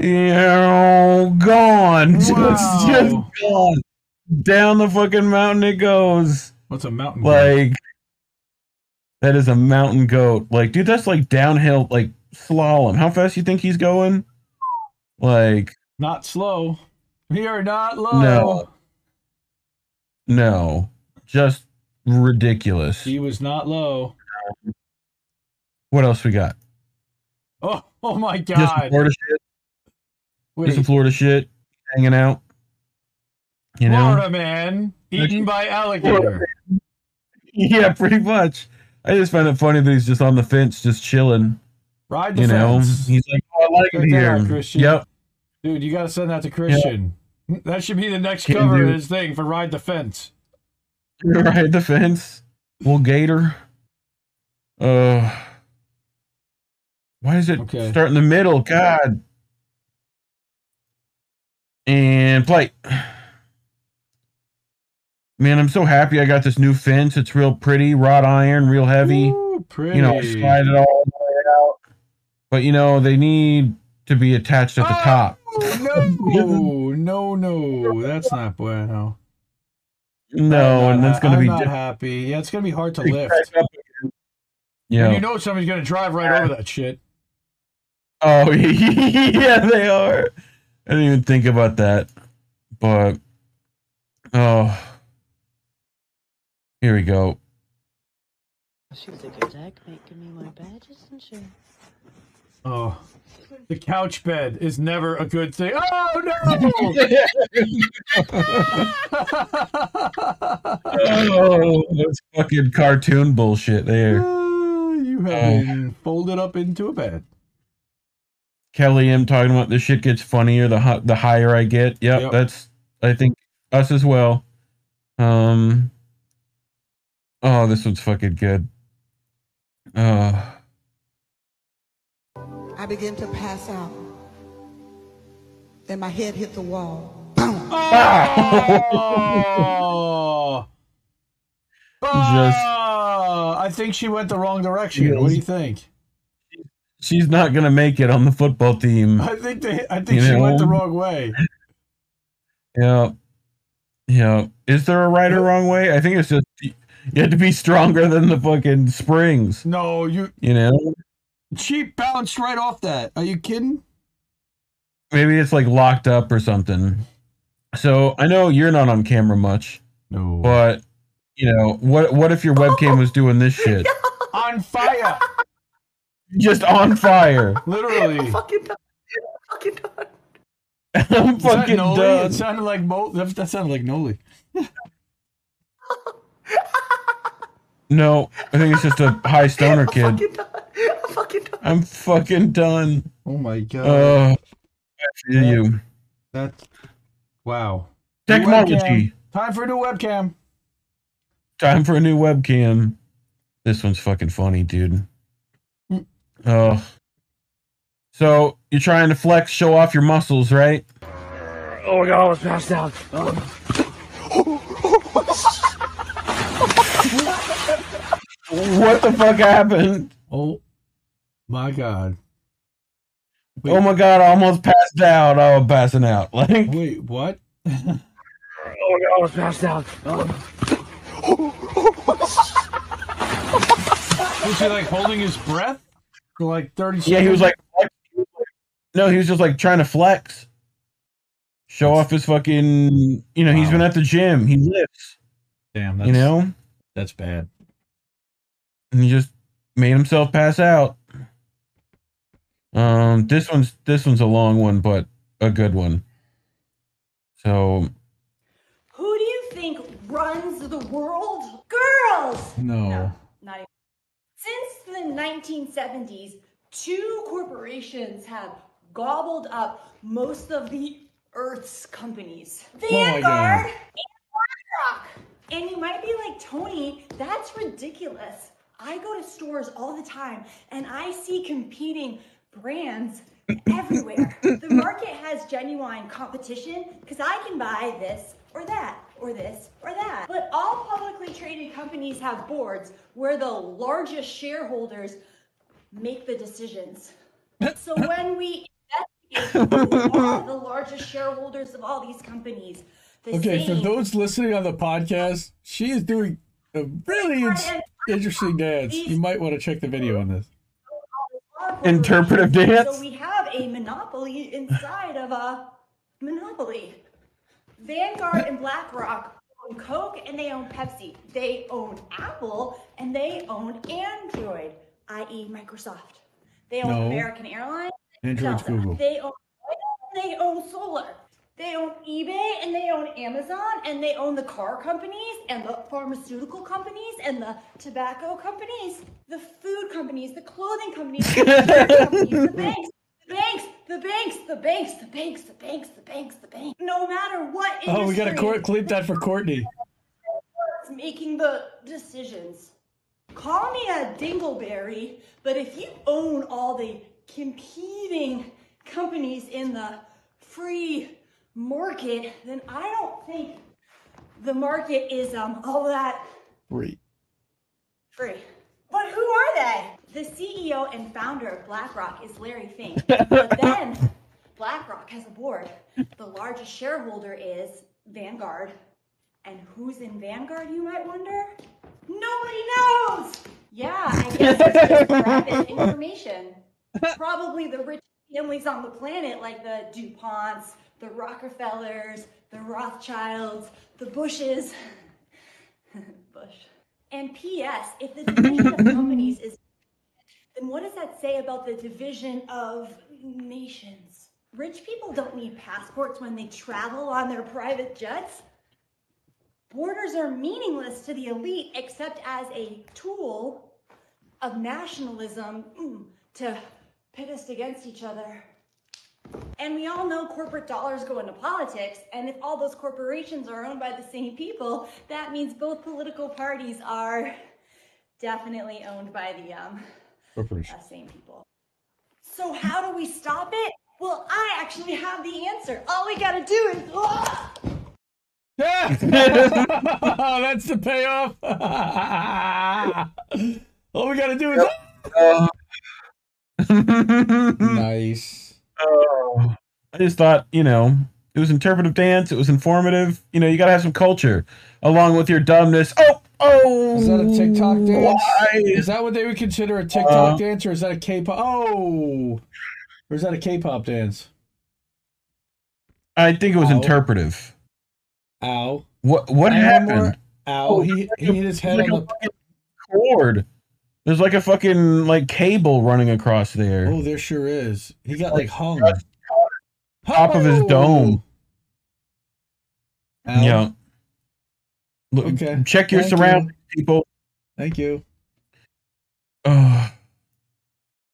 Yeah, gone. Just, Wow. just gone. Down the fucking mountain it goes. What's a mountain? goat? Like that is a mountain goat. Like, dude, that's like downhill, like slalom. How fast you think he's going? Like, Not slow. We are not low. no, no, just ridiculous. He was not low. What else we got? Oh, oh my god! Just god. Shit. Wait, Just some Florida shit. Hanging out. You know? Florida man eaten by alligator. Yeah, pretty much. I just find it funny that he's just on the fence, just chilling. Ride the You know, fence. he's like, oh, I like it here. Christian. Yep. Dude, you gotta send that to Christian. That should be the next Can cover of his thing for Ride the Fence. Ride the fence. Little gator. Uh, why is it Okay. start in the middle? God. And play. Man, I'm so happy I got this new fence. It's real pretty, wrought iron, real heavy. Ooh, pretty. You know, slide it all the way out. But you know, they need to be attached at the oh, top. No, no, no. That's not bueno. No, I'm and that's going to I'm be not happy. Yeah, it's gonna be hard to lift. Yeah. And you know somebody's gonna drive right over that shit. Oh yeah, they are. I didn't even think about that. But oh, here we go. She's a good egg making me my badges and shit. Oh, the couch bed is never a good thing. Oh no! oh, that's fucking cartoon bullshit there. Ah, you have Oh. been folded up into a bed. Kelly M talking about this shit gets funnier the hi- the higher I get. Yep, Yep. that's I think us as well. Um. Oh, this one's fucking good. Uh. I begin to pass out. Then my head hit the wall. Oh, Just Ah, I think she went the wrong direction. What do you think? She's not gonna make it on the football team. I think they. I think You she went the wrong way. Yeah. Yeah. Is there a right or wrong way? I think it's just you have to be stronger than the fucking springs. No, you. You know? She bounced right off that. Are you kidding? Maybe it's like locked up or something. So I know you're not on camera much. No. But you know, what what if your webcam was doing this shit? On fire. Just on fire. Literally. fucking done. fucking done. I'm Is that fucking Noli? done. It sounded like Mo. That, that sounded like Noli. No, I think it's just a high stoner kid. Fucking done. I'm fucking done. I'm fucking done. Oh my god. Uh, I feel you. That's wow. New Technology. Time for a new webcam. Time for a new webcam. This one's fucking funny, dude. Oh. So you're trying to flex, show off your muscles, right? Oh my god, I was passed out. What the fuck happened? Oh my god. Oh my god, I almost passed out. Oh, I'm passing out. Like, Wait, what? Oh my god, I was passed out. Was he like holding his breath for like 30 seconds? yeah, he was like, no, he was just like trying to flex, show off his fucking. You know, he's been at the gym. He lifts. Damn, that's, You know, that's bad. and he just made himself pass out. Um, this one's this one's a long one, but a good one. So Who do you think runs the world? Girls! No. Not even. The 1970s, two corporations have gobbled up most of the Earth's companies Oh. Vanguard and BlackRock. And you might be like, Tony, that's ridiculous. I go to stores all the time and I see competing brands everywhere. the market has genuine competition because I can buy this or that or this or that. But all publicly traded companies have boards where the largest shareholders make the decisions. So when we investigate who are the largest shareholders of all these companies, the Okay, for those listening on the podcast, she is doing a really ins- interesting dance. You might want to check the video on this. interpretive dance. So we have a monopoly inside of a monopoly. Vanguard and BlackRock own Coke and they own Pepsi. They own Apple and they own Android, i.e. Microsoft. They own No. American Airlines. Android's. Google. They own oil, and they own solar. They own eBay and they own Amazon and they own the car companies and the pharmaceutical companies and the tobacco companies, the food companies, the clothing companies, the companies, the banks, banks, the banks, the banks, the banks, the banks, the banks, the banks. No matter what Oh, we got to court clip that for Courtney. is making the decisions. Call me a dingleberry, but if you own all the competing companies in the free market, then I don't think the market is um all that Free. free. But who are they? The CEO and founder of BlackRock is Larry Fink. But then BlackRock has a board. The largest shareholder is Vanguard. And who's in Vanguard, you might wonder? Nobody knows! Yeah, I guess it's just information. Probably the rich families on the planet, like the DuPonts, the Rockefellers, the Rothschilds, the Bushes. Bush. And P.S., if the division of companies is, what does that say about the division of nations? Rich people don't need passports when they travel on their private jets. Borders are meaningless to the elite except as a tool of nationalism mm, to pit us against each other. And we all know corporate dollars go into politics, and if all those corporations are owned by the same people, that means both political parties are definitely owned by the um, Corporation. uh, same people. So how do we stop it? Well, I actually have the answer. All we gotta do is. Oh, that's the payoff. All we got to do is. nice. Oh, I just thought, you know, it was interpretive dance. It was informative. You know, you gotta have some culture along with your dumbness. Oh, oh. Is that a TikTok dance? Why? Is that what they would consider a TikTok Uh, dance, or is that a K-pop? Oh, or is that a K-pop dance? I think it was Ow. interpretive. Ow. What what happened? Ow! He he hit his head Like on a the. cord. There's like a fucking like cable running across there. Oh, there sure is. He got like hung. top of his dome. Ow. Yeah. Look, Okay. Check your Thank you. surroundings, people. Thank you. Oh,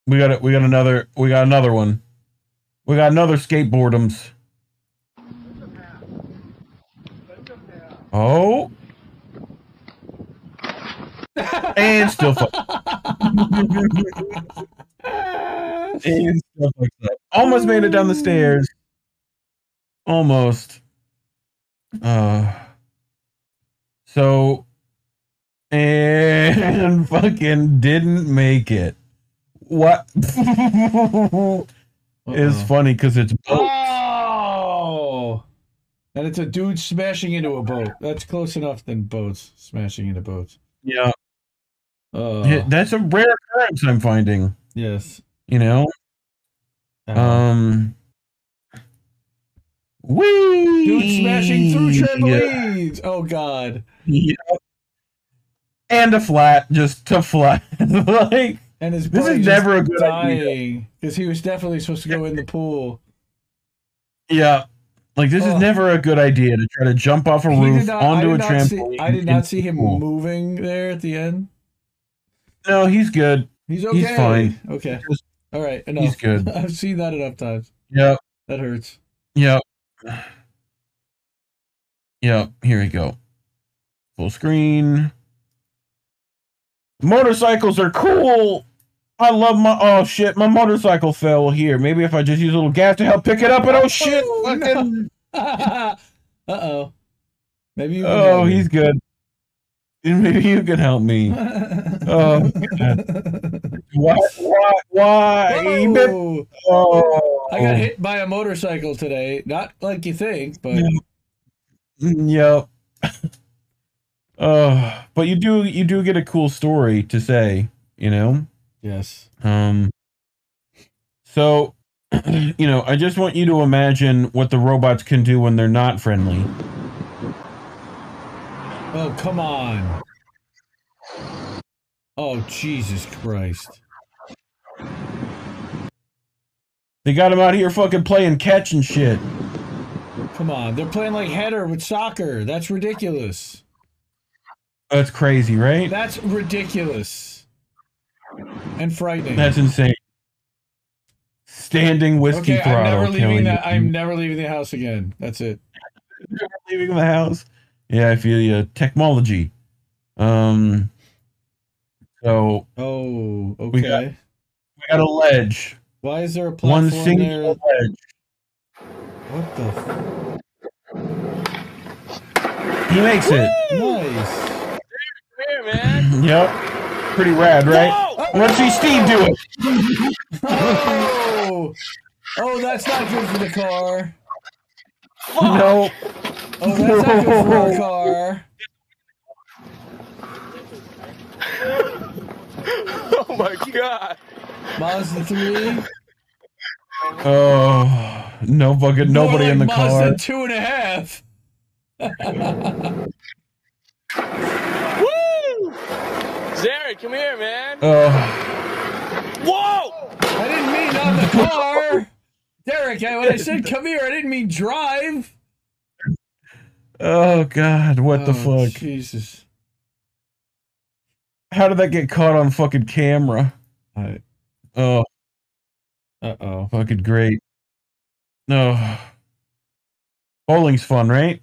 we got it. We got another. We got another one. We got another skateboardums. Oh. and still fuck. and still fucked up. Almost made it down the stairs. Almost. Uh. So. And fucking didn't make it. What? It's funny because it's both. Oh! And it's a dude smashing into a boat. That's close enough than boats smashing into boats. Yeah. Uh, Yeah, That's a rare occurrence I'm finding. yes. You know? Um. Wee! Dude smashing through Oh God. Yeah. And a flat, just to flat. like, And his This is never a good idea. dying because he was definitely supposed to go in the pool. yeah. Like, this is never a good idea to try to jump off a He roof not- onto a not see- trampoline. I did not see him pool. moving there at the end. No, he's good. He's okay. He's fine. Okay. Just- All right. Enough. He's good. I've seen that enough times. Yep. That hurts. Yep. Yep. Here we go. Full screen. Motorcycles are cool. I love my. Oh shit! My motorcycle fell here. Maybe if I just use a little gas to help pick it up. And oh shit! fucking- uh oh. Maybe you. can Oh, help me. he's good. Maybe you can help me. Oh, God. why? Why? Why? Oh, I got hit by a motorcycle today. Not like you think, but Yep. Uh, but you do you do get a cool story to say, you know. yes. Um. So, you know, I just want you to imagine what the robots can do when they're not friendly. Oh come on. Oh Jesus Christ. They got him out here fucking playing catch and shit. Come on. They're playing like header with soccer. That's ridiculous. That's crazy, right? That's ridiculous. And frightening. That's insane. Standing whiskey okay, I'm never leaving that. you. I'm never leaving the house again. That's it. never leaving the house. Yeah, I feel you. Technology. Um. So Oh, okay. We got- we got a ledge. Why is there a One single there? ledge. What the? He makes it. F- nice. Here, man. Yep. Pretty rad, right? Oh! Let's see Steve doing? Oh, oh, that's not good for the car. No. Oh, that's not good for our car. Oh my god. Mazda three. Oh, no fucking nobody More in the like car. Mazda two and a half. Woo! Zared, come here, man. Oh, Whoa! I didn't mean on the car. Derek, I, when I said come here, I didn't mean drive. oh God, what the Oh, fuck? Jesus. How did that get caught on fucking camera? I, Oh, uh oh. fucking great. No. Bowling's fun, right?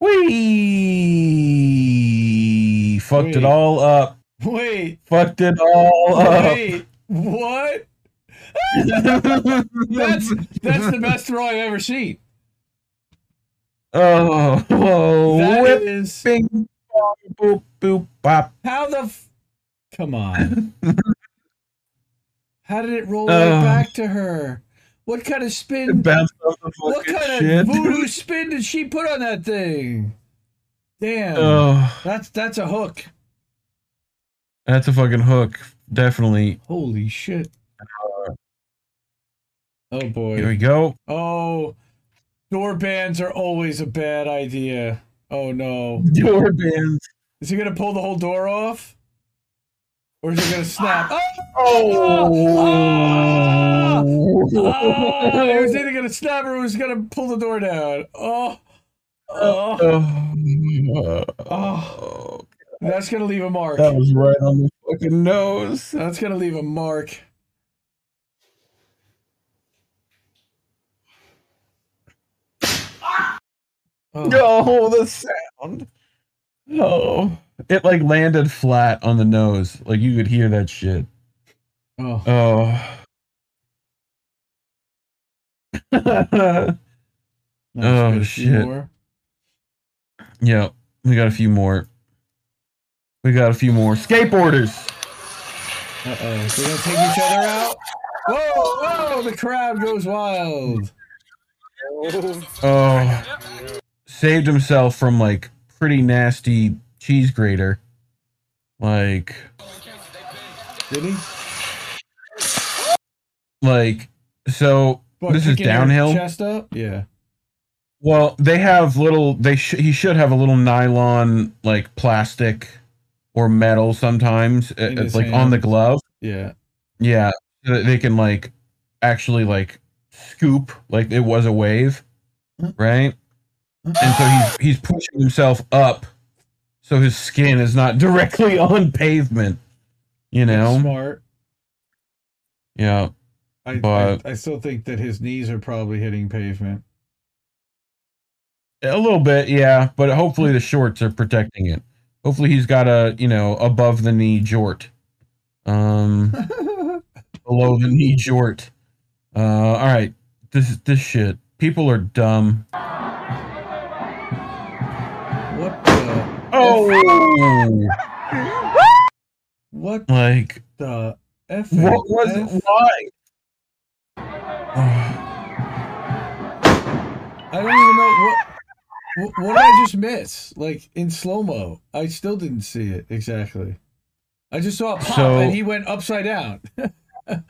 Wee fucked it all up. Wait, Fucked it all up. wait, what? That's that's the best throw I've ever seen. Oh, oh That whip, is bing, boop, boop, bop. how the. F- Come on. How did it roll Oh. right uh. back to her? What kind of spin? What kind shit. of voodoo spin did she put on that thing? Damn. Oh, That's that's a hook. that's a fucking hook. Definitely. Holy shit. Uh, oh boy. Here we go. Oh, door bands are always a bad idea. Oh no. Door bands. Is he gonna pull the whole door off? Or is it gonna snap? Ah! Oh! Oh. Oh, it was either gonna snap or it was gonna pull the door down. Oh. oh, oh, oh. That's gonna leave a mark. That was right on the fucking nose. That's gonna leave a mark. Oh, the sound. Oh, it like landed flat on the nose. Like you could hear that shit. Oh. Oh. Oh got a few shit. more. Yeah, we got a few more. We got a few more skateboarders. Uh oh. They're gonna take each other out. Whoa, whoa! The crowd goes wild. Oh, saved himself from like pretty nasty cheese grater. Like, Did he? like so. What, this is downhill. Chest up? Yeah. Well, they have little. They sh- he should have a little nylon like plastic or metal sometimes. uh, In It's like on the glove. Yeah. Yeah, so that they can like actually like scoop like it was a wave, right? And so he's he's pushing himself up, so his skin is not directly on pavement. You know, Smart. yeah. I, But- I I still think that his knees are probably hitting pavement. A little bit, yeah, but hopefully the shorts are protecting it. Hopefully he's got a, you know, above the knee jort. Um below the knee jort. Uh all right. This this shit. People are dumb. Oh. What Like the f? what was it? Why? I don't even know what. What, what did I just miss? Like in slow mo, I still didn't see it exactly. I just saw it pop So- and he went upside down.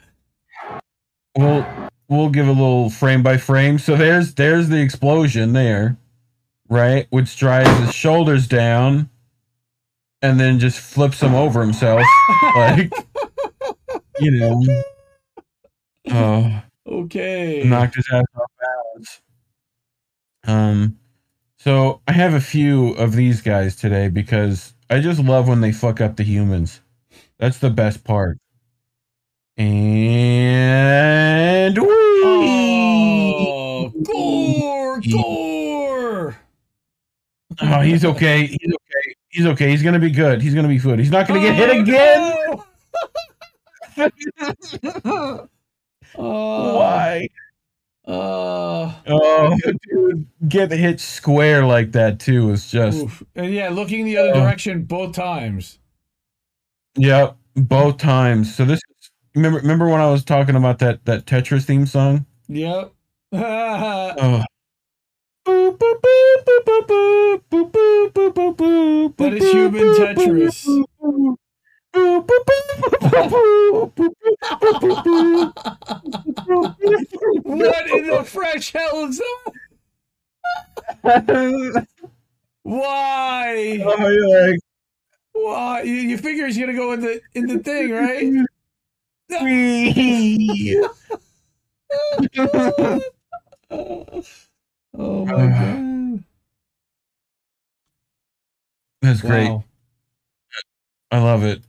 We'll we'll give a little frame by frame. So there's there's the explosion there, right? Which drives his shoulders down, and then just flips him over himself, like you know. Oh, okay. knocked his ass off balance. Um, so I have a few of these guys today because I just love when they fuck up the humans. That's the best part. And we. Oh, gore, gore. Oh, he's okay. He's okay. He's okay. He's gonna be good. He's gonna be good. He's not gonna get hit again. Oh, Why? Uh, Oh, dude, get hit square like that too is just. oof. And yeah, looking the other Oh. direction both times. Yep, both times. So this remember remember when I was talking about that that Tetris theme song? Yep. Oh. That is human Tetris. What in the fresh hell is that? Why? Oh, like, Why? You, you figure he's gonna go in the in the thing, right? oh my god! That's great. Wow. I love it.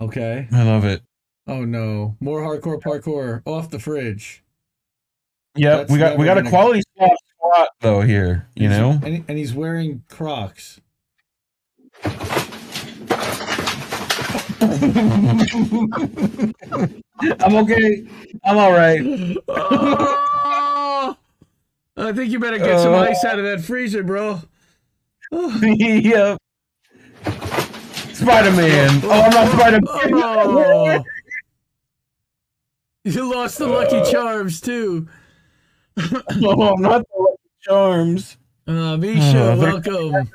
Okay. I love it. Oh no! More hardcore parkour off the fridge. Yep, That's we got we got a quality squat squat though here. You know. and, and he's wearing Crocs. I'm okay. I'm all right. Oh, I think you better get some Uh, ice out of that freezer, bro. yep. Spider Man. Oh, I'm not Spider Man. Oh. You lost the Lucky Charms too. oh, I'm not the Lucky Charms. Uh, Misha, Oh, they're- welcome.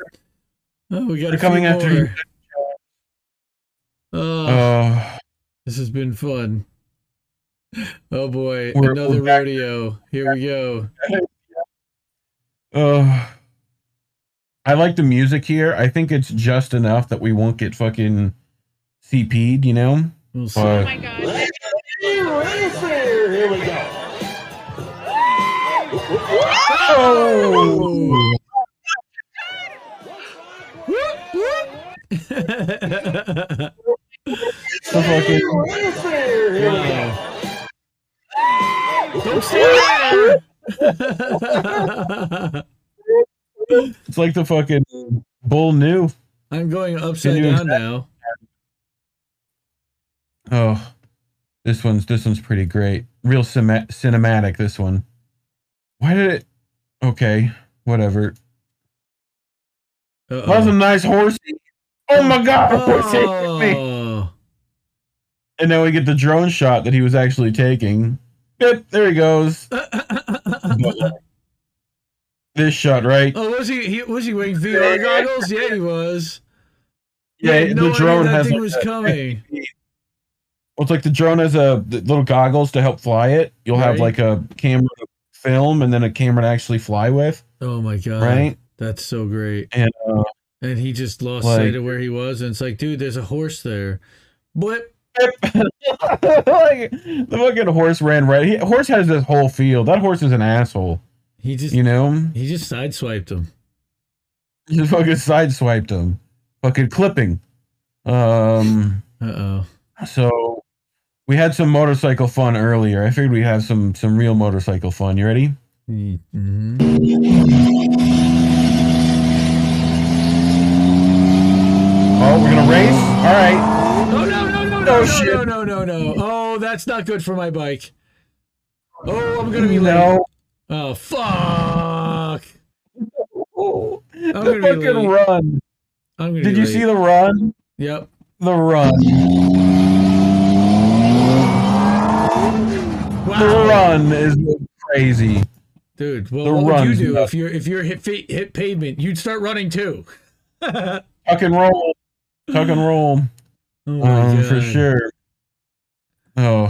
Oh, we got a coming after you. Oh, Oh, this has been fun. Oh boy, We're- another we're rodeo. Here we go. oh. I like the music here. I think it's just enough that we won't get fucking CP'd, you know? We'll see. But- oh Here we go. Oh! The fucking Don't stay there. it's like the fucking bull new. I'm going upside down now. Oh, this one's this one's pretty great. Real cima- cinematic. This one. Why did it? Okay, whatever. That was a nice horsey. Oh my god, a horse hit me. Oh. And then we get the drone shot that he was actually taking. Yep, there he goes. this shot, right? Oh, was he, he was he wearing VR goggles? Yeah, he was. Yeah, no the drone that has thing like was a- coming. Well, it's like the drone has a the little goggles to help fly it. You'll have like a camera to film and then a camera to actually fly with, Oh my god! right? That's so great. And uh, And he just lost Like- sight of where he was, and it's like, dude, there's a horse there. But like, the fucking horse ran right. He, horse has this whole field. That horse is an asshole. he just You know, he just sideswiped him. he just fucking sideswiped him. Fucking clipping. Um. Uh oh. So we had some motorcycle fun earlier. I figured we'd have some some real motorcycle fun. You ready? Mm-hmm. Oh, we're gonna race. All right. Oh no no no Oh, no no! Oh, that's not good for my bike. Oh, I'm gonna be late. No. Oh fuck! Oh, I'm the gonna be fucking late. run. I'm gonna Did you late. see the run? Yep. The run. The run is crazy. Dude, well, The what would you do if you're if you're hit hit pavement? You'd start running too. oh Tuck and roll. Tuck and roll. My Um, for sure. Oh.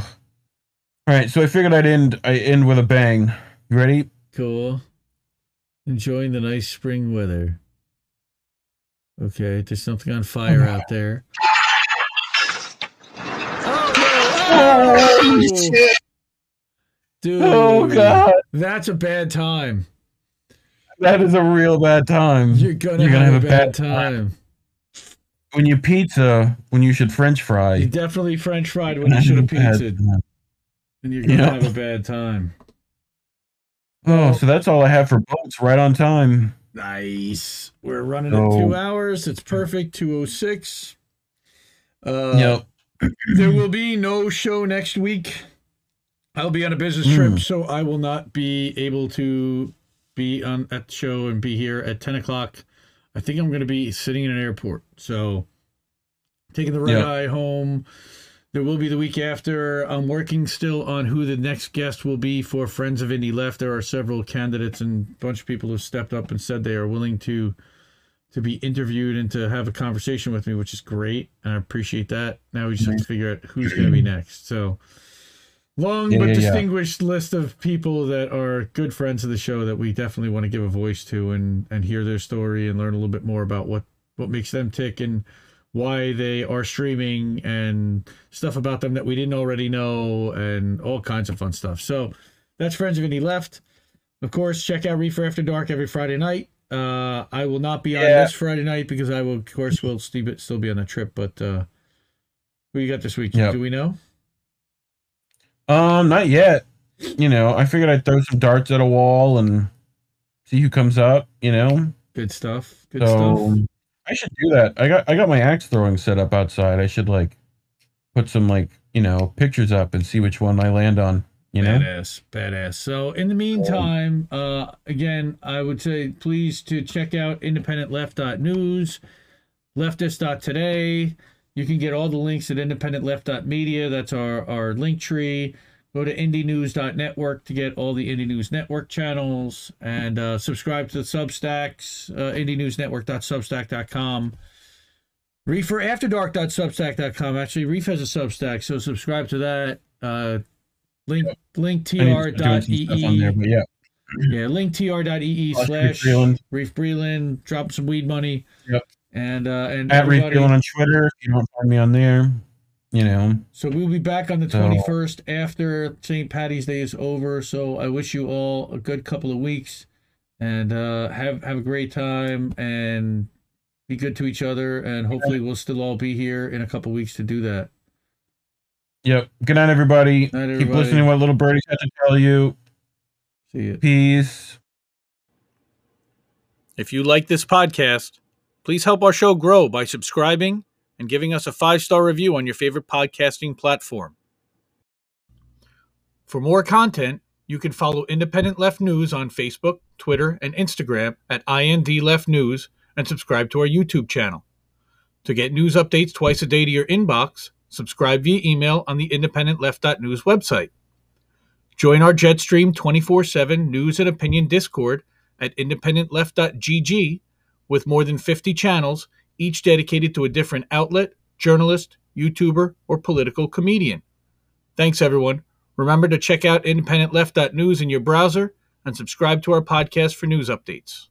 All right, so I figured I'd end I end with a bang. You ready? Cool. Enjoying the nice spring weather. Okay, there's something on fire out there. Oh no! Oh, shit. Dude. Oh, God. That's a bad time. That is a real bad time. You're gonna, have, a bad, time. When you pizza, when you should French fry. You definitely French fried when you should have pizza, and you're gonna Yeah. have a bad time. Oh, so that's all I have for boats. Right on time. Nice. We're running So- at two hours. It's perfect. Two oh six. Uh, Yep. there will be no show next week. I'll be on a business Hmm. trip, so I will not be able to be on at the show and be here at ten o'clock. I think I'm going to be sitting in an airport, so taking the red Yep. eye home. There will be the week after. I'm working still on who the next guest will be for Friends of Indie Left. There are several candidates and a bunch of people who stepped up and said they are willing to to be interviewed and to have a conversation with me, which is great. And I appreciate that. Now we just have to figure out who's going to be next. So long Yeah, but yeah, yeah. distinguished list of people that are good friends of the show that we definitely want to give a voice to and and hear their story and learn a little bit more about what what makes them tick and why they are streaming and stuff about them that we didn't already know and all kinds of fun stuff. So that's Friends of Indie Left. Of course, check out Reefer After Dark every Friday night. Uh, I will not be on this Friday night because I will, of course, will still still be on a trip. But uh, who you got this week? Yep. Do we know? Um, not yet. You know, I figured I'd throw some darts at a wall and see who comes up. You know, Good stuff. Good so stuff. I should do that. I got I got my axe throwing set up outside. I should like put some like you know pictures up and see which one I land on. You know, Badass, badass. So in the meantime, uh, again, I would say please to check out independentleft.news, leftist.today. You can get all the links at independentleft.media. That's our, our link tree. Go to indienews.network to get all the Indie News Network channels and uh, subscribe to the Substacks, uh, indienewsnetwork.substack.com. ReeferAfterDark.substack.com. Actually, Reef has a Substack, so subscribe to that. Uh, link link I need to start doing some stuff on there, but yeah. Yeah, linktr.ee Slash slash Reef Breland. Reef Breland. Drop some weed money. Yep. And uh and At Reef everybody- Feeling on Twitter. If you don't find me on there, you know. So we'll be back on the So- 21st after St. Patty's Day is over. So I wish you all a good couple of weeks and uh, have have a great time and be good to each other. And hopefully we'll still all be here in a couple weeks to do that. Yep. Good night, everybody. Night, Keep everybody. listening to what little birdies had to tell you. See you. Peace. If you like this podcast, please help our show grow by subscribing and giving us a five star review on your favorite podcasting platform. For more content, you can follow Independent Left News on Facebook, Twitter, and Instagram at IND Left News and subscribe to our YouTube channel. To get news updates twice a day to your inbox, subscribe via email on the independentleft.news website. Join our Jetstream 24 7 news and opinion Discord at independentleft.gg with more than 50 channels, each dedicated to a different outlet, journalist, YouTuber, or political comedian. Thanks, everyone. Remember to check out independentleft.news in your browser and subscribe to our podcast for news updates.